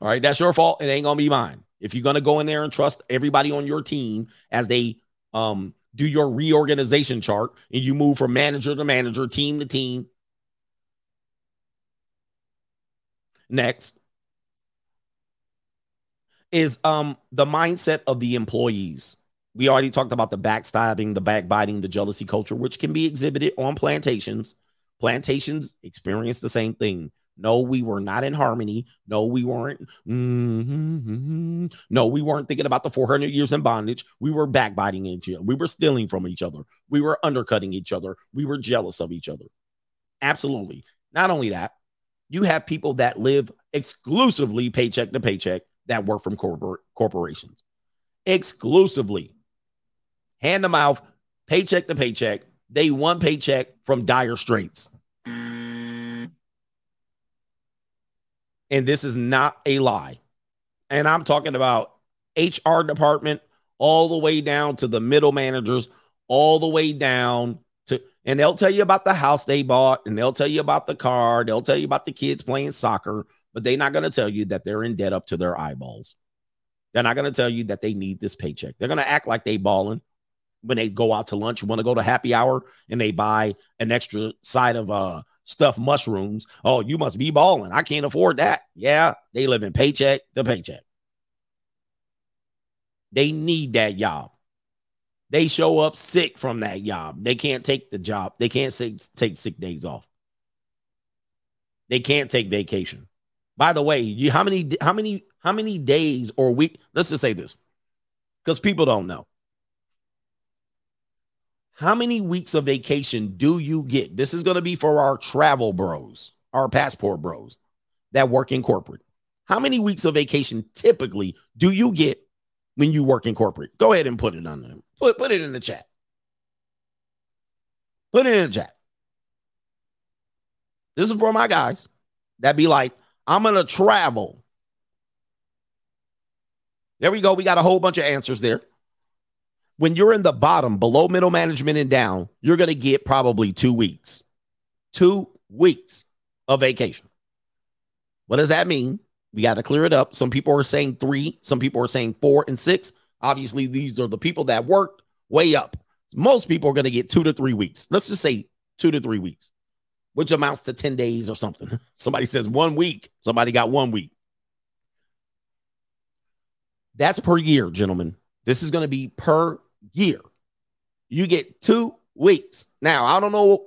All right, that's your fault. It ain't gonna be mine. If you're gonna go in there and trust everybody on your team as they um do your reorganization chart and you move from manager to manager, team to team. Next is um the mindset of the employees. We already talked about the backstabbing, the backbiting, the jealousy culture, which can be exhibited on plantations. Plantations experience the same thing. No, we were not in harmony. No, we weren't. mm-hmm, No, we weren't thinking about the 400 years in bondage. We were backbiting each other. We were stealing from each other. We were undercutting each other. We were jealous of each other. Absolutely. Not only that, you have people that live exclusively paycheck to paycheck that work from corporate corporations. Exclusively. Hand to mouth, paycheck to paycheck. They one paycheck from dire straits. And this is not a lie. And I'm talking about HR department all the way down to the middle managers, all the way down to, and they'll tell you about the house they bought, and they'll tell you about the car, they'll tell you about the kids playing soccer, but they're not going to tell you that they're in debt up to their eyeballs. They're not going to tell you that they need this paycheck. They're going to act like they balling when they go out to lunch, want to go to happy hour, and they buy an extra side of uh stuffed mushrooms. Oh, you must be balling. I can't afford that. Yeah, they live in paycheck to paycheck. They need that job. They show up sick from that job. They can't take the job. They can't take sick days off. They can't take vacation. By the way, you how many how many how many days or week? Let's just say this, because people don't know. How many weeks of vacation do you get? This is going to be for our travel bros, our passport bros that work in corporate. How many weeks of vacation typically do you get when you work in corporate? Go ahead and put it on them. Put, put it in the chat. Put it in the chat. This is for my guys that be like, I'm going to travel. There we go. We got a whole bunch of answers there when you're in the bottom, below middle management and down, you're going to get probably two weeks, two weeks of vacation. What does that mean? We got to clear it up. Some people are saying three, some people are saying four and six. Obviously, these are the people that worked way up. Most people are going to get two to three weeks. Let's just say two to three weeks, which amounts to 10 days or something. [laughs] Somebody says one week, somebody got one week. That's per year, gentlemen. This is going to be per year. You get two weeks. Now, I don't know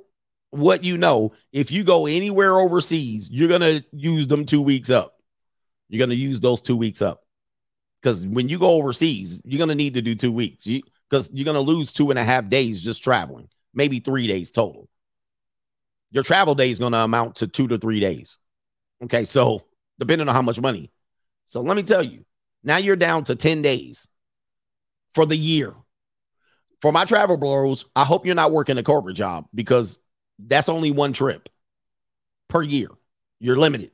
what you know. If you go anywhere overseas, you're going to use them two weeks up. You're going to use those two weeks up. Because when you go overseas, you're going to need to do two weeks because you, you're going to lose two and a half days just traveling, maybe three days total. Your travel day is going to amount to two to three days. Okay. So, depending on how much money. So, let me tell you, now you're down to 10 days for the year for my travel bros, I hope you're not working a corporate job because that's only one trip per year. You're limited.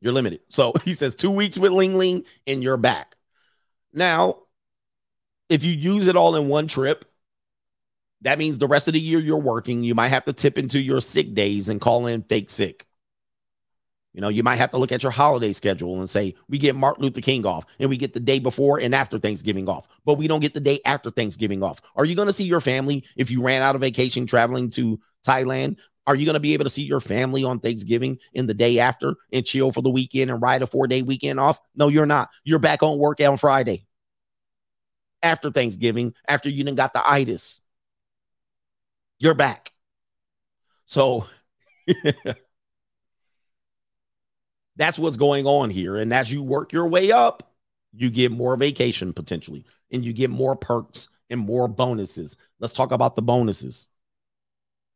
You're limited. So [laughs] he says two weeks with Ling Ling and you're back. Now, if you use it all in one trip, that means the rest of the year you're working. You might have to tip into your sick days and call in fake sick. You know, you might have to look at your holiday schedule and say, we get Martin Luther King off and we get the day before and after Thanksgiving off, but we don't get the day after Thanksgiving off. Are you going to see your family if you ran out of vacation traveling to Thailand? Are you going to be able to see your family on Thanksgiving in the day after and chill for the weekend and ride a four day weekend off? No, you're not. You're back on work on Friday after Thanksgiving, after you done got the itis. You're back. So, [laughs] That's what's going on here. And as you work your way up, you get more vacation potentially and you get more perks and more bonuses. Let's talk about the bonuses.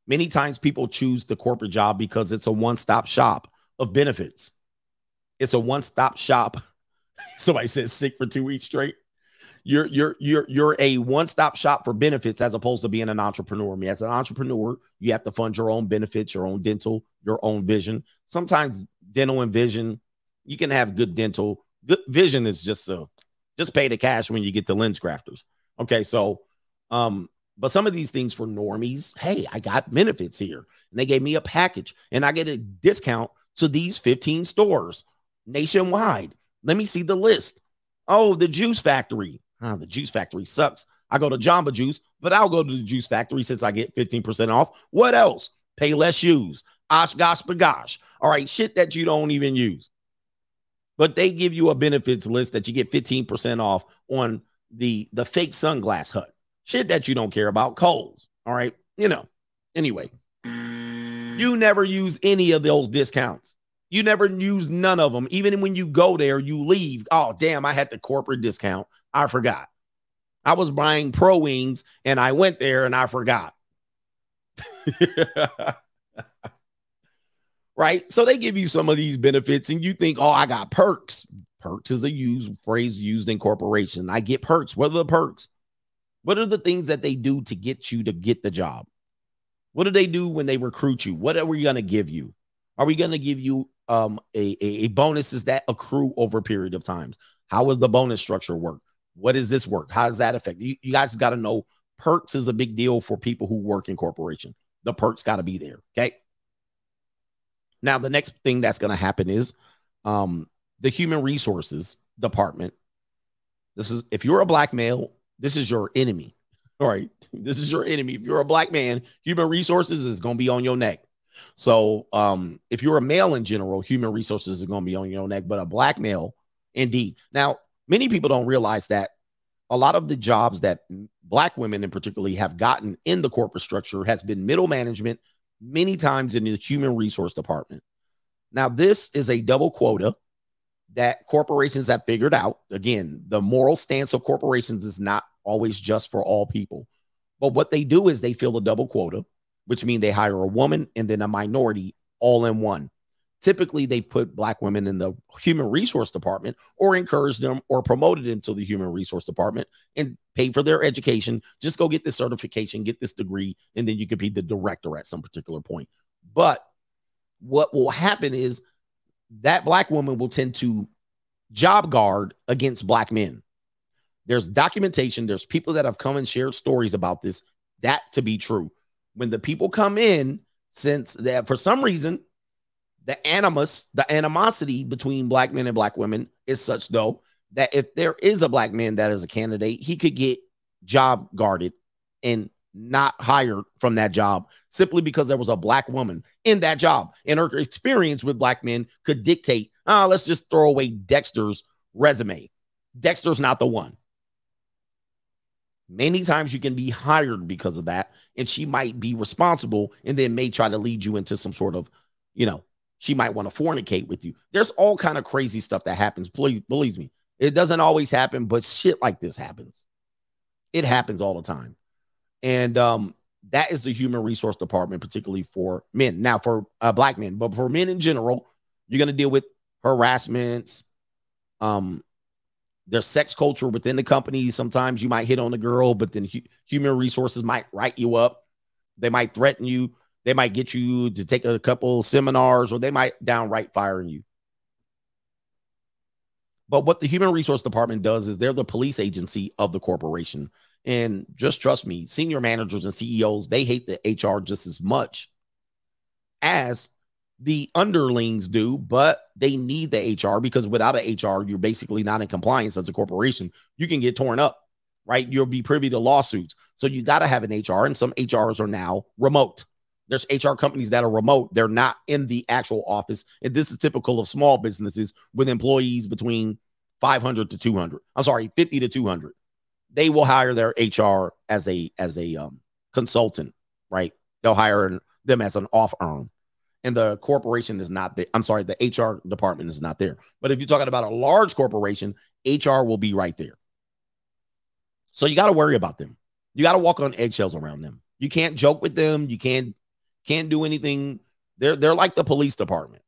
Many times people choose the corporate job because it's a one stop shop of benefits. It's a one stop shop. [laughs] Somebody said sick for two weeks straight. You're you're you're you're a one stop shop for benefits as opposed to being an entrepreneur. I mean, as an entrepreneur, you have to fund your own benefits, your own dental, your own vision. Sometimes dental and vision. You can have good dental. Good vision is just so just pay the cash when you get to LensCrafters. Okay, so um, but some of these things for normies, hey, I got benefits here. And they gave me a package and I get a discount to these 15 stores nationwide. Let me see the list. Oh, the juice factory. The juice factory sucks. I go to Jamba Juice, but I'll go to the juice factory since I get 15% off. What else? Payless Shoes. Osh gosh bagosh. All right, shit that you don't even use. But they give you a benefits list that you get 15% off on the the fake sunglass hut. Shit that you don't care about. Kohl's. All right. You know. Anyway, you never use any of those discounts. You never use none of them. Even when you go there, you leave. Oh, damn, I had the corporate discount. I forgot. I was buying pro wings and I went there and I forgot. [laughs] right? So they give you some of these benefits and you think, oh, I got perks. Perks is a used phrase used in corporation. I get perks. What are the perks? What are the things that they do to get you to get the job? What do they do when they recruit you? What are we going to give you? Are we going to give you um a, a, a bonuses that accrue over a period of times? How does the bonus structure work? What does this work? How does that affect you? You guys got to know perks is a big deal for people who work in corporation. The perks got to be there. Okay. Now, the next thing that's going to happen is um, the human resources department. This is if you're a black male, this is your enemy. [laughs] All right. This is your enemy. If you're a black man, human resources is going to be on your neck. So, um, if you're a male in general, human resources is going to be on your neck, but a black male, indeed. Now, many people don't realize that a lot of the jobs that black women in particularly have gotten in the corporate structure has been middle management many times in the human resource department. Now this is a double quota that corporations have figured out. Again the moral stance of corporations is not always just for all people but what they do is they fill a double quota which means they hire a woman and then a minority all in one typically they put black women in the human resource department or encourage them or promoted into the human resource department and pay for their education. Just go get this certification get this degree and then you could be the director at some particular point. But what will happen is that black woman will tend to job guard against black men. There's documentation. There's people that have come and shared stories about this that to be true. When the people come in since that for some reason the animus, the animosity between black men and black women is such though that if there is a black man that is a candidate, he could get job guarded and not hired from that job simply because there was a black woman in that job and her experience with black men could dictate, ah, oh, let's just throw away Dexter's resume. Dexter's not the one. Many times you can be hired because of that, and she might be responsible and then may try to lead you into some sort of, you know, she might want to fornicate with you. There's all kind of crazy stuff that happens. Please, believe me, it doesn't always happen, but shit like this happens. It happens all the time, and um, that is the human resource department, particularly for men. Now, for uh, black men, but for men in general, you're to deal with harassments. Um, there's sex culture within the company. Sometimes you might hit on a girl, but then hu- human resources might write you up. They might threaten you. They might get you to take a couple seminars or they might downright firing you. But what the human resource department does is they're the police agency of the corporation. And just trust me, senior managers and CEOs, they hate the HR just as much as the underlings do, but they need the HR because without an HR, you're basically not in compliance as a corporation. You can get torn up, right? You'll be privy to lawsuits. So you got to have an HR, and some HRs are now remote. There's HR companies that are remote. They're not in the actual office. And this is typical of small businesses with employees between 500 to 200. I'm sorry, 50 to 200. They will hire their HR as a as a um, consultant, right? They'll hire them as an off arm. And the corporation is not there. I'm sorry, the HR department is not there. But if you're talking about a large corporation, HR will be right there. So you got to worry about them. You got to walk on eggshells around them. You can't joke with them. You can't can't do anything. They're they're like the police department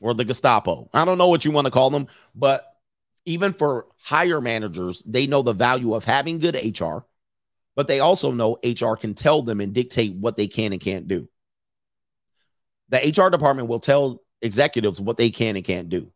or the Gestapo. I don't know what you want to call them, but even for higher managers, they know the value of having good HR, but they also know HR can tell them and dictate what they can and can't do. The HR department will tell executives what they can and can't do.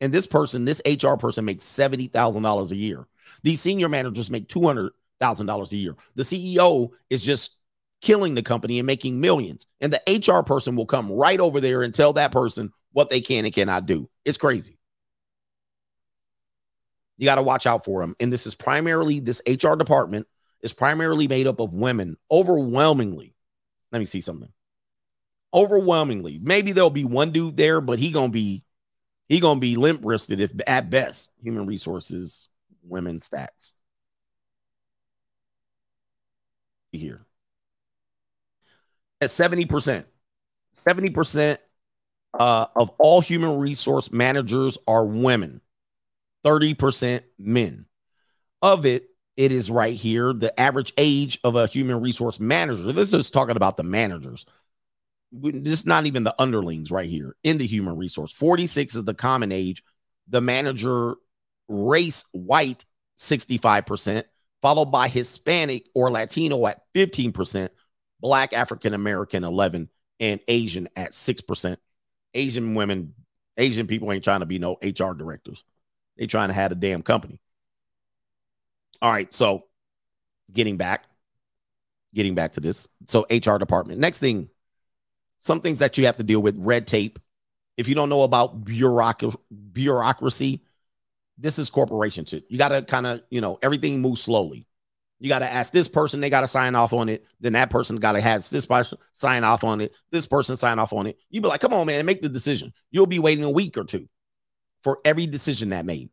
And this person, this HR person makes $70,000 a year. These senior managers make $200,000 a year. The CEO is just killing the company and making millions. And the HR person will come right over there and tell that person what they can and cannot do. It's crazy. You got to watch out for them. And this is primarily this HR department is primarily made up of women overwhelmingly. Let me see something. Overwhelmingly. Maybe there'll be one dude there, but he going to be he to be limp wristed if at best human resources women stats. Here. At 70%. 70% uh, of all human resource managers are women, 30% men. Of it, it is right here. The average age of a human resource manager, this is talking about the managers, this is not even the underlings right here in the human resource. 46 is the common age. The manager race white, 65%, followed by Hispanic or Latino at 15%, Black African American 11, and Asian at 6%. Asian women, Asian people ain't trying to be no HR directors. They trying to have a damn company. All right, so getting back, getting back to this. So HR department. Next thing, some things that you have to deal with red tape. If you don't know about bureaucracy, bureaucracy this is corporation shit. You got to kind of, you know, everything moves slowly. You got to ask this person, they got to sign off on it. Then that person got to have this person sign off on it. This person sign off on it. You be like, come on, man, make the decision. You'll be waiting a week or two for every decision that made.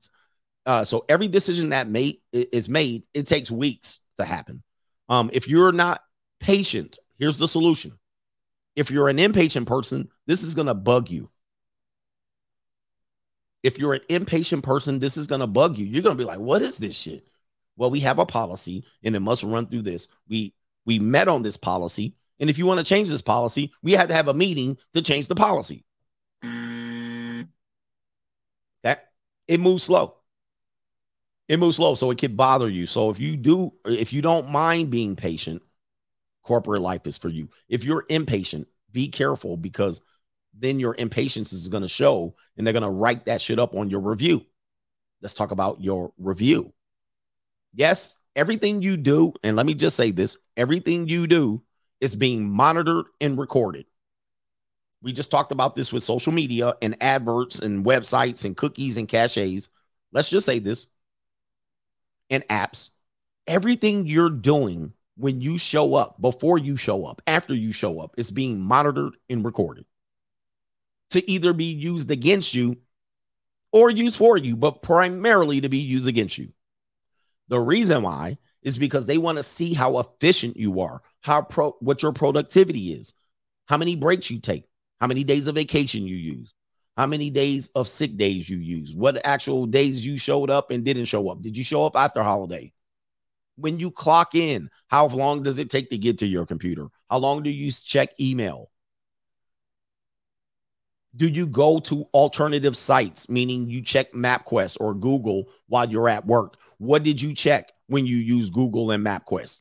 Uh, so every decision that made is made, it takes weeks to happen. Um, if you're not patient, here's the solution. If you're an impatient person, this is gonna bug you. If you're an impatient person, this is gonna bug you. You're gonna be like, what is this shit? Well, we have a policy and it must run through this. We we met on this policy. And if you want to change this policy, we have to have a meeting to change the policy. Okay. It moves slow it moves slow so it can bother you so if you do if you don't mind being patient corporate life is for you if you're impatient be careful because then your impatience is going to show and they're going to write that shit up on your review let's talk about your review yes everything you do and let me just say this everything you do is being monitored and recorded. We just talked about this with social media and adverts and websites and cookies and caches let's just say this and apps, everything you're doing when you show up, before you show up, after you show up, is being monitored and recorded to either be used against you or used for you, but primarily to be used against you. The reason why is because they want to see how efficient you are, how pro what your productivity is, how many breaks you take, how many days of vacation you use, how many days of sick days you use, what actual days you showed up and didn't show up. Did you show up after holiday? When you clock in, how long does it take to get to your computer? How long do you check email? Do you go to alternative sites, meaning you check MapQuest or Google while you're at work? What did you check when you use Google and MapQuest?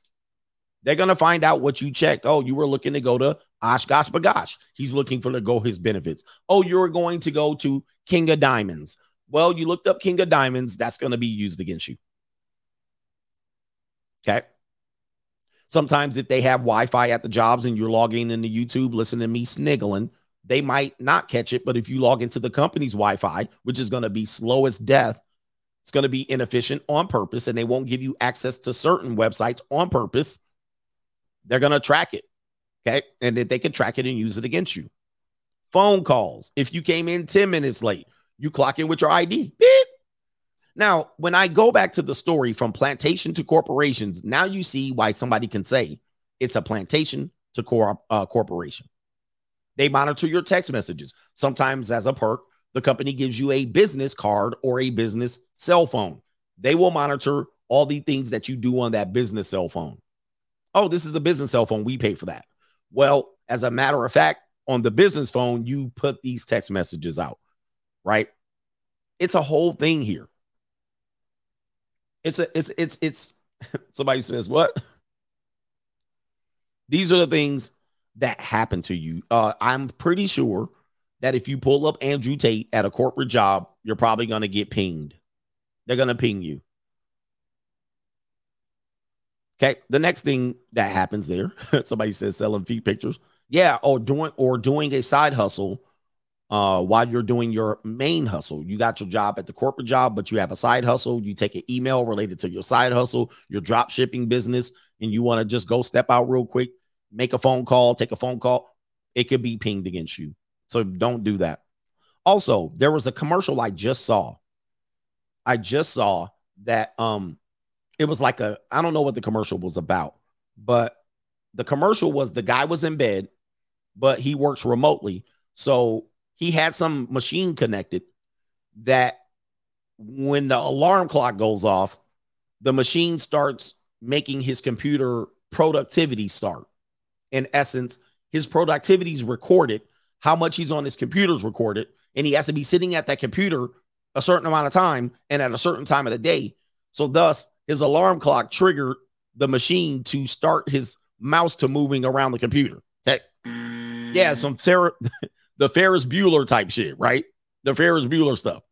They're going to find out what you checked. Oh, you were looking to go to OshKosh B'gosh. He's looking for to go his benefits. Oh, you're going to go to King of Diamonds. Well, you looked up King of Diamonds. That's going to be used against you. Okay. Sometimes if they have Wi-Fi at the jobs and you're logging into YouTube, listening to me sniggling, they might not catch it. But if you log into the company's Wi-Fi, which is going to be slow as death, it's going to be inefficient on purpose, and they won't give you access to certain websites on purpose they're going to track it. Okay. And that they can track it and use it against you. Phone calls. If you came in 10 minutes late, you clock in with your ID. Beep. Now, when I go back to the story from plantation to corporations, now you see why somebody can say it's a plantation to cor- uh, corporation. They monitor your text messages. Sometimes, as a perk, the company gives you a business card or a business cell phone. They will monitor all the things that you do on that business cell phone. Oh, this is a business cell phone. We pay for that. Well, as a matter of fact, on the business phone, you put these text messages out, right? It's a whole thing here. It's a it's it's it's [laughs] somebody says what? These are the things that happen to you. Uh, I'm pretty sure that if you pull up Andrew Tate at a corporate job, you're probably going to get pinged. They're going to ping you. Okay. The next thing that happens there, [laughs] somebody says selling feet pictures. Yeah, or doing or doing a side hustle uh while you're doing your main hustle. You got your job at the corporate job, but you have a side hustle. You take an email related to your side hustle, your drop shipping business, and you want to just go step out real quick, make a phone call, take a phone call. It could be pinged against you. So don't do that. Also, there was a commercial I just saw. I just saw that um it was like a I don't know what the commercial was about, but the commercial was the guy was in bed, but he works remotely. So he had some machine connected that when the alarm clock goes off, the machine starts making his computer productivity start. In essence, his productivity is recorded, how much he's on his computer is recorded, and he has to be sitting at that computer a certain amount of time and at a certain time of the day. So, thus, his alarm clock triggered the machine to start his mouse to moving around the computer. Okay. Yeah, mm. some Fer- [laughs] the Ferris Bueller type shit, right? The Ferris Bueller stuff.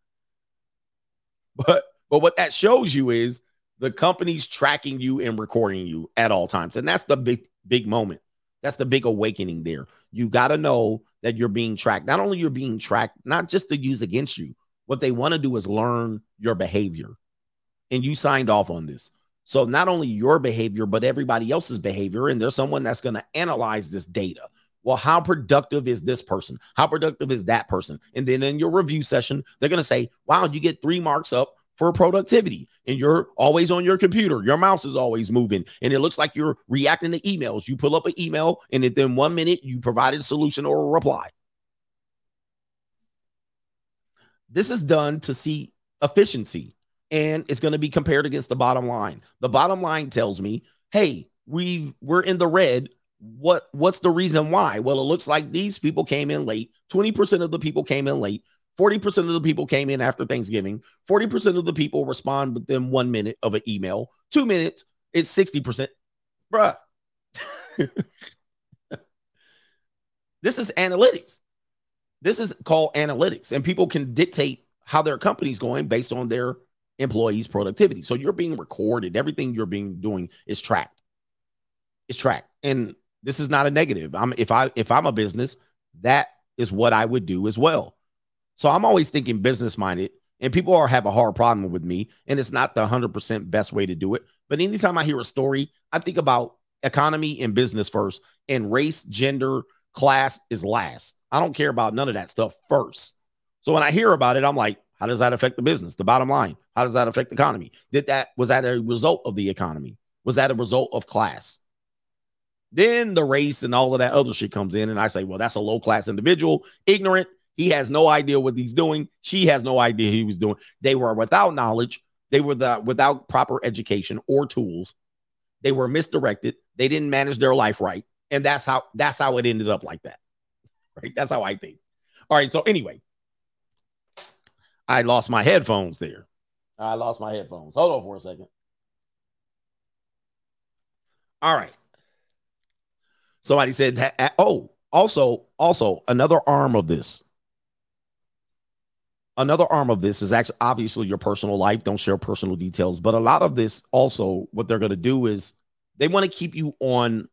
But but what that shows you is the company's tracking you and recording you at all times. And that's the big, big moment. That's the big awakening there. You got to know that you're being tracked. Not only you're being tracked, not just to use against you. What they want to do is learn your behavior. And you signed off on this. So not only your behavior, but everybody else's behavior. And there's someone that's going to analyze this data. Well, how productive is this person? How productive is that person? And then in your review session, they're going to say, wow, you get three marks up for productivity and you're always on your computer. Your mouse is always moving and it looks like you're reacting to emails. You pull up an email and within one minute you provided a solution or a reply. This is done to see efficiency and it's going to be compared against the bottom line. The bottom line tells me, "Hey, we we're in the red. What what's the reason why?" Well, it looks like these people came in late. 20% of the people came in late. 40% of the people came in after Thanksgiving. 40% of the people respond within one minute of an email. Two minutes, it's 60%. Bruh. [laughs] this is analytics. This is called analytics, and people can dictate how their company's going based on their employees' productivity. So you're being recorded. Everything you're being doing is tracked. It's tracked. And this is not a negative. I'm if I if I'm a business, that is what I would do as well. So I'm always thinking business minded, and people are have a hard problem with me, and it's not the hundred percent best way to do it. But anytime I hear a story, I think about economy and business first, and race, gender, class is last. I don't care about none of that stuff first. So when I hear about it, I'm like, how does that affect the business? The bottom line, how does that affect the economy? Did that was that a result of the economy? Was that a result of class? Then the race and all of that other shit comes in, and I say, well, that's a low class individual, ignorant, he has no idea what he's doing. She has no idea he was doing. They were without knowledge. They were the, without proper education or tools. They were misdirected. They didn't manage their life right. And that's how that's how it ended up like that. Right? That's how I think. All right. So anyway, I lost my headphones there. I lost my headphones. Hold on for a second. All right. Somebody said, "Oh, also, also another arm of this another arm of this is actually obviously your personal life. Don't share personal details, but a lot of this also, what they're going to do is they want to keep you on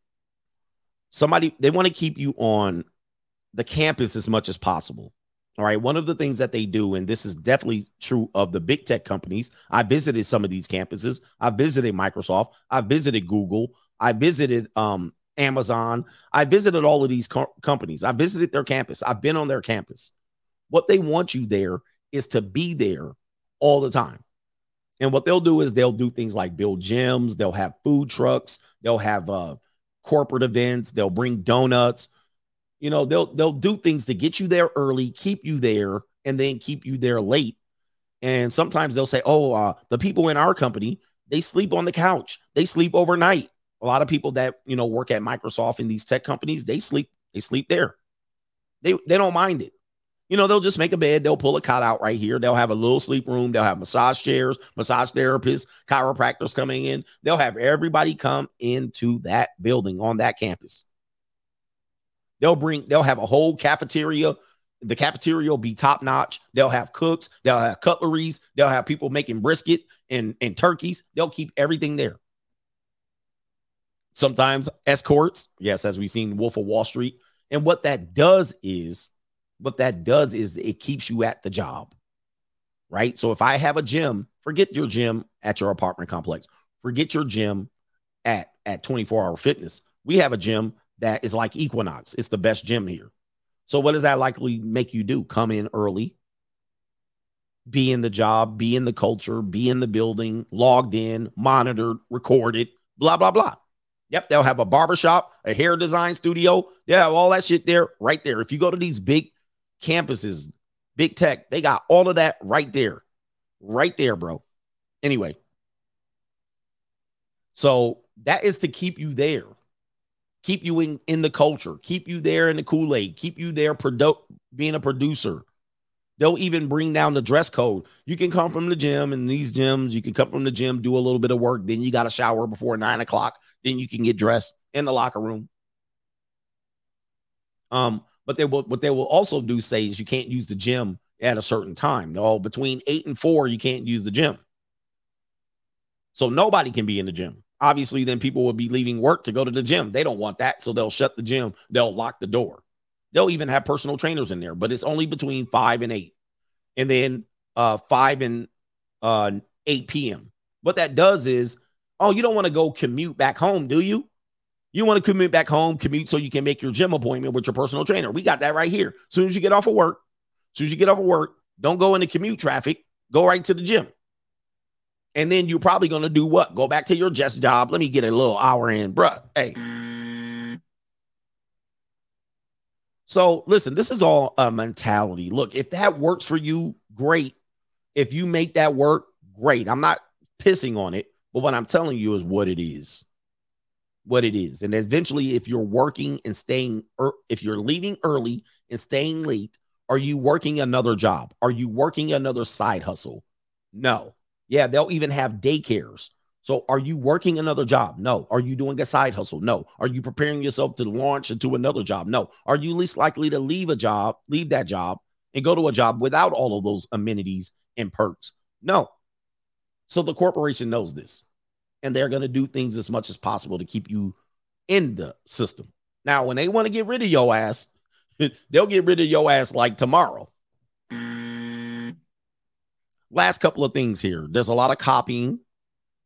somebody, they want to keep you on the campus as much as possible. All right. One of the things that they do, and this is definitely true of the big tech companies. I visited some of these campuses. I visited Microsoft. I visited Google. I visited um, Amazon. I visited all of these co- companies. I visited their campus. I've been on their campus. What they want you there is to be there all the time. And what they'll do is they'll do things like build gyms, they'll have food trucks, they'll have uh, corporate events, they'll bring donuts. You know, they'll they'll do things to get you there early, keep you there, and then keep you there late. And sometimes they'll say, "Oh, uh, the people in our company they sleep on the couch, they sleep overnight." A lot of people that you know work at Microsoft and these tech companies, they sleep they sleep there. They they don't mind it. You know, they'll just make a bed, they'll pull a cot out right here. They'll have a little sleep room, they'll have massage chairs, massage therapists, chiropractors coming in. They'll have everybody come into that building on that campus. They'll bring, they'll have a whole cafeteria. The cafeteria will be top notch. They'll have cooks, they'll have cutleries, they'll have people making brisket and, and turkeys. They'll keep everything there. Sometimes escorts, yes, as we've seen Wolf of Wall Street. And what that does is what that does is it keeps you at the job, right? So if I have a gym, forget your gym at your apartment complex, forget your gym at at 24 hour fitness. We have a gym that is like Equinox. It's the best gym here. So what does that likely make you do? Come in early, be in the job, be in the culture, be in the building, logged in, monitored, recorded, blah, blah, blah. Yep, they'll have a barbershop, a hair design studio. They have all that shit there, right there. If you go to these big campuses, big tech, they got all of that right there. Right there, bro. Anyway, so that is to keep you there, keep you in, in the culture, keep you there in the Kool Aid, keep you there produ- being a producer. They'll even bring down the dress code. You can come from the gym and these gyms. You can come from the gym, do a little bit of work. Then you got to shower before nine o'clock. Then you can get dressed in the locker room. Um, but they will what they will also do say is you can't use the gym at a certain time. No, between eight and four, you can't use the gym. So nobody can be in the gym. Obviously, then people will be leaving work to go to the gym. They don't want that. So they'll shut the gym, they'll lock the door. They'll even have personal trainers in there, but it's only between five and eight. And then uh five and uh 8 p.m. What that does is, oh, you don't want to go commute back home, do you? You want to commute back home, commute so you can make your gym appointment with your personal trainer. We got that right here. As soon as you get off of work, as soon as you get off of work, don't go into commute traffic, go right to the gym. And then you're probably going to do what? Go back to your just job. Let me get a little hour in, bruh. Hey. So listen, this is all a mentality. Look, if that works for you, great. If you make that work, great. I'm not pissing on it, but what I'm telling you is what it is. What it is. And eventually, if you're working and staying, er, if you're leaving early and staying late, are you working another job? Are you working another side hustle? No. Yeah, they'll even have daycares. So are you working another job? No. Are you doing a side hustle? No. Are you preparing yourself to launch into another job? No. Are you least likely to leave a job, leave that job and go to a job without all of those amenities and perks? No. So the corporation knows this and they're going to do things as much as possible to keep you in the system. Now, when they want to get rid of your ass, [laughs] they'll get rid of your ass like tomorrow. Last couple of things here. There's a lot of copying.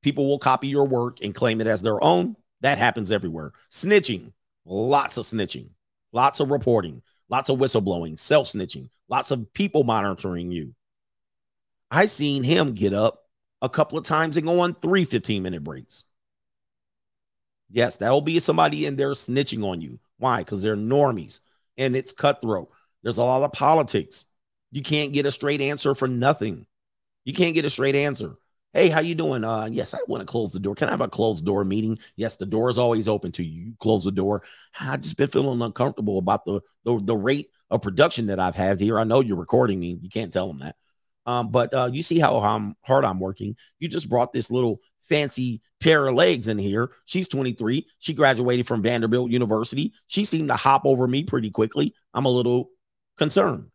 People will copy your work and claim it as their own. That happens everywhere. Snitching, lots of snitching, lots of reporting, lots of whistleblowing, self snitching, lots of people monitoring you. I seen him get up a couple of times and go on three 15 minute breaks. Yes, that'll be somebody in there snitching on you. Why? Because they're normies and it's cutthroat. There's a lot of politics. You can't get a straight answer for nothing. You can't get a straight answer. Hey, how you doing? Uh, yes, I want to close the door. Can I have a closed door meeting? Yes, the door is always open to you. You close the door. I just been feeling uncomfortable about the the, the rate of production that I've had here. I know you're recording me. You can't tell them that. Um, but uh, you see how I'm, hard I'm working. You just brought this little fancy pair of legs in here. She's 23. She graduated from Vanderbilt University. She seemed to hop over me pretty quickly. I'm a little concerned.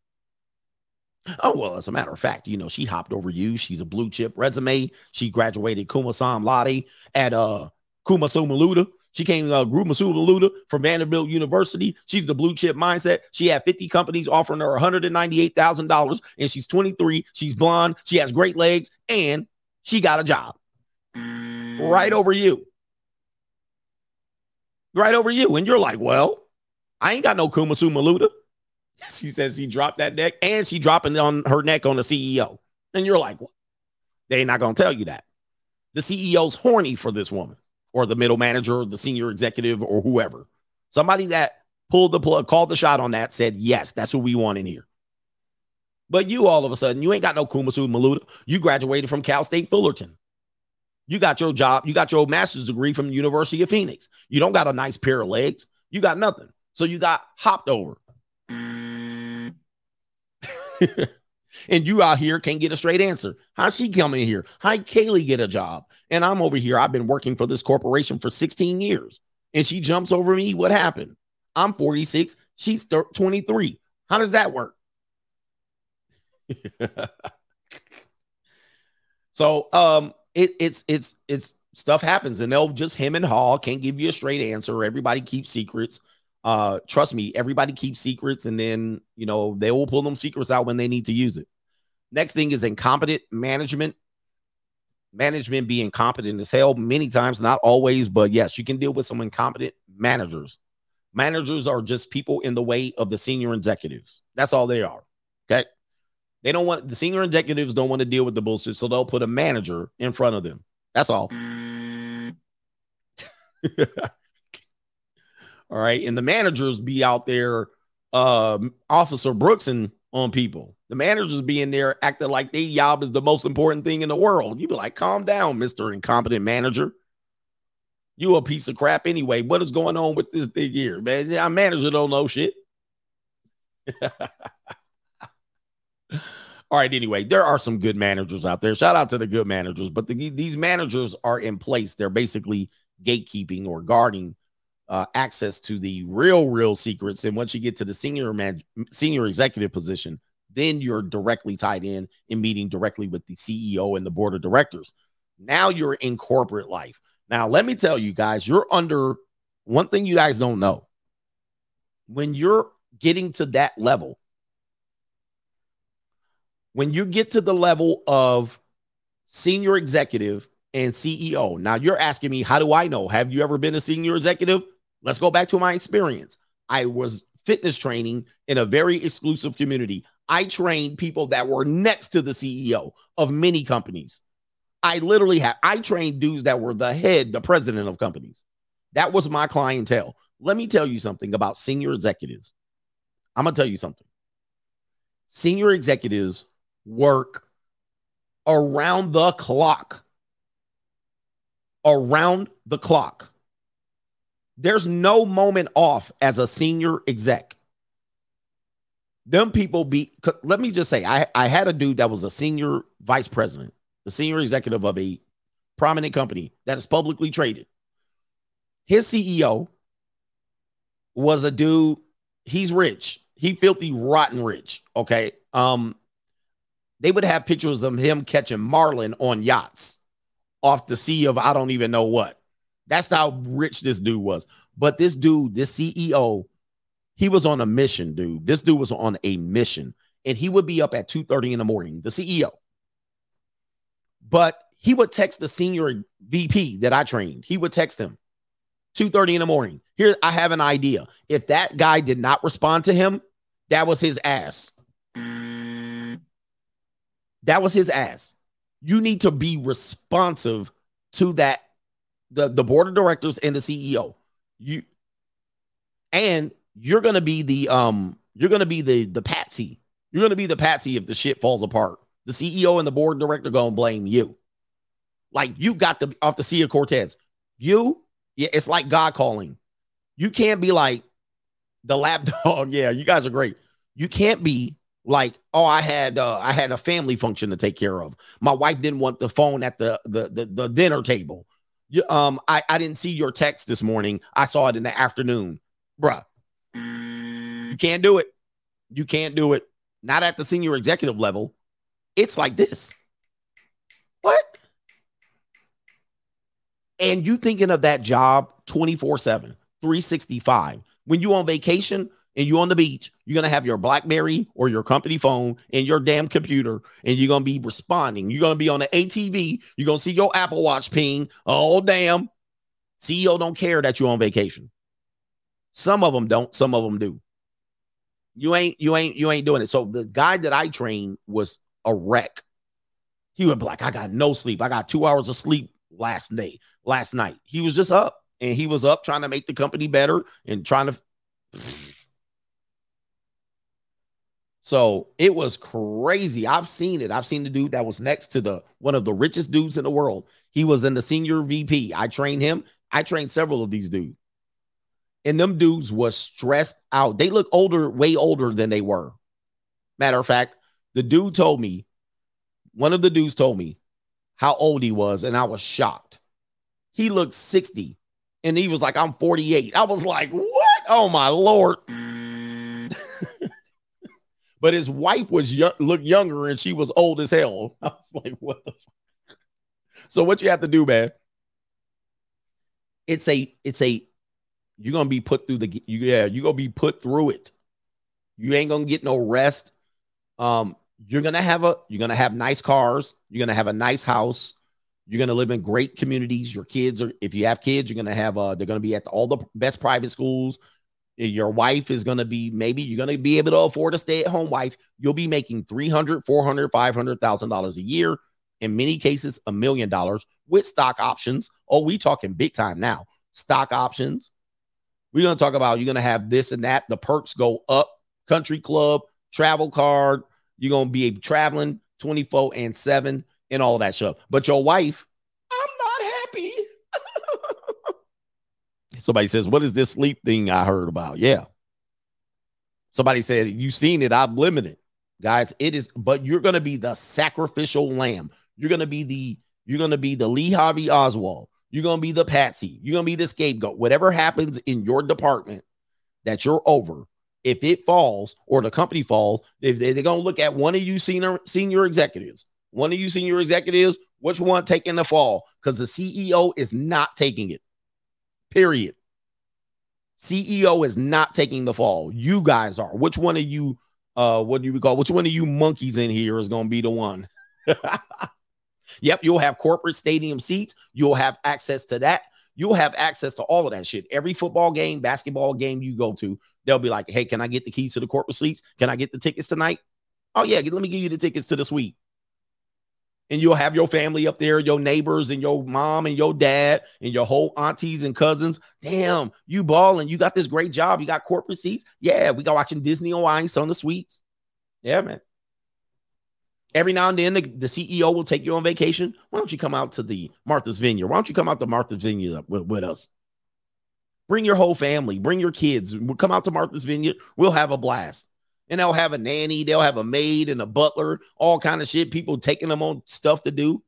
Oh, well, as a matter of fact, you know, she hopped over you. She's a blue chip resume. She graduated Kuma Sam Laude at uh Kuma Suma Luda. She came uh Kuma Suma Luda from Vanderbilt University. She's the blue chip mindset. She had 50 companies offering her $198,000 and she's 23. She's blonde. She has great legs and she got a job. Right over you. Right over you. And you're like, well, I ain't got no Kuma Suma Luda. [laughs] She says he dropped that neck and she dropping on her neck on the CEO. And you're like, what? They're not going to tell you that. The CEO's horny for this woman or the middle manager or the senior executive or whoever. Somebody that pulled the plug, called the shot on that, said, yes, that's who we want in here. But you all of a sudden, you ain't got no Kumasu Maluda. You graduated from Cal State Fullerton. You got your job, you got your master's degree from the University of Phoenix. You don't got a nice pair of legs. You got nothing. So you got hopped over. [laughs] and you out here can't get a straight answer. How's she coming here? How Kaylee get a job? And I'm over here. I've been working for this corporation for 16 years. And she jumps over me. What happened? I'm 46. She's 23. How does that work? [laughs] so um it it's it's it's stuff happens and they'll just him and Hall can't give you a straight answer. Everybody keeps secrets. Uh, trust me, everybody keeps secrets, and then you know they will pull them secrets out when they need to use it. Next thing is incompetent management. Management being competent as hell many times, not always, but yes, you can deal with some incompetent managers. Managers are just people in the way of the senior executives. That's all they are. Okay. They don't want the senior executives don't want to deal with the bullshit, so they'll put a manager in front of them. That's all. [laughs] all right. And the managers be out there, um, Officer Brooks and on people. The managers be in there acting like their job is the most important thing in the world. You be like, calm down, Mr. Incompetent Manager. You a piece of crap anyway. What is going on with this thing here, man? Our manager don't know shit. [laughs] All right. Anyway, there are some good managers out there. Shout out to the good managers, but the, these managers are in place. They're basically gatekeeping or guarding uh, access to the real, real secrets. And once you get to the senior man, senior executive position, then you're directly tied in in meeting directly with the CEO and the board of directors. Now you're in corporate life. Now, let me tell you guys, you're under one thing you guys don't know. When you're getting to that level, when you get to the level of senior executive and CEO, now you're asking me, how do I know? Have you ever been a senior executive? Let's go back to my experience. I was fitness training in a very exclusive community. I trained people that were next to the CEO of many companies. I literally had, I trained dudes that were the head, the president of companies. That was my clientele. Let me tell you something about senior executives. I'm going to tell you something. Senior executives work around the clock. Around the clock. There's no moment off as a senior exec. Them people be, let me just say, I, I had a dude that was a senior vice president, the senior executive of a prominent company that is publicly traded. His CEO was a dude, he's rich. He filthy rotten rich. Okay. Um, they would have pictures of him catching marlin on yachts off the sea of I don't even know what. That's how rich this dude was. But this dude, this CEO, he was on a mission, dude. This dude was on a mission. And he would be up at 2:30 in the morning, the CEO. But he would text the senior VP that I trained. He would text him 2:30 in the morning. Here, I have an idea. If that guy did not respond to him, that was his ass. That was his ass. You need to be responsive to that the, the board of directors and the CEO. You and you're gonna be the um you're gonna be the the patsy. You're gonna be the patsy if the shit falls apart. The CEO and the board director gonna blame you. Like you got the off the Sea of Cortez. You, yeah, it's like God calling. You can't be like the lapdog. [laughs] Yeah, you guys are great. You can't be like, oh, I had uh, I had a family function to take care of. My wife didn't want the phone at the the the, the dinner table. You, um, I, I didn't see your text this morning. I saw it in the afternoon. Bruh. You can't do it. You can't do it. Not at the senior executive level. It's like this. What? And you thinking of that job 24 7, 365. When you on vacation, and you on the beach, you're gonna have your BlackBerry or your company phone and your damn computer, and you're gonna be responding. You're gonna be on the ATV. You're gonna see your Apple Watch ping. Oh damn! CEO don't care that you're on vacation. Some of them don't. Some of them do. You ain't. You ain't. You ain't doing it. So the guy that I trained was a wreck. He would be like, I got no sleep. I got two hours of sleep last night. Last night, he was just up, and he was up trying to make the company better and trying to. So it was crazy. I've seen it. I've seen the dude that was next to the one of the richest dudes in the world. He was in the senior VP. I trained him. I trained several of these dudes. And them dudes was stressed out. They look older, way older than they were. Matter of fact, the dude told me, one of the dudes told me how old he was, and I was shocked. He looked 60, and he was like, I'm 48. I was like, what? Oh my lord. But his wife was young, looked younger and she was old as hell. [laughs] I was like, what the fuck? So what you have to do, man? It's a, it's a, you're gonna be put through the, you, yeah, you're gonna be put through it. You ain't gonna get no rest. Um, you're gonna have a, you're gonna have nice cars. You're gonna have a nice house. You're gonna live in great communities. Your kids are, if you have kids, you're gonna have, uh, they're gonna be at all the best private schools. Your wife is going to be maybe you're going to be able to afford a stay-at-home wife. You'll be making 300, 400, 500,000 dollars a year, in many cases a million dollars with stock options. Oh, we talking big time now. Stock options. We're going to talk about you're going to have this and that. The perks go up. Country club, travel card. You're going to be traveling 24 and 7 and all that stuff. But your wife, I'm not happy. Somebody says, What is this sleep thing I heard about? Yeah. Somebody said, You seen it, I'm limited. Guys, it is, but you're gonna be the sacrificial lamb. You're gonna be the you're gonna be the Lee Harvey Oswald. You're gonna be the patsy. You're gonna be the scapegoat. Whatever happens in your department that you're over, if it falls or the company falls, if they, are gonna look at one of you senior senior executives, one of you senior executives, which one taking the fall? Because the CEO is not taking it. Period. CEO is not taking the fall. You guys are. Which one of you, uh, what do you call? Which one of you monkeys in here is going to be the one? [laughs] yep, you'll have corporate stadium seats. You'll have access to that. You'll have access to all of that shit. Every football game, basketball game you go to, they'll be like, "Hey, can I get the keys to the corporate seats? Can I get the tickets tonight?" Oh yeah, let me give you the tickets to the suite and you'll have your family up there, your neighbors and your mom and your dad and your whole aunties and cousins. Damn, you balling. You got this great job. You got corporate seats. Yeah, we got watching Disney on Ice on the suites. Yeah, man. Every now and then, the, the, CEO will take you on vacation. Why don't you come out to the Martha's Vineyard? Why don't you come out to Martha's Vineyard with, with us? Bring your whole family, bring your kids. We'll come out to Martha's Vineyard. We'll have a blast and they'll have a nanny, they'll have a maid and a butler, all kind of shit. People taking them on stuff to do,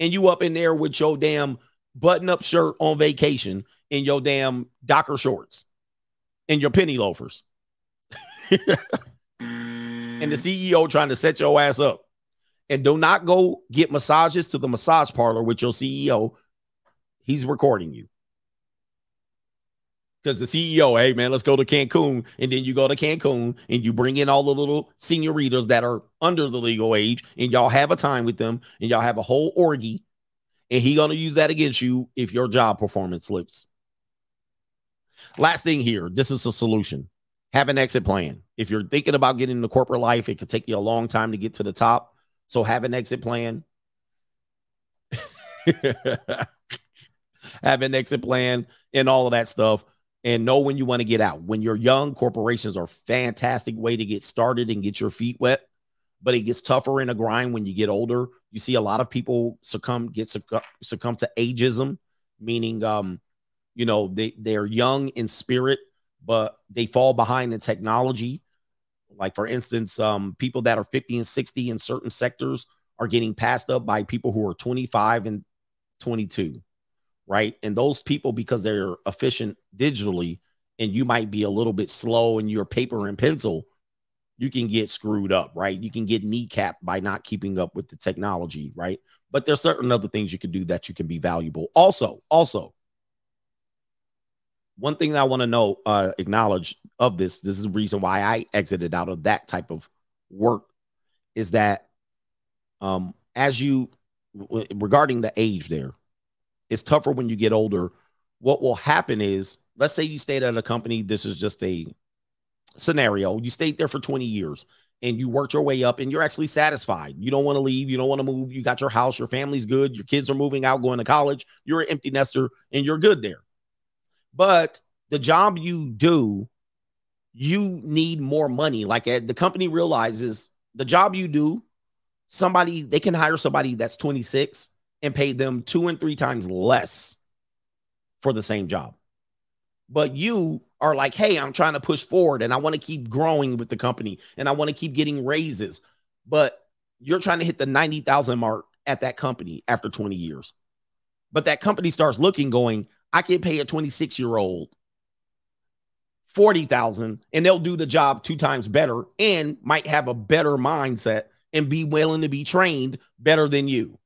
and you up in there with your damn button-up shirt on vacation in your damn Docker shorts and your penny loafers, and the CEO trying to set your ass up. And do not go get massages to the massage parlor with your CEO. He's recording you because the CEO, hey man, let's go to Cancun, and then you go to Cancun and you bring in all the little senoritas that are under the legal age, and y'all have a time with them, and y'all have a whole orgy, and he gonna use that against you if your job performance slips. Last thing here, this is a solution. Have an exit plan. If you're thinking about getting into corporate life, it could take you a long time to get to the top. So have an exit plan. [laughs] have an exit plan and all of that stuff and know when you want to get out. When you're young, corporations are fantastic way to get started and get your feet wet, but it gets tougher in a grind when you get older. You see a lot of people succumb get succumb, succumb to ageism, meaning um you know, they they're young in spirit, but they fall behind in technology. Like for instance, um people that are 50 and 60 in certain sectors are getting passed up by people who are 25 and 22 right? And those people, because they're efficient digitally, and you might be a little bit slow in your paper and pencil, you can get screwed up, right? You can get kneecapped by not keeping up with the technology, right? But there's certain other things you can do that you can be valuable. Also, also, one thing that I want to know, uh, acknowledge of this, this is the reason why I exited out of that type of work, is that um, as you regarding the age there, it's tougher when you get older. What will happen is, let's say you stayed at a company. This is just a scenario. You stayed there for 20 years and you worked your way up and you're actually satisfied. You don't want to leave. You don't want to move. You got your house. Your family's good. Your kids are moving out, going to college. You're an empty nester and you're good there. But the job you do, you need more money. Like uh, the company realizes the job you do, somebody, they can hire somebody that's 26 and pay them two and three times less for the same job. But you are like, hey, I'm trying to push forward and I want to keep growing with the company and I want to keep getting raises. But you're trying to hit the 90,000 mark at that company after 20 years. But that company starts looking, going, I can pay a 26 year old 40,000 and they'll do the job two times better and might have a better mindset and be willing to be trained better than you.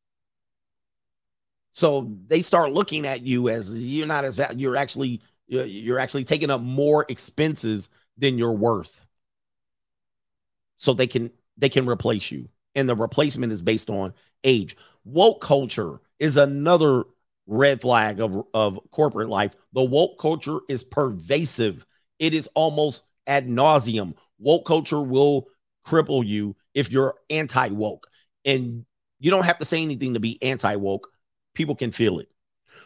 So they start looking at you as you're not as you're actually you're actually taking up more expenses than you're worth. So they can they can replace you. And the replacement is based on age. Woke culture is another red flag of, of corporate life. The woke culture is pervasive It is almost ad nauseum. Woke culture will cripple you if you're anti woke. And you don't have to say anything to be anti woke. People can feel it.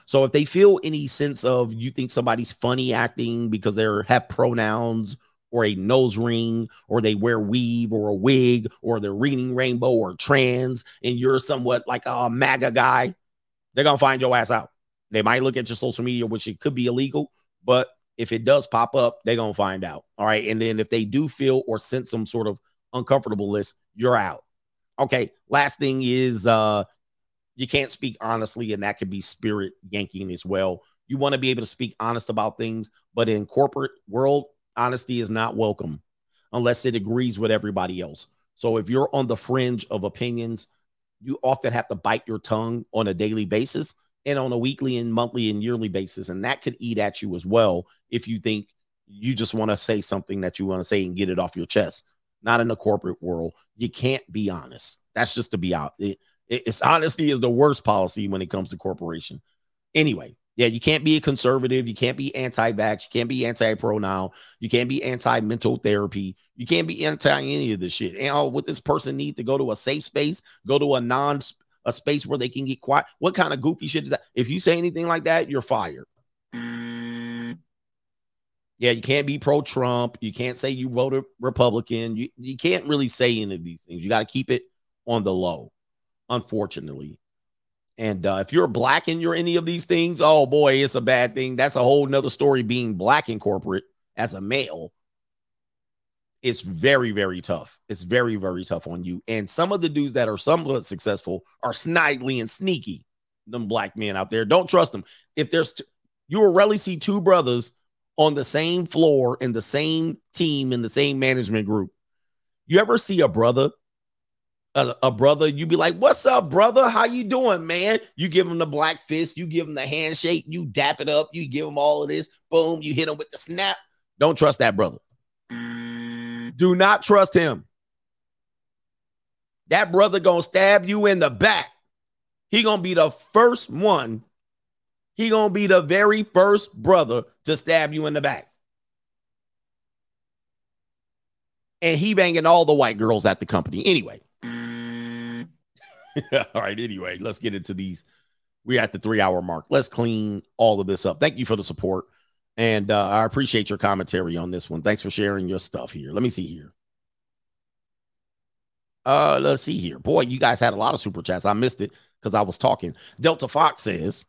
So if they feel any sense of you think somebody's funny acting because they have pronouns or a nose ring or they wear weave or a wig or they're reading rainbow or trans and you're somewhat like a MAGA guy, they're gonna find your ass out. They might look at your social media, which it could be illegal, but if it does pop up, they're gonna find out. All right. And then if they do feel or sense some sort of uncomfortableness, you're out. Okay. Last thing is uh you can't speak honestly, and that could be spirit yanking as well. You want to be able to speak honest about things, but in corporate world, honesty is not welcome unless it agrees with everybody else. So if you're on the fringe of opinions, you often have to bite your tongue on a daily basis and on a weekly and monthly and yearly basis. And that could eat at you as well if you think you just want to say something that you want to say and get it off your chest. Not in the corporate world. You can't be honest. That's just to be out. Eh, It, it's honesty is the worst policy when it comes to corporation. Anyway, yeah, you can't be a conservative. You can't be anti-vax. You can't be anti-pronoun. You can't be anti-mental therapy. You can't be anti any of this shit. And oh, would this person need to go to a safe space, go to a non a space where they can get quiet? What kind of goofy shit is that? If you say anything like that, you're fired. Mm. Yeah, you can't be pro-Trump. You can't say you voted Republican. You you can't really say any of these things. You got to keep it on the low, unfortunately. And uh, if you're black and you're any of these things, oh boy, it's a bad thing. That's a whole nother story being black in corporate as a male. It's very, very tough. It's very, very tough on you. And some of the dudes that are somewhat successful are snidely and sneaky. Them black men out there. Don't trust them. If there's, t- you will rarely see two brothers on the same floor in the same team in the same management group. You ever see a brother a, a, brother, you be like, "What's up, brother? How you doing, man?" You give him the black fist, you give him the handshake, you dap it up, you give him all of this. Boom, you hit him with the snap. Don't trust that brother. Do not trust him. That brother gonna stab you in the back. He gonna be the first one. He gonna be the very first brother to stab you in the back. And he banging all the white girls at the company anyway. [laughs] all right. Anyway, let's get into these. We're at the three hour mark. Let's clean all of this up. Thank you for the support. And uh, I appreciate your commentary on this one. Thanks for sharing your stuff here. Let me see here. Uh, let's see here. Boy, you guys had a lot of super chats. I missed it because I was talking. Delta Fox says,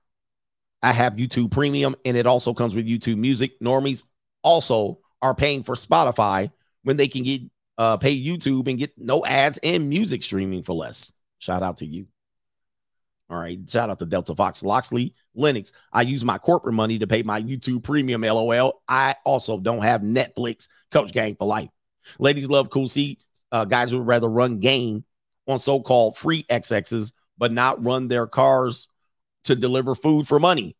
I have YouTube Premium and it also comes with YouTube Music. Normies also are paying for Spotify when they can get uh pay YouTube and get no ads and music streaming for less. Shout out to you. All right. Shout out to Delta Fox Loxley Linux. I use my corporate money to pay my YouTube premium. LOL. I also don't have Netflix. Coach Gang for life. Ladies love cool. See, uh, guys would rather run game on so called free XXs, but not run their cars to deliver food for money.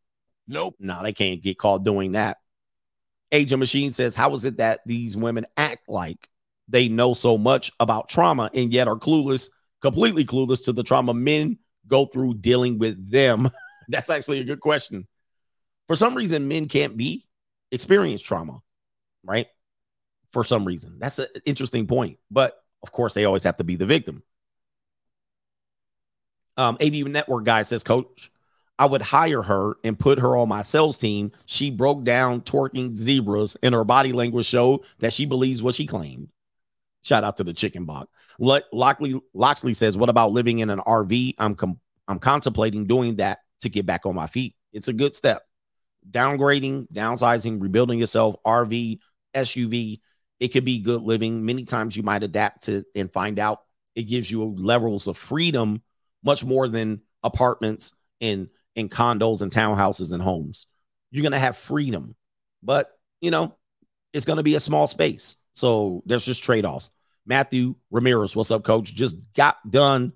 Nope. No, they can't get caught doing that. Agent Machine says, How is it that these women act like they know so much about trauma and yet are clueless completely clueless to the trauma men go through dealing with them? [laughs] That's actually a good question. For some reason, men can't be experience trauma, right? For some reason. That's an interesting point. But of course, they always have to be the victim. Um, AV Network guy says, Coach, I would hire her and put her on my sales team. She broke down twerking zebras, and her body language showed that she believes what she claimed. Shout out to the chicken box. Lockley Loxley says, "What about living in an RV? I'm com- I'm contemplating doing that to get back on my feet. It's a good step. Downgrading, downsizing, rebuilding yourself, RV, SUV. It could be good living. Many times you might adapt to and find out it gives you levels of freedom much more than apartments and in condos and townhouses and homes. You're gonna have freedom, but you know it's gonna be a small space. So there's just trade offs. Matthew Ramirez, what's up, coach? Just got done,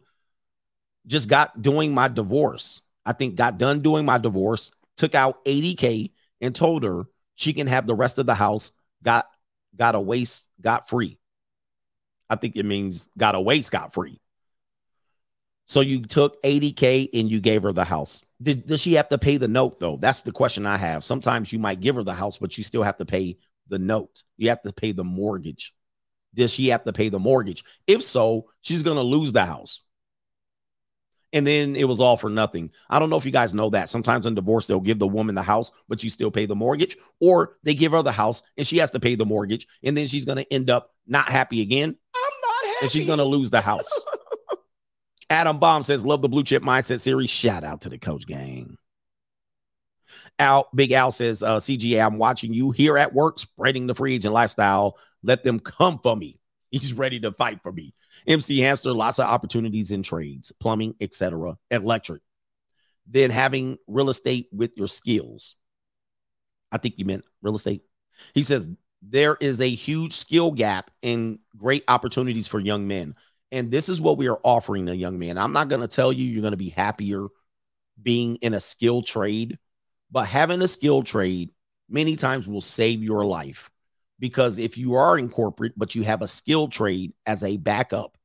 just got doing my divorce. I think got done doing my divorce, took out 80K and told her she can have the rest of the house, got got a waste, got free. I think it means got a waste, got free. So you took 80K and you gave her the house. Did, does she have to pay the note though? That's the question I have. Sometimes you might give her the house, but you still have to pay the note. You have to pay the mortgage. Does she have to pay the mortgage? If so, she's going to lose the house. And then it was all for nothing. I don't know if you guys know that. Sometimes in divorce, they'll give the woman the house, but you still pay the mortgage, or they give her the house and she has to pay the mortgage. And then she's going to end up not happy again. I'm not happy. And she's going to lose the house. [laughs] Adam Baum says, Love the Blue Chip Mindset series. Shout out to the coach gang. Al, Big Al says, uh, CGA, I'm watching you here at work, spreading the free agent lifestyle. Let them come for me. [laughs] He's ready to fight for me. MC Hamster, lots of opportunities in trades, plumbing, etc., electric. Then having real estate with your skills. I think you meant real estate. He says there is a huge skill gap and great opportunities for young men. And this is what we are offering the young man. I'm not going to tell you you're going to be happier being in a skill trade, but having a skill trade many times will save your life because if you are in corporate, but you have a skill trade as a backup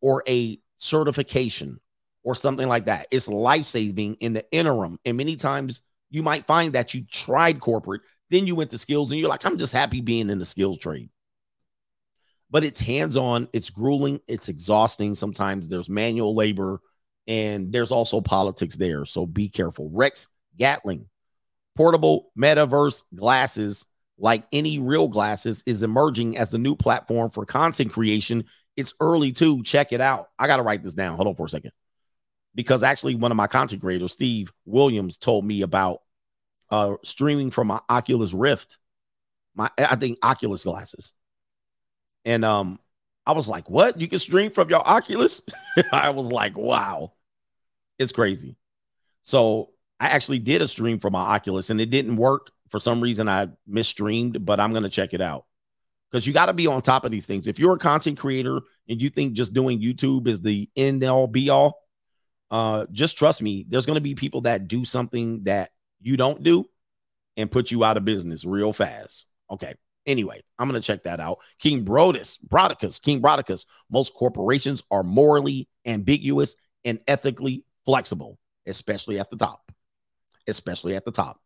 or a certification or something like that, it's life saving in the interim. And many times you might find that you tried corporate, then you went to skills and you're like, I'm just happy being in the skills trade. But it's hands on, it's grueling, it's exhausting. Sometimes there's manual labor and there's also politics there. So be careful. Rex Gatling, portable metaverse glasses like any real glasses, is emerging as the new platform for content creation. It's early too. Check it out. I got to write this down. Hold on for a second. Because actually, one of my content creators, Steve Williams, told me about uh, streaming from my Oculus Rift, my I think Oculus glasses. And um, I was like, what? You can stream from your Oculus? [laughs] I was like, wow, it's crazy. So I actually did a stream for my Oculus and it didn't work for some reason. I misstreamed, but I'm gonna check it out because you got to be on top of these things. If you're a content creator and you think just doing YouTube is the end all be all, uh, just trust me. There's gonna be people that do something that you don't do and put you out of business real fast. Okay. Anyway, I'm going to check that out. King Brodus, Brodicus, King Brodicus. Most corporations are morally ambiguous and ethically flexible, especially at the top. Especially at the top.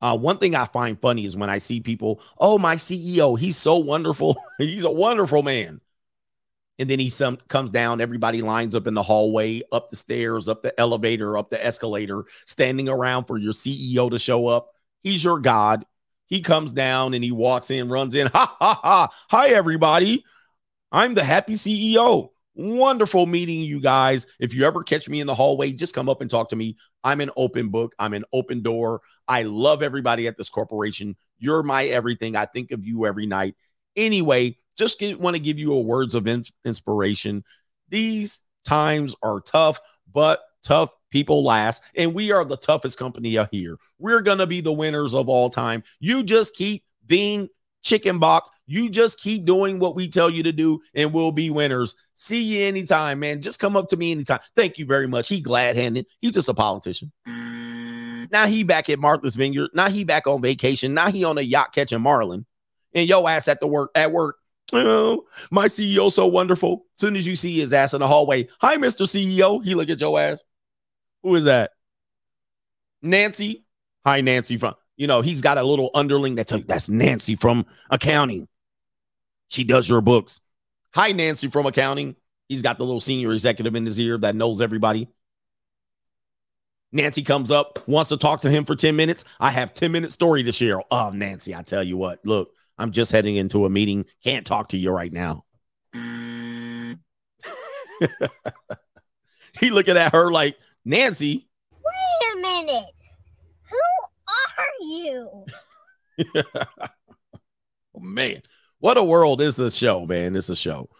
Uh, one thing I find funny is when I see people, oh, my CEO, he's so wonderful. [laughs] he's a wonderful man. And then he some, comes down, everybody lines up in the hallway, up the stairs, up the elevator, up the escalator, standing around for your CEO to show up. He's your God. He comes down and he walks in, runs in. [laughs] Ha ha ha. Hi, everybody. I'm the happy CEO. Wonderful meeting you guys. If you ever catch me in the hallway, just come up and talk to me. I'm an open book, I'm an open door. I love everybody at this corporation. You're my everything. I think of you every night. Anyway, just want to give you a words of in- inspiration. These times are tough, but tough people last, and we are the toughest company out here. We're gonna be the winners of all time. You just keep being chicken bok. You just keep doing what we tell you to do, and we'll be winners. See you anytime, man. Just come up to me anytime. Thank you very much. He glad handed. He's just a politician. Now he back at Martha's Vineyard. Now he back on vacation. Now he on a yacht catching marlin. And yo ass at the work at work. Oh, my CEO so wonderful. Soon as you see his ass in the hallway, hi, Mr. CEO. He look at your ass. Who is that? Nancy. Hi, Nancy from, you know, he's got a little underling that's that's Nancy from accounting. She does your books. Hi, Nancy from accounting. He's got the little senior executive in his ear that knows everybody. Nancy comes up, wants to talk to him for 10 minutes. I have 10 minute story to share. Oh, Nancy, I tell you what, look, I'm just heading into a meeting. Can't talk to you right now. [laughs] he looking at her like, Nancy. Wait a minute. Who are you? [laughs] oh, man. What a world is this show, man. It's a show.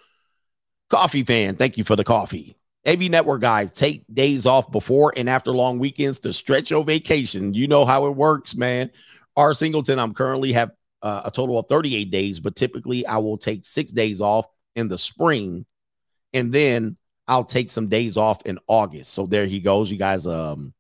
Coffee fan, thank you for the coffee. AV Network guys, take days off before and after long weekends to stretch your vacation. You know how it works, man. R Singleton, I'm currently have uh, a total of 38 days, but typically I will take six days off in the spring, and then I'll take some days off in August. So there he goes. You guys, um,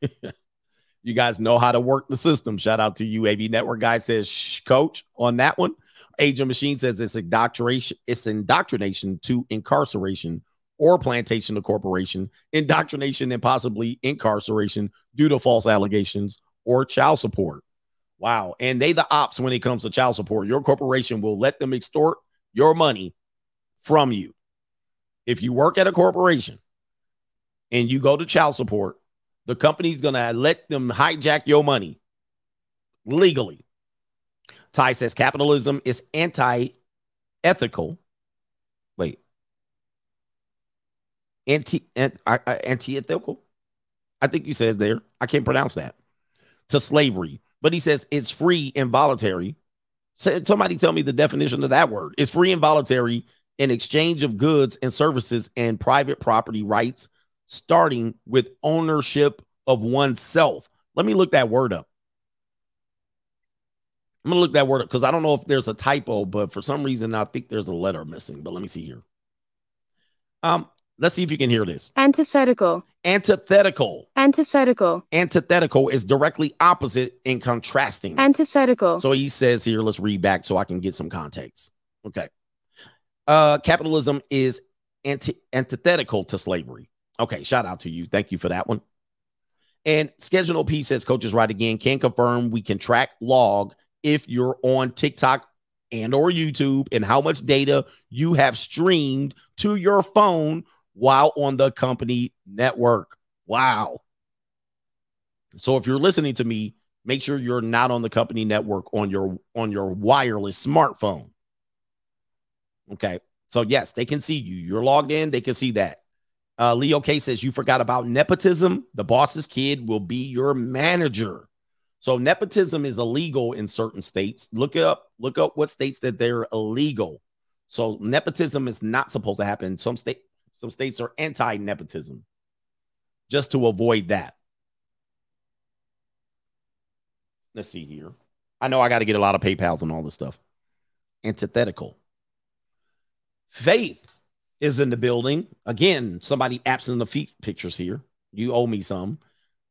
[laughs] you guys know how to work the system. Shout out to you, AV Network guy says, coach on that one. Age of Machine says it's indoctrination, it's indoctrination to incarceration or plantation to corporation, indoctrination and possibly incarceration due to false allegations or child support. Wow. And they the ops when it comes to child support. Your corporation will let them extort your money from you. If you work at a corporation and you go to child support, the company's going to let them hijack your money legally. Ty says capitalism is anti ethical. Wait. Anti uh, uh, anti ethical? I think he says there. I can't pronounce that. To slavery. But he says it's free and voluntary. Somebody tell me the definition of that word. It's free and voluntary in exchange of goods and services and private property rights, starting with ownership of oneself. Let me look that word up. I'm gonna look that word up because I don't know if there's a typo, but for some reason I think there's a letter missing. But let me see here. Um, let's see if you can hear this. Antithetical. Antithetical. Antithetical. Antithetical is directly opposite and contrasting. Antithetical. So he says here, let's read back so I can get some context. Okay. Uh, capitalism is anti- antithetical to slavery. Okay, shout out to you. Thank you for that one. And Schedule P says, Coach is right again. Can confirm we can track log if you're on TikTok and or YouTube and how much data you have streamed to your phone while on the company network. Wow. So if you're listening to me, make sure you're not on the company network on your on your wireless smartphone. Okay. So yes, they can see you. You're logged in, they can see that. Uh, Leo K says you forgot about nepotism. The boss's kid will be your manager. So nepotism is illegal in certain states. Look up, look up what states that they're illegal. So nepotism is not supposed to happen. Some state, some states are anti-nepotism, just to avoid that. Let's see here. I know I got to get a lot of PayPal's and all this stuff. Antithetical. Faith is in the building. Again, somebody absent the feet pictures here. You owe me some.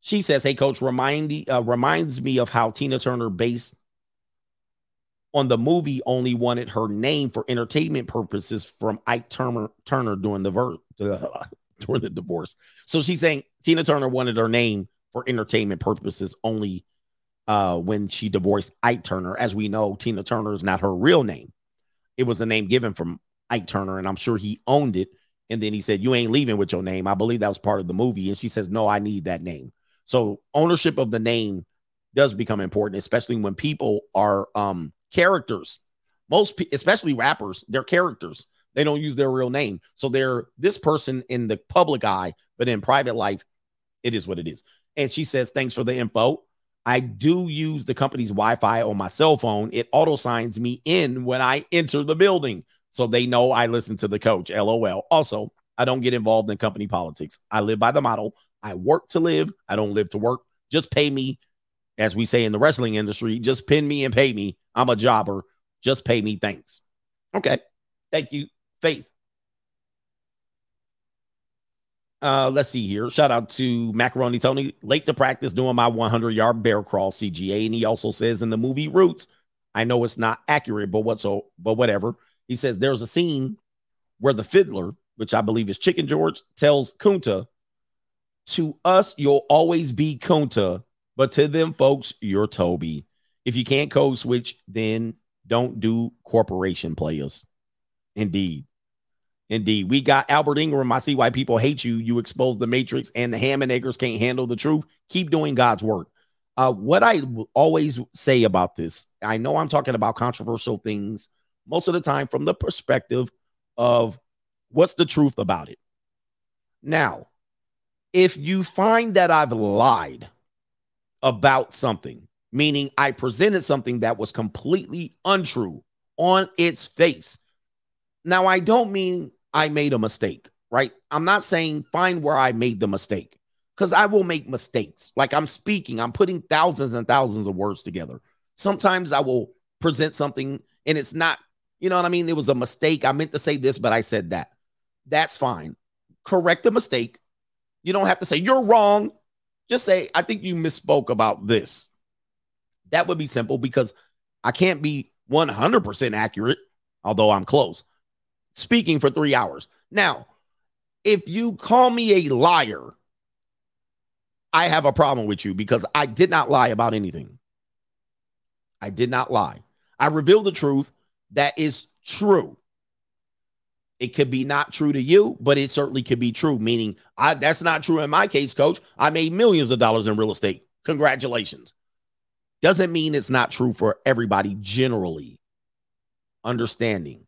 She says, "Hey, coach, remind uh, reminds me of how Tina Turner, based on the movie, only wanted her name for entertainment purposes from Ike Turner, Turner during the ver- [laughs] during the divorce. So she's saying Tina Turner wanted her name for entertainment purposes only uh, when she divorced Ike Turner. As we know, Tina Turner is not her real name; it was a name given from Ike Turner, and I'm sure he owned it. And then he said, "You ain't leaving with your name." I believe that was part of the movie, and she says, "No, I need that name." So ownership of the name does become important, especially when people are um, characters. Most, especially rappers, they're characters. They don't use their real name, so they're this person in the public eye, but in private life, it is what it is. And she says, "Thanks for the info." I do use the company's Wi-Fi on my cell phone. It auto signs me in when I enter the building, so they know I listen to the coach. LOL. Also, I don't get involved in company politics. I live by the model I work to live. I don't live to work. Just pay me, as we say in the wrestling industry, just pin me and pay me. I'm a jobber. Just pay me. Thanks. Okay. Thank you, Faith. Uh, let's see here. Shout out to Macaroni Tony. Late to practice doing my 100 yard bear crawl CGA. And he also says in the movie Roots, I know it's not accurate, but what so, but whatever. He says there's a scene where the fiddler, which I believe is Chicken George, tells Kunta to us, you'll always be Kunta, but to them folks, you're Toby. If you can't code switch, then don't do corporation players. Indeed. Indeed. We got Albert Ingram. I see why people hate you. You expose the matrix and the ham and eggers can't handle the truth. Keep doing God's work. Uh, what I always say about this, I know I'm talking about controversial things most of the time from the perspective of what's the truth about it. Now, if you find that I've lied about something, meaning I presented something that was completely untrue on its face. Now, I don't mean I made a mistake, right? I'm not saying find where I made the mistake because I will make mistakes. Like I'm speaking, I'm putting thousands and thousands of words together. Sometimes I will present something and it's not, you know what I mean? It was a mistake. I meant to say this, but I said that. That's fine. Correct the mistake, you don't have to say you're wrong. Just say, I think you misspoke about this. That would be simple because I can't be 100% accurate, although I'm close, speaking for three hours. Now, if you call me a liar, I have a problem with you because I did not lie about anything. I did not lie. I revealed the truth that is true. It could be not true to you, but it certainly could be true. Meaning, I that's not true in my case, coach. I made millions of dollars in real estate. Congratulations. Doesn't mean it's not true for everybody generally. Understanding.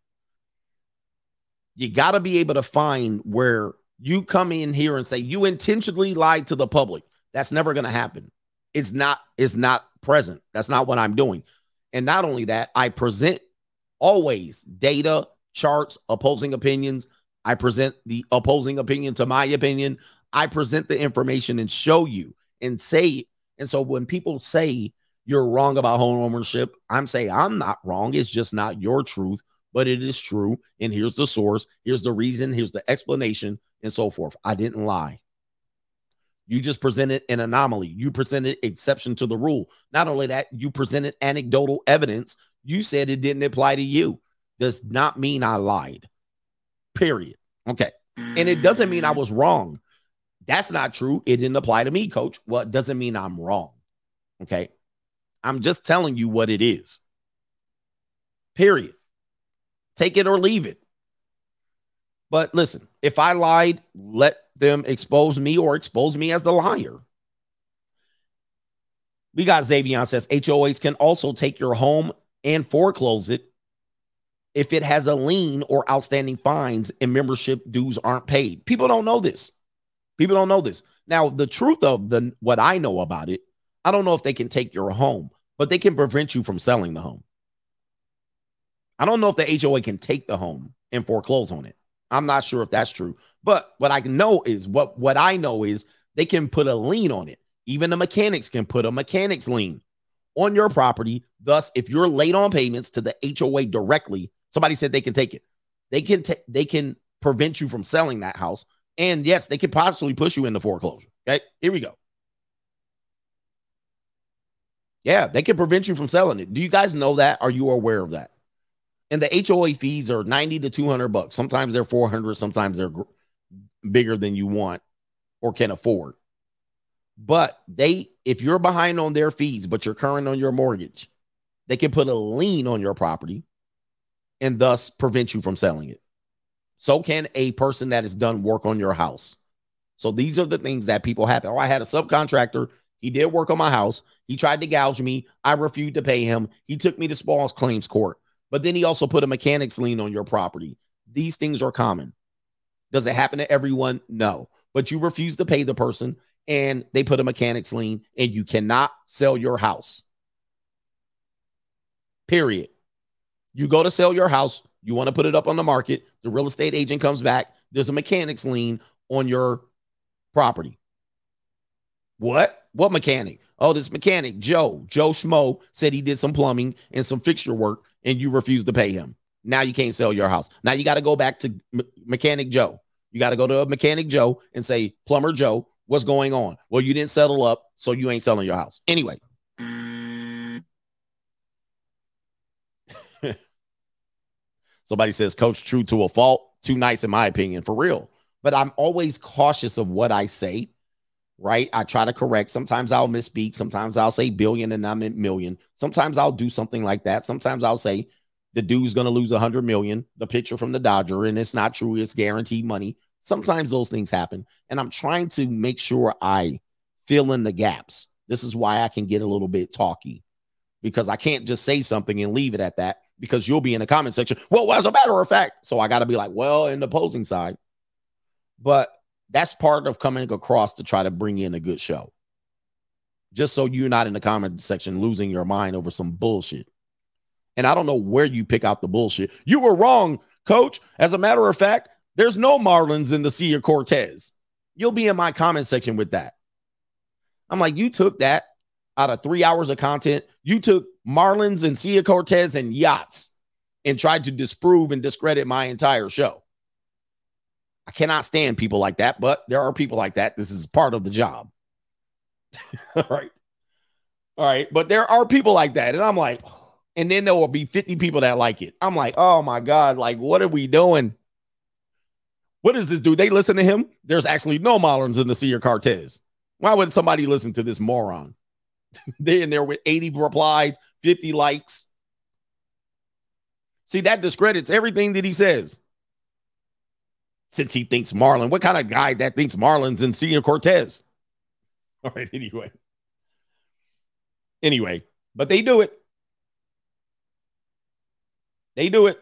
You got to be able to find where you come in here and say you intentionally lied to the public. That's never going to happen. It's not it's not present. That's not what I'm doing. And not only that, I present always data, charts, opposing opinions. I present the opposing opinion to my opinion. I present the information and show you and say. And so when people say you're wrong about home ownership, I'm saying I'm not wrong. It's just not your truth, but it is true. And here's the source, here's the reason, here's the explanation, and so forth. I didn't lie. You just presented an anomaly. You presented exception to the rule. Not only that, you presented anecdotal evidence. You said it didn't apply to you. Does not mean I lied. Period. Okay. And it doesn't mean I mm. was wrong. That's not true. It didn't apply to me, coach. Well, it doesn't mean I'm wrong. Okay. I'm just telling you what it is. Period. Take it or leave it. But listen, if I lied, let them expose me or expose me as the liar. We got Xavier says HOAs can also take your home and foreclose it if it has a lien or outstanding fines and membership dues aren't paid. People don't know this. People don't know this. Now, the truth of the what I know about it, I don't know if they can take your home, but they can prevent you from selling the home. I don't know if the HOA can take the home and foreclose on it. I'm not sure if that's true. But what I know is what what I know is they can put a lien on it. Even the mechanics can put a mechanics lien on your property. Thus, if you're late on payments to the HOA directly, somebody said they can take it. They can ta- they can prevent you from selling that house. And yes, they could possibly push you into foreclosure. Okay, here we go. Yeah, they can prevent you from selling it. Do you guys know that? Are you aware of that? And the HOA fees are 90 to 200 bucks. Sometimes they're 400, sometimes they're gr- bigger than you want or can afford. But they if you're behind on their fees but you're current on your mortgage, they can put a lien on your property and thus prevent you from selling it. So can a person that has done work on your house. So these are the things that people happen. Oh, I had a subcontractor. He did work on my house. He tried to gouge me. I refused to pay him. He took me to small claims court. But then he also put a mechanics lien on your property. These things are common. Does it happen to everyone? No. But you refuse to pay the person and they put a mechanics lien and you cannot sell your house. Period. You go to sell your house, you want to put it up on the market, the real estate agent comes back, there's a mechanics lien on your property. What? What mechanic? Oh, this mechanic, Joe, Joe Schmo, said he did some plumbing and some fixture work and you refused to pay him. Now you can't sell your house. Now you got to go back to me- mechanic Joe. You got to go to a mechanic Joe and say, plumber Joe, what's going on? Well, you didn't settle up, so you ain't selling your house. Anyway. Somebody says, Coach, true to a fault. Too nice, in my opinion, for real. But I'm always cautious of what I say, right? I try to correct. Sometimes I'll misspeak. Sometimes I'll say billion and I meant million. Sometimes I'll do something like that. Sometimes I'll say the dude's going to lose a hundred million, the picture from the Dodger, and it's not true. It's guaranteed money. Sometimes those things happen. And I'm trying to make sure I fill in the gaps. This is why I can get a little bit talky because I can't just say something and leave it at that because you'll be in the comment section. Well, as a matter of fact, so I got to be like, well, in the opposing side. But that's part of coming across to try to bring in a good show. Just so you're not in the comment section losing your mind over some bullshit. And I don't know where you pick out the bullshit. You were wrong, coach. As a matter of fact, there's no Marlins in the Sea of Cortez. You'll be in my comment section with that. I'm like, you took that out of three hours of content. You took Marlins and of Cortez and yachts and tried to disprove and discredit my entire show. I cannot stand people like that, but there are people like that. This is part of the job. [laughs] All right. All right. But there are people like that. And I'm like, and then there will be 50 people that like it. I'm like, oh my God, like, what are we doing? What is this dude? They listen to him. There's actually no Marlins in the Sea of Cortez. Why would somebody listen to this moron? [laughs] they in there with 80 replies, 50 likes. See, that discredits everything that he says. Since he thinks Marlon, what kind of guy that thinks Marlon's in Sea of Cortez? [laughs] All right, anyway. Anyway, but they do it. They do it.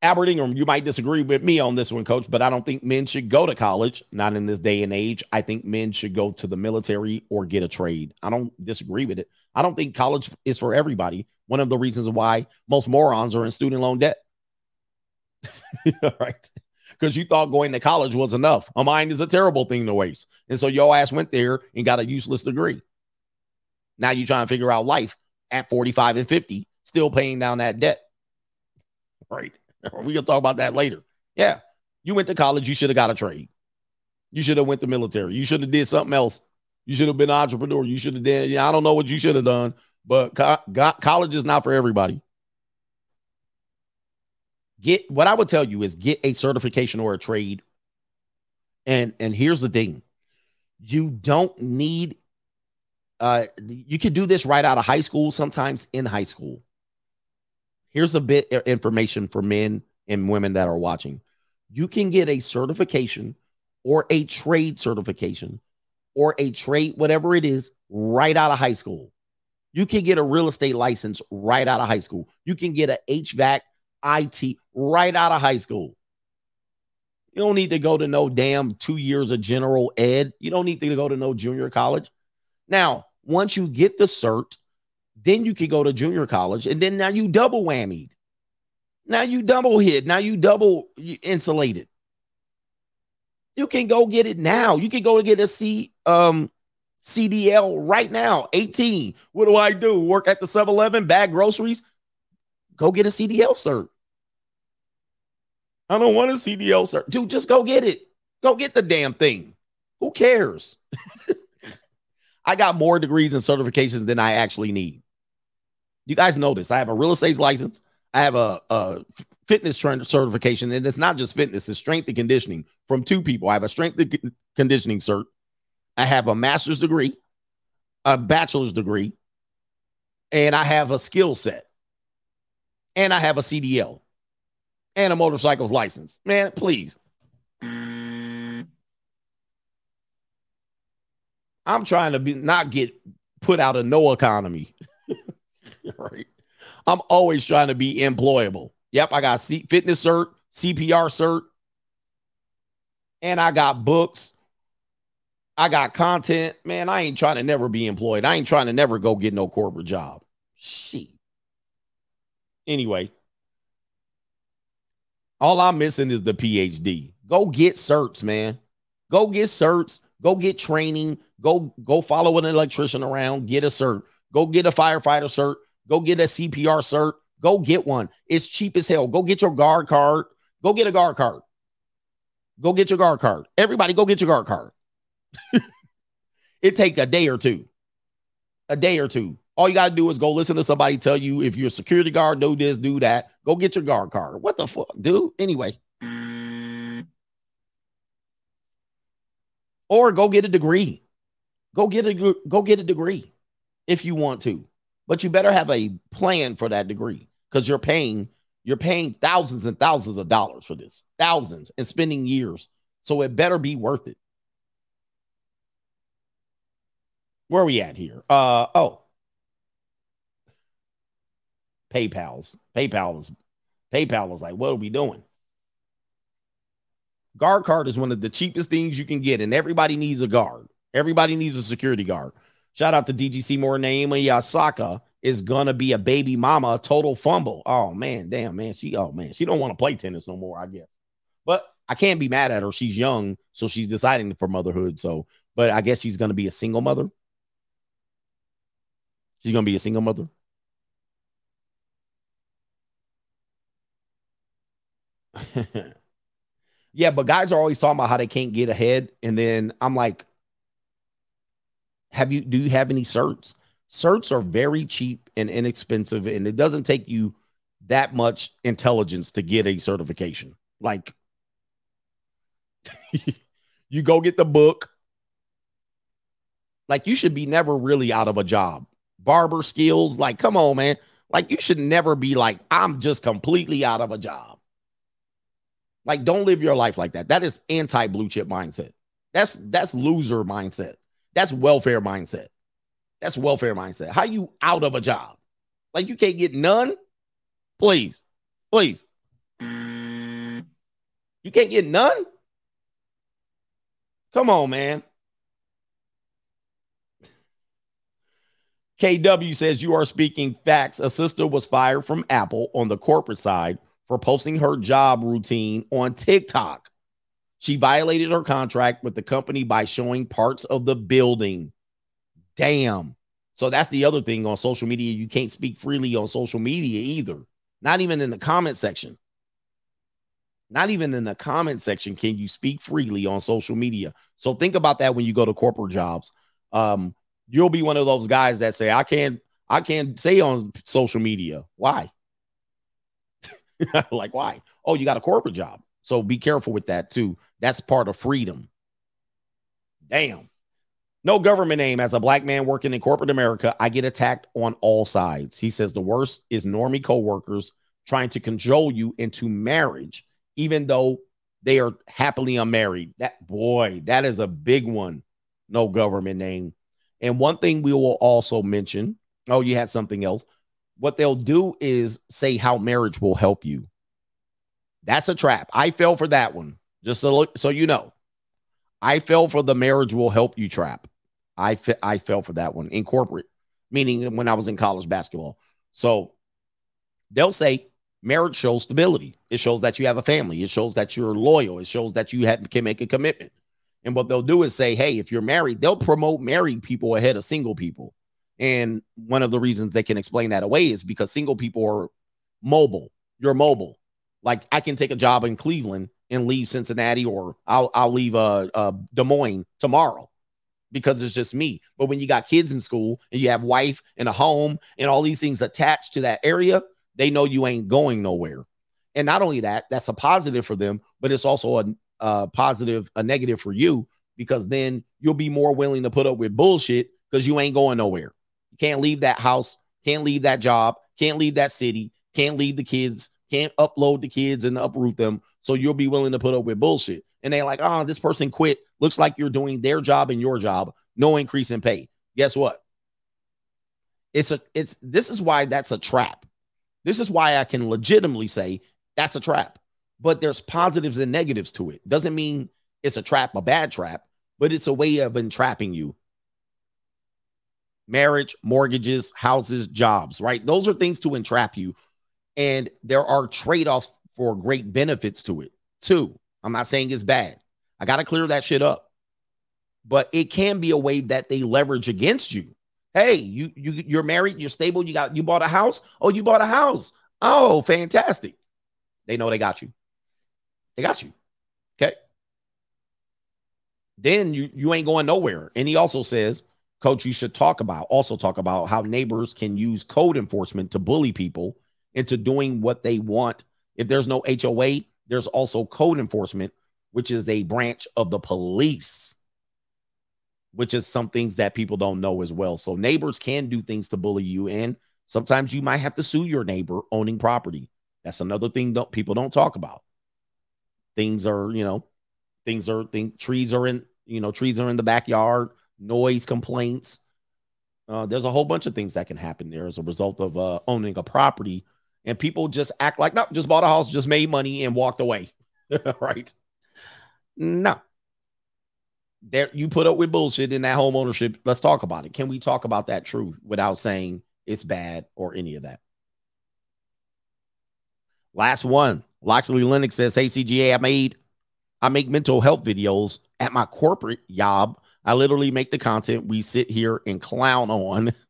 Albert Ingram, you might disagree with me on this one, coach, but I don't think men should go to college, not in this day and age. I think men should go to the military or get a trade. I don't disagree with it. I don't think college is for everybody. One of the reasons why most morons are in student loan debt. [laughs] right. Because you thought going to college was enough. A mind is a terrible thing to waste. And so your ass went there and got a useless degree. Now you're trying to figure out life at 45 and 50, still paying down that debt. Right. [laughs] We can talk about that later. Yeah. You went to college, you should have got a trade. You should have went to military. You should have did something else. You should have been an entrepreneur. You should have done. Yeah, I don't know what you should have done, but co- college is not for everybody. Get what I would tell you is get a certification or a trade. And and here's the thing. You don't need uh you can do this right out of high school, sometimes in high school. Here's a bit information for men and women that are watching. You can get a certification or a trade certification or a trade, whatever it is, right out of high school. You can get a real estate license right out of high school. You can get a HVAC IT right out of high school. You don't need to go to no damn two years of general ed. You don't need to go to no junior college. Now, once you get the cert, then you can go to junior college, and then now you double whammied. Now you double hit. Now you double insulated. You can go get it now. You can go get a C um CDL right now. 18. What do I do? Work at the 7-Eleven, bag groceries? Go get a CDL cert. I don't want a CDL cert. Dude, just go get it. Go get the damn thing. Who cares? [laughs] I got more degrees and certifications than I actually need. You guys know this. I have a real estate license. I have a, a fitness certification, and it's not just fitness; it's strength and conditioning from two people. I have a strength and conditioning cert. I have a master's degree, a bachelor's degree, and I have a skill set, and I have a CDL, and a motorcycles license. Man, please. I'm trying to be not get put out of no economy. [laughs] right. I'm always trying to be employable. Yep, I got C- fitness cert, CPR cert, and I got books. I got content. Man, I ain't trying to never be employed. I ain't trying to never go get no corporate job. Shit. Anyway, all I'm missing is the PhD. Go get certs, man. Go get certs. Go get training. Go go follow an electrician around. Get a cert. Go get a firefighter cert. Go get a CPR cert. Go get one. It's cheap as hell. Go get your guard card. Go get a guard card. Go get your guard card. Everybody, go get your guard card. [laughs] it take a day or two. A day or two. All you got to do is go listen to somebody tell you if you're a security guard, do this, do that. Go get your guard card. What the fuck, dude? Anyway. Or go get a degree. Go get a go get a degree if you want to. But you better have a plan for that degree because you're paying you're paying thousands and thousands of dollars for this. Thousands and spending years. So it better be worth it. Where are we at here? Uh oh. PayPal's PayPal was PayPal was like, what are we doing? Guard card is one of the cheapest things you can get, and everybody needs a guard. Everybody needs a security guard. Shout out to DGC Moore. Naomi Osaka is gonna be a baby mama, total fumble. Oh man, damn man, she oh man, she don't want to play tennis no more. I guess, but I can't be mad at her. She's young, so she's deciding for motherhood. So, but I guess she's gonna be a single mother. She's gonna be a single mother. [laughs] yeah, but guys are always talking about how they can't get ahead, and then I'm like, have you? Do you have any certs? Certs are very cheap and inexpensive, and it doesn't take you that much intelligence to get a certification. Like, [laughs] you go get the book. Like, you should be never really out of a job barber skills. Like, come on, man. Like, you should never be like, I'm just completely out of a job. Like, don't live your life like that. That is anti blue chip mindset. That's that's loser mindset. That's welfare mindset. That's welfare mindset. How you out of a job? Like you can't get none? Please. Please. You can't get none? Come on, man. KW says you are speaking facts. A sister was fired from Apple on the corporate side for posting her job routine on TikTok. She violated her contract with the company by showing parts of the building. Damn. So that's the other thing on social media. You can't speak freely on social media either. Not even in the comment section. Not even in the comment section can you speak freely on social media. So think about that when you go to corporate jobs. Um, you'll be one of those guys that say, I can't, I can't say on social media. Why? [laughs] like, why? Oh, you got a corporate job. So be careful with that too. That's part of freedom. Damn. No government name. As a black man working in corporate America, I get attacked on all sides. He says the worst is normie coworkers trying to control you into marriage, even though they are happily unmarried. That boy, that is a big one. No government name. And one thing we will also mention oh, you had something else. What they'll do is say how marriage will help you. That's a trap. I fell for that one. Just so, look, so you know, I fell for the marriage will help you trap. I I fell for that one in corporate, meaning when I was in college basketball. So they'll say marriage shows stability. It shows that you have a family. It shows that you're loyal. It shows that you have, can make a commitment. And what they'll do is say, hey, if you're married, they'll promote married people ahead of single people. And one of the reasons they can explain that away is because single people are mobile. You're mobile. Like I can take a job in Cleveland and leave Cincinnati, or I'll I'll leave uh, uh Des Moines tomorrow because it's just me. But when you got kids in school and you have wife and a home and all these things attached to that area, they know you ain't going nowhere. And not only that, that's a positive for them, but it's also a, a positive, a negative for you because then you'll be more willing to put up with bullshit because you ain't going nowhere. You can't leave that house, can't leave that job, can't leave that city, can't leave the kids, can't upload the kids and uproot them. So you'll be willing to put up with bullshit. And they're like, oh, this person quit. Looks like you're doing their job and your job. No increase in pay. Guess what? It's a it's this is why that's a trap. This is why I can legitimately say that's a trap. But there's positives and negatives to it. Doesn't mean it's a trap, a bad trap, but it's a way of entrapping you. Marriage, mortgages, houses, jobs, right? Those are things to entrap you and there are trade offs for great benefits to it too. I'm not saying it's bad. I got to clear that shit up. But it can be a way that they leverage against you. Hey, you you you're married, you're stable, you got you bought a house. Oh, you bought a house. Oh, fantastic. They know they got you. They got you. Okay. Then you you ain't going nowhere. And he also says, coach, you should talk about also talk about how neighbors can use code enforcement to bully people into doing what they want. If there's no HOA, there's also code enforcement, which is a branch of the police, which is some things that people don't know as well. So neighbors can do things to bully you, and sometimes you might have to sue your neighbor owning property. That's another thing that people don't talk about. Things are, you know, things are think trees are in, you know, trees are in the backyard, noise complaints. Uh, there's a whole bunch of things that can happen there as a result of uh, owning a property and people just act like no, just bought a house, just made money and walked away. [laughs] right? No. There you put up with bullshit in that home ownership. Let's talk about it. Can we talk about that truth without saying it's bad or any of that? Last one. Loxley Lennox says, Hey CGA, I made I make mental health videos at my corporate job. I literally make the content we sit here and clown on. [laughs]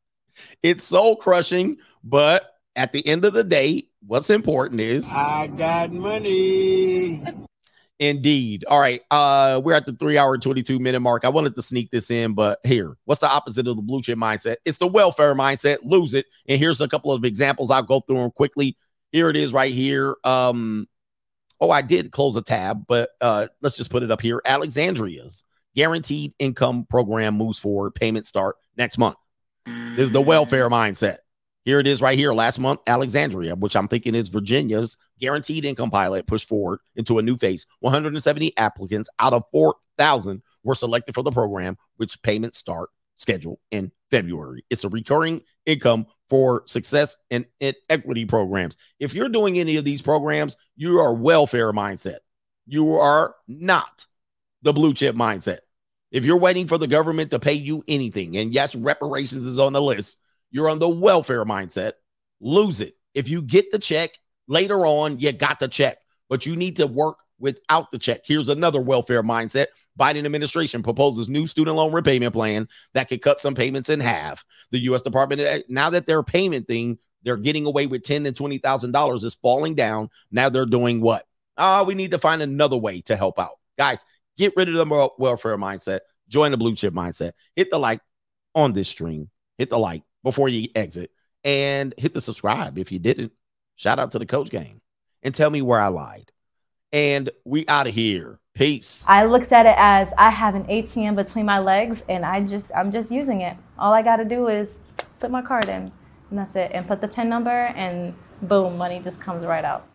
It's soul crushing, but at the end of the day, what's important is I got money. Indeed. All right. Uh, we're at the three hour 22 minute mark. I wanted to sneak this in, but here, what's the opposite of the blue chip mindset? It's the welfare mindset. Lose it. And here's a couple of examples. I'll go through them quickly. Here it is right here. Um, oh, I did close a tab, but uh, let's just put it up here. Alexandria's guaranteed income program moves forward. Payment start next month. This is the welfare mindset. Here it is right here. Last month, Alexandria, which I'm thinking is Virginia's guaranteed income pilot, pushed forward into a new phase. 170 applicants out of 4,000 were selected for the program, which payments start scheduled in February. It's a recurring income for success and, equity programs. If you're doing any of these programs, you are welfare mindset. You are not the blue chip mindset. If you're waiting for the government to pay you anything, and yes, reparations is on the list, you're on the welfare mindset. Lose it. If you get the check later on, you got the check, but you need to work without the check. Here's another welfare mindset. Biden administration proposes new student loan repayment plan that could cut some payments in half. The U.S. Department now that their payment thing they're getting away with ten and twenty thousand dollars is falling down. Now they're doing what? Ah, oh, we need to find another way to help out, guys. Get rid of the welfare mindset. Join the blue chip mindset. Hit the like on this stream. Hit the like before you exit and hit the subscribe if you didn't. Shout out to the coach game and tell me where I lied. And we out of here. Peace. I looked at it as I have an ATM between my legs and I just I'm just using it. All I got to do is put my card in and that's it and put the pin number and boom, money just comes right out.